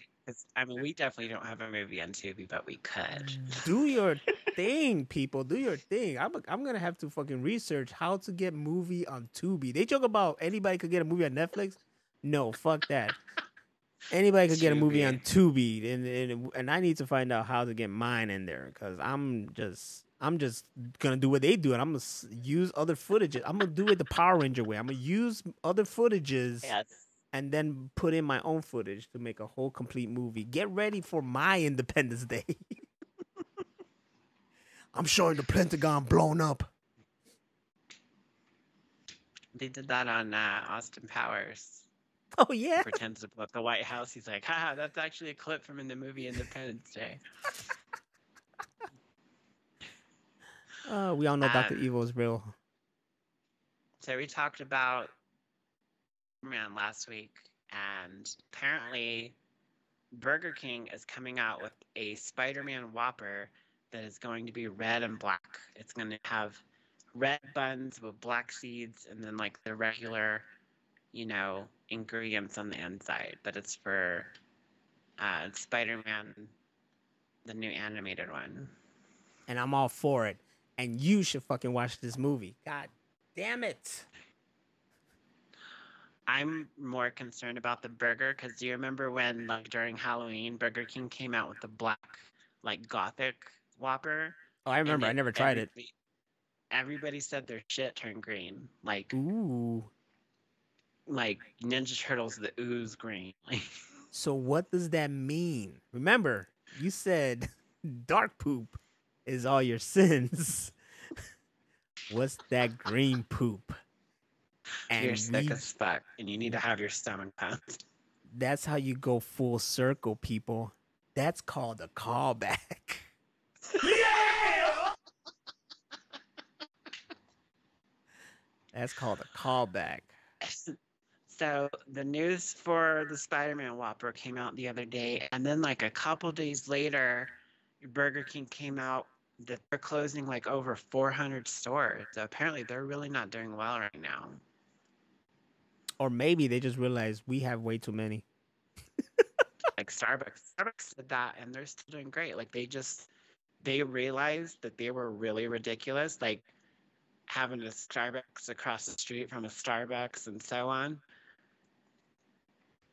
I mean, we definitely don't have a movie on Tubi, but we could. Mm. do your thing, people. Do your thing. I'm I'm gonna have to fucking research how to get movie on Tubi. They joke about anybody could get a movie on Netflix. No, fuck that. Anybody could get a movie on Tubi, and, and and I need to find out how to get mine in there because I'm just I'm just gonna do what they do, and I'm gonna use other footages. I'm gonna do it the Power Ranger way. I'm gonna use other footages Yes. and then put in my own footage to make a whole complete movie. Get ready for my Independence Day. <laughs> I'm showing the Pentagon blown up. They did that on uh, Austin Powers. <laughs> Oh yeah. pretends to blow up the White House. He's like, haha, that's actually a clip from in the movie Independence Day. Uh, we all know Doctor Um, Evil is real. So we talked about Man last week, and apparently Burger King is coming out with a Spider-Man Whopper that is going to be red and black. It's going to have red buns with black seeds, and then like the regular, you know, ingredients on the inside. But it's for uh, Spider-Man, the new animated one. And I'm all for it. And you should fucking watch this movie. God damn it. I'm more concerned about the burger because do you remember when, like, during Halloween, Burger King came out with the black, like, gothic Whopper? Oh, I remember. I never tried it. everybody- Everybody said their shit turned green, like, Ooh. Like Ninja Turtles, the ooze green. So what does that mean? Remember, you said <laughs> dark poop is all your sins. <laughs> What's that green poop? you're And sick we- as fuck, and you need to have your stomach pumped. that's how you go full circle, people. That's called a callback. That's called a callback. So the news for the Spider-Man Whopper came out the other day, and then like a couple days later, Burger King came out that they're closing like over 400 stores. So apparently, they're really not doing well right now. Or maybe they just realized we have way too many. <laughs> Like Starbucks, Starbucks did that, and they're still doing great. Like they just they realized that they were really ridiculous, like having a Starbucks across the street from a Starbucks and so on.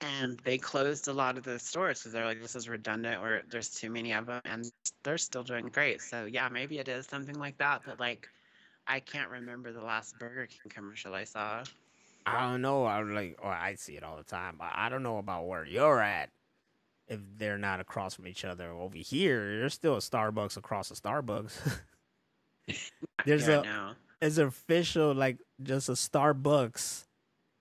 And they closed a lot of the stores because they're like, this is redundant, or there's too many of them, and they're still doing great. So yeah, maybe it is something like that. But like, I can't remember the last Burger King commercial I saw. I don't know. I would like, or I see it all the time, but I don't know about where you're at. If they're not across from each other over here, there's still a Starbucks across a Starbucks. <laughs> <laughs> there's a no. there's official like just a Starbucks,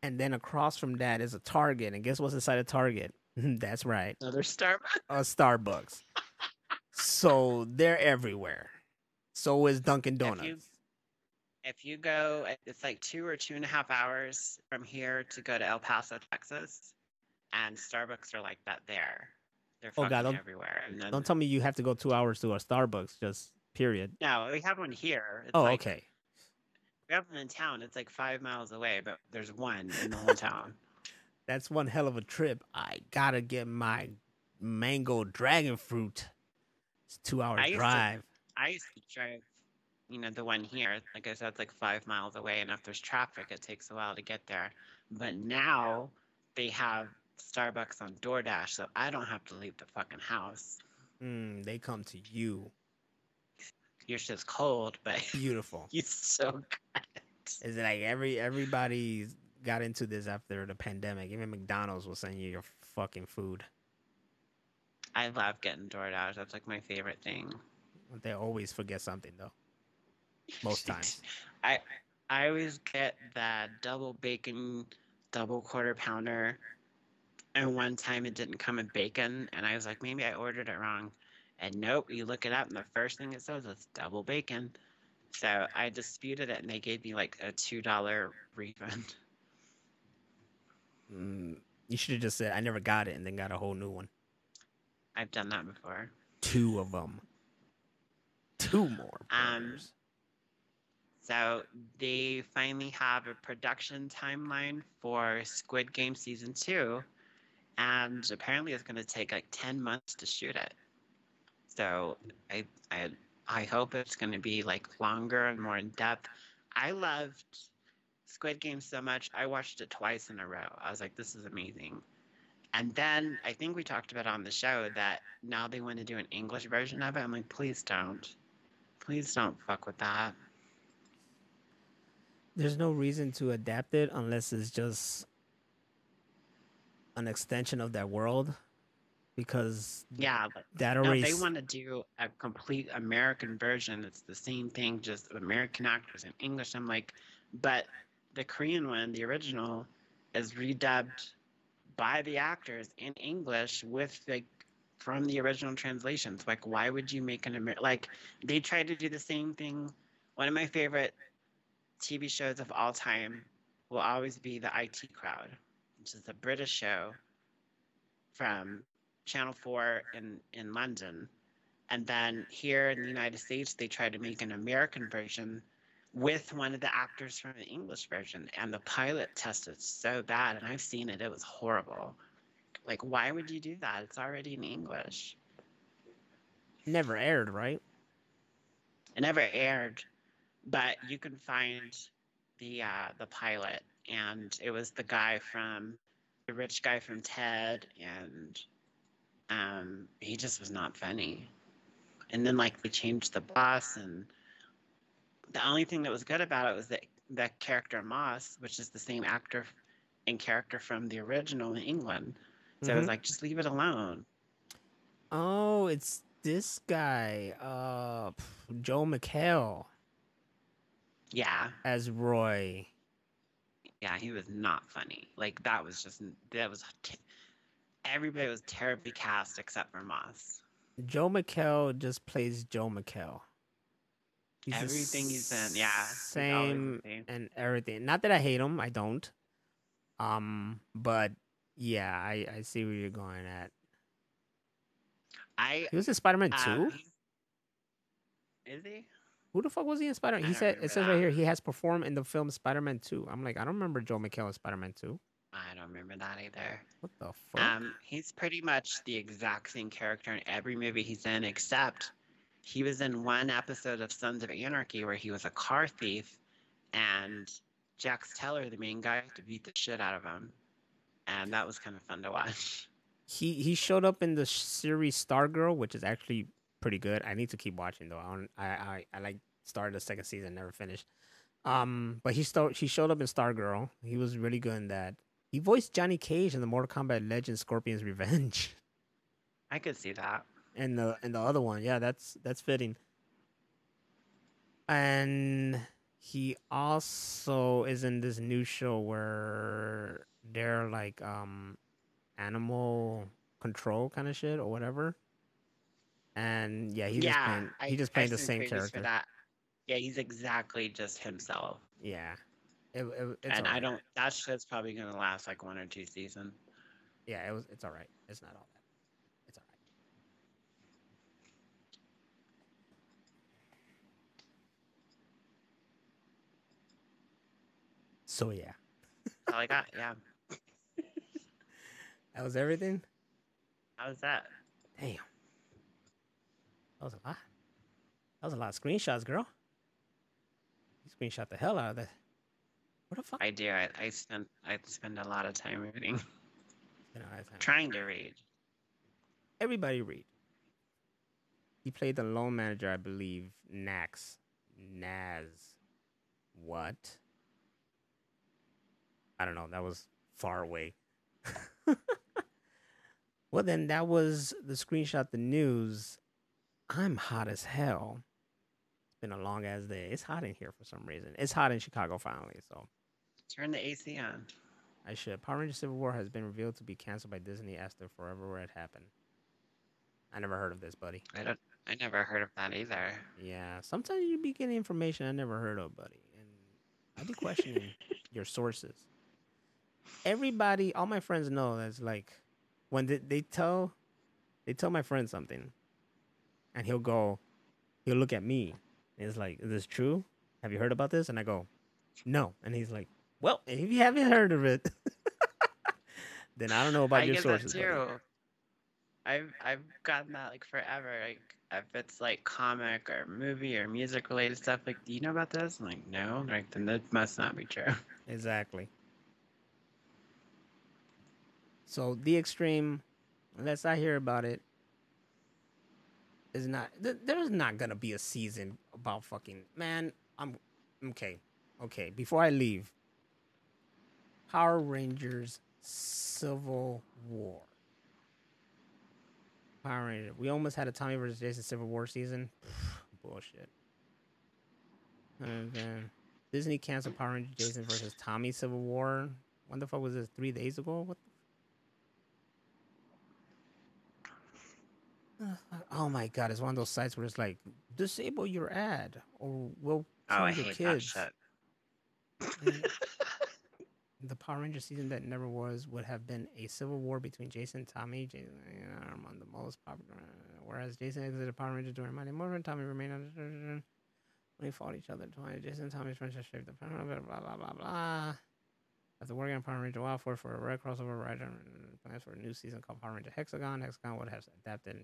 and then across from that is a Target. And guess what's inside a Target? <laughs> That's right, another Starbucks. a Starbucks. so they're everywhere. So is Dunkin' If Donuts. you, if you go, it's like two or two and a half hours from here to go to El Paso, Texas, and Starbucks are like that there. They're Oh, fucking God, don't- everywhere. Then, Don't tell me you have to go two hours to a Starbucks. Just period. no, we have one here. It's Oh, like, okay. One in town. It's like five miles away, but there's one in the whole town. <laughs> That's one hell of a trip. I gotta get my mango dragon fruit. It's a two hour I used to- drive. I used to drive, you know, the one here. Like I said, it's like five miles away, and if there's traffic, it takes a while to get there. But now they have Starbucks on DoorDash, so I don't have to leave the fucking house. Mm, they come to you. Your shit's cold, but <laughs> Beautiful. it's so good. Is it like every everybody got into this after the pandemic? Even McDonald's will send you your fucking food. I love getting DoorDash. That's like my favorite thing. They always forget something though. Most <laughs> times. I I always get that double bacon, double quarter pounder. And one time it didn't come in bacon, and I was like, maybe I ordered it wrong. And nope, you look it up, and the first thing it says is double bacon. So I disputed it, and they gave me like a two dollar refund. <laughs> Mm, you should have just said I never got it and then got a whole new one. I've done that before. Two of them. Two more. Um. So they finally have a production timeline for Squid Game season two, and apparently it's going to take like ten months to shoot it. So I I I hope it's going to be like longer and more in depth. I loved Squid Game so much. I watched it twice in a row. I was like, this is amazing. And then I think we talked about on the show that now they want to do an English version of it. I'm like, please don't. Please don't fuck with that. There's no reason to adapt it unless it's just an extension of that world. Because Yeah, but that already if they want to do a complete American version. It's the same thing, just American actors in English. I'm like, but the Korean one, the original, is redubbed by the actors in English with like from the original translations. Like, why would you make an Amer- like? They tried to do the same thing. One of my favorite TV shows of all time will always be the IT Crowd, which is a British show from Channel 4 in, in London. And then here in the United States, they tried to make an American version with one of the actors from the English version. And the pilot tested so bad, and I've seen it, it was horrible. Like, why would you do that? It's already in English. Never aired, right? It never aired, but you can find the uh, the pilot, and it was the guy from the rich guy from Ted, and um, he just was not funny. And then like they changed the boss, and the only thing that was good about it was that that character Moss, which is the same actor and character from the original in England. So it was Mhm. like, just leave it alone. Oh, it's this guy, uh, Joel McHale Yeah, as Roy. yeah, he was not funny. Like that was just that was t- everybody was terribly cast except for Moss. Joel McHale just plays Joel McHale. He's Everything he's in, yeah, he's always the same same. and everything. Not that I hate him, I don't. Um, but yeah, I I see where you're going at. I He was in Spider Man uh, Two. is he? Who the fuck was he in Spider Man? He said it says that. right here he has performed in the film Spider Man Two. I'm like, I don't remember Joel McHale in Spider Man Two. I don't remember that either. What the fuck? Um, he's pretty much the exact same character in every movie he's in, except he was in one episode of Sons of Anarchy where he was a car thief, and Jax Teller, the main guy, had to beat the shit out of him, and that was kind of fun to watch. he he showed up in the series Stargirl, which is actually pretty good. I need to keep watching though. I don't, I, I I like started the second season, never finished. Um, but he start he showed up in Stargirl. He was really good in that. He voiced Johnny Cage in the Mortal Kombat Legend Scorpion's Revenge. <laughs> I could see that. and the and the other one, yeah, that's that's fitting. And he also is in this new show where they're like um animal control kind of shit or whatever. And yeah, he's just playing I- he just I've playing the seen same character. Yeah, he's exactly just himself. Yeah. It, it, it's and I don't. That shit's probably gonna last like one or two seasons. Yeah, it was it's all right. It's not all that. It's all right. So yeah, all I got. Yeah, <laughs> that was everything. how was that? Damn. That was a lot. That was a lot of screenshots, girl. You screenshot the hell out of that. What the fuck? I do. I, I spend. I spend a lot of time reading, You know, I thought- trying to read. Everybody read. He played the loan manager, I believe. Nax. Naz. What? I don't know. That was far away. <laughs> well, then that was the screenshot, the news. I'm hot as hell. It's been a long ass day. It's hot in here for some reason. It's hot in Chicago finally, so Turn the AC on. I should. Power Rangers Civil War has been revealed to be canceled by Disney after forever where it happened. I never heard of this, buddy. I don't. I never heard of that either. Yeah, sometimes you be getting information I never heard of, buddy, and I be questioning <laughs> your sources. Everybody, all my friends know that's like when they, they tell they tell my friend something, and he'll go, he'll look at me, and he's like, "Is this true? Have you heard about this?" And I go, "No," and he's like, "Well, if you haven't heard of it, <laughs> then I don't know about I your get sources." that too. I've I've gotten that like forever. Like if it's like comic or movie or music related stuff, like, do you know about this? I'm like, no. Like then that must not be true. <laughs> Exactly. So the extreme, unless I hear about it, is not. Th- there's not gonna be a season about fucking man. I'm okay. Okay. Before I leave, Power Rangers Civil War. Power Ranger. We almost had a Tommy versus Jason Civil War season. <sighs> Bullshit. And then Disney canceled Power Ranger Jason versus Tommy Civil War. When the fuck was this? Three days ago? What <sighs> Oh my god, it's one of those sites where it's like disable your ad or we'll kill oh, your kids. <laughs> the Power Ranger season that never was would have been a civil war between Jason Tommy. Know, among the most popular, whereas Jason exited Power Rangers during Mighty Morphin, Tommy remained. When they fought each other twice, Jason and Tommy's friendship shaped the blah blah blah blah blah blah. After working on Power Ranger Wild Force for a red crossover writer and plans for a new season called Power Ranger Hexagon, Hexagon would have adapted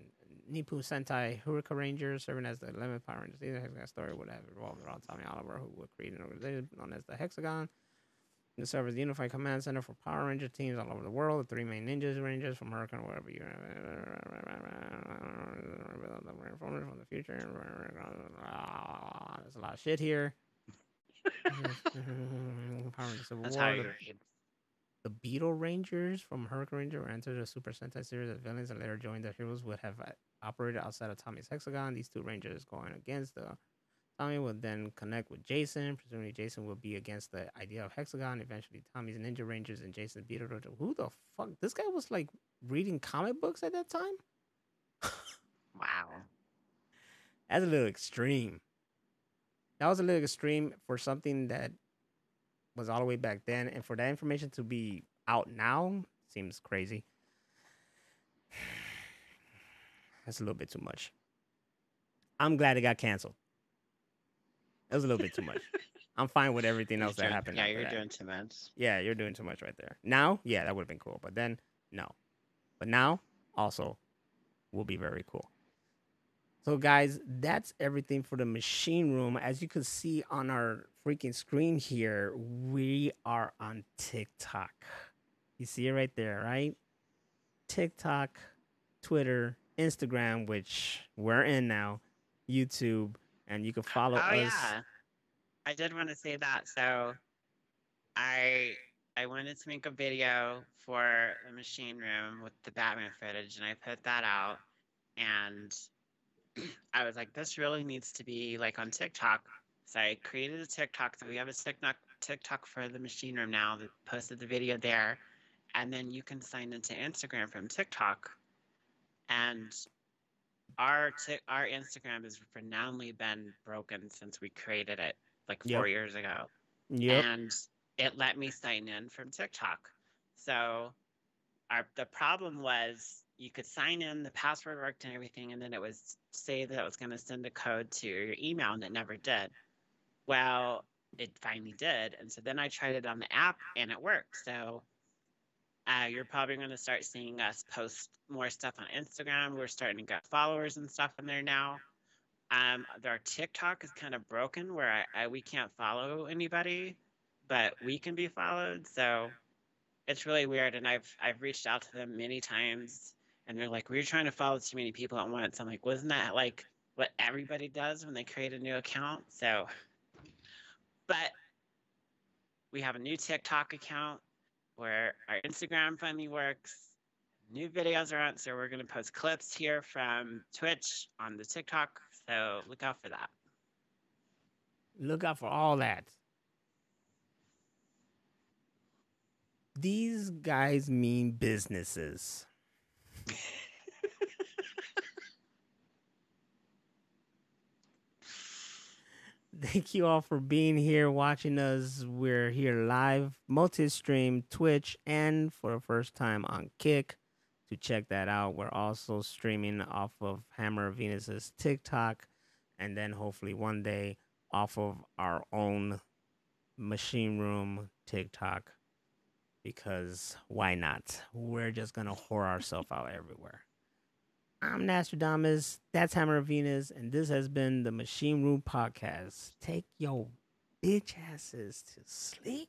Nippon Sentai Hurricane Ranger, serving as the 11th Power Ranger season. Hexagon story would have revolved around Tommy Oliver, who would create an organization known as the Hexagon. To serve as the unified command center for Power Ranger teams all over the world. The three main ninjas rangers from Hurricane, wherever you have from the future. There's a lot of shit here. <laughs> Power Ranger Civil That's War. how the- you read. the Beetle Rangers from Hurricane Ranger were entered the Super Sentai series as villains and later joined the heroes would have operated outside of Tommy's Hexagon. These two Rangers going against the Tommy would then connect with Jason. Presumably, Jason would be against the idea of Hexagon. Eventually, Tommy's Ninja Rangers and Jason Beetle Ranger. Who the fuck? This guy was like reading comic books at that time? <laughs> Wow. That's a little extreme. That was a little extreme for something that was all the way back then, and for that information to be out now seems crazy. <sighs> That's a little bit too much. I'm glad it got canceled. That was a little bit too much. I'm fine with everything <laughs> else that happened. Yeah, you're that. doing too much. Yeah, you're doing too much right there. Now, yeah, that would have been cool. But then, no. But now, also, will be very cool. So, guys, that's everything for the machine room. As you can see on our freaking screen here, we are on TikTok. You see it right there, right? TikTok, Twitter, Instagram, which we're in now, YouTube, and you can oh, follow oh us. yeah, I did want to say that. So, I I wanted to make a video for the machine room with the Batman footage, and I put that out. And <clears throat> I was like, this really needs to be like on TikTok. So I created a TikTok. So we have a TikTok TikTok for the machine room now. That posted the video there, and then you can sign into Instagram from TikTok. And our ti- our Instagram has renownedly been broken since we created it like Yep. four years ago Yep. and it let me sign in from TikTok. So our the problem was you could sign in, the password worked and everything, and then it was say that it was going to send a code to your email, and it never did. Well, it finally did, and so then I tried it on the app, and it worked. So uh, you're probably going to start seeing us post more stuff on Instagram. We're starting to get followers and stuff in there now. Um, our TikTok is kind of broken where I, I we can't follow anybody, but we can be followed. So it's really weird. And I've I've reached out to them many times, and they're like, "We're trying to follow too many people at once." I'm like, "Wasn't that like what everybody does when they create a new account?" So, but we have a new TikTok account where our Instagram finally works. New videos are on, so we're gonna post clips here from Twitch on the TikTok. So look out for that. Look out for all that. These guys mean businesses. <laughs> <laughs> Thank you all for being here, watching us. We're here live, multi stream, Twitch, and for the first time on Kick. To check that out, we're also streaming off of Hammer Venus's TikTok, and then hopefully one day off of our own machine room TikTok because why not? We're just gonna whore ourselves out everywhere. I'm Nostradamus, that's Hammer of Venus, and this has been the Machine Room Podcast. Take your bitch asses to sleep.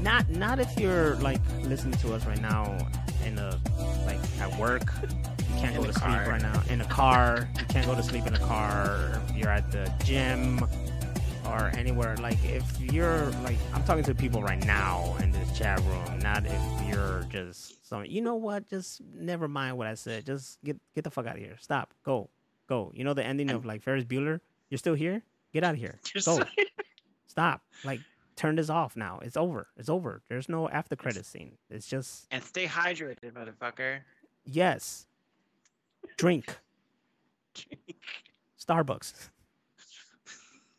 Not not if you're like listening to us right now in a like at work. You can't In go to sleep right now. In a car. You can't go to sleep in a car. You're at the gym or anywhere. Like if you're like I'm talking to people right now in this chat room, not if you're just some you know what, just never mind what I said. Just get get the fuck out of here. Stop. Go. Go. You know the ending of like Ferris Bueller? You're still here? Get out of here. Go. Stop. Like turn this off now. It's over. It's over. There's no after credit scene. It's just and stay hydrated, motherfucker. yes. Drink. <laughs> Drink. Starbucks.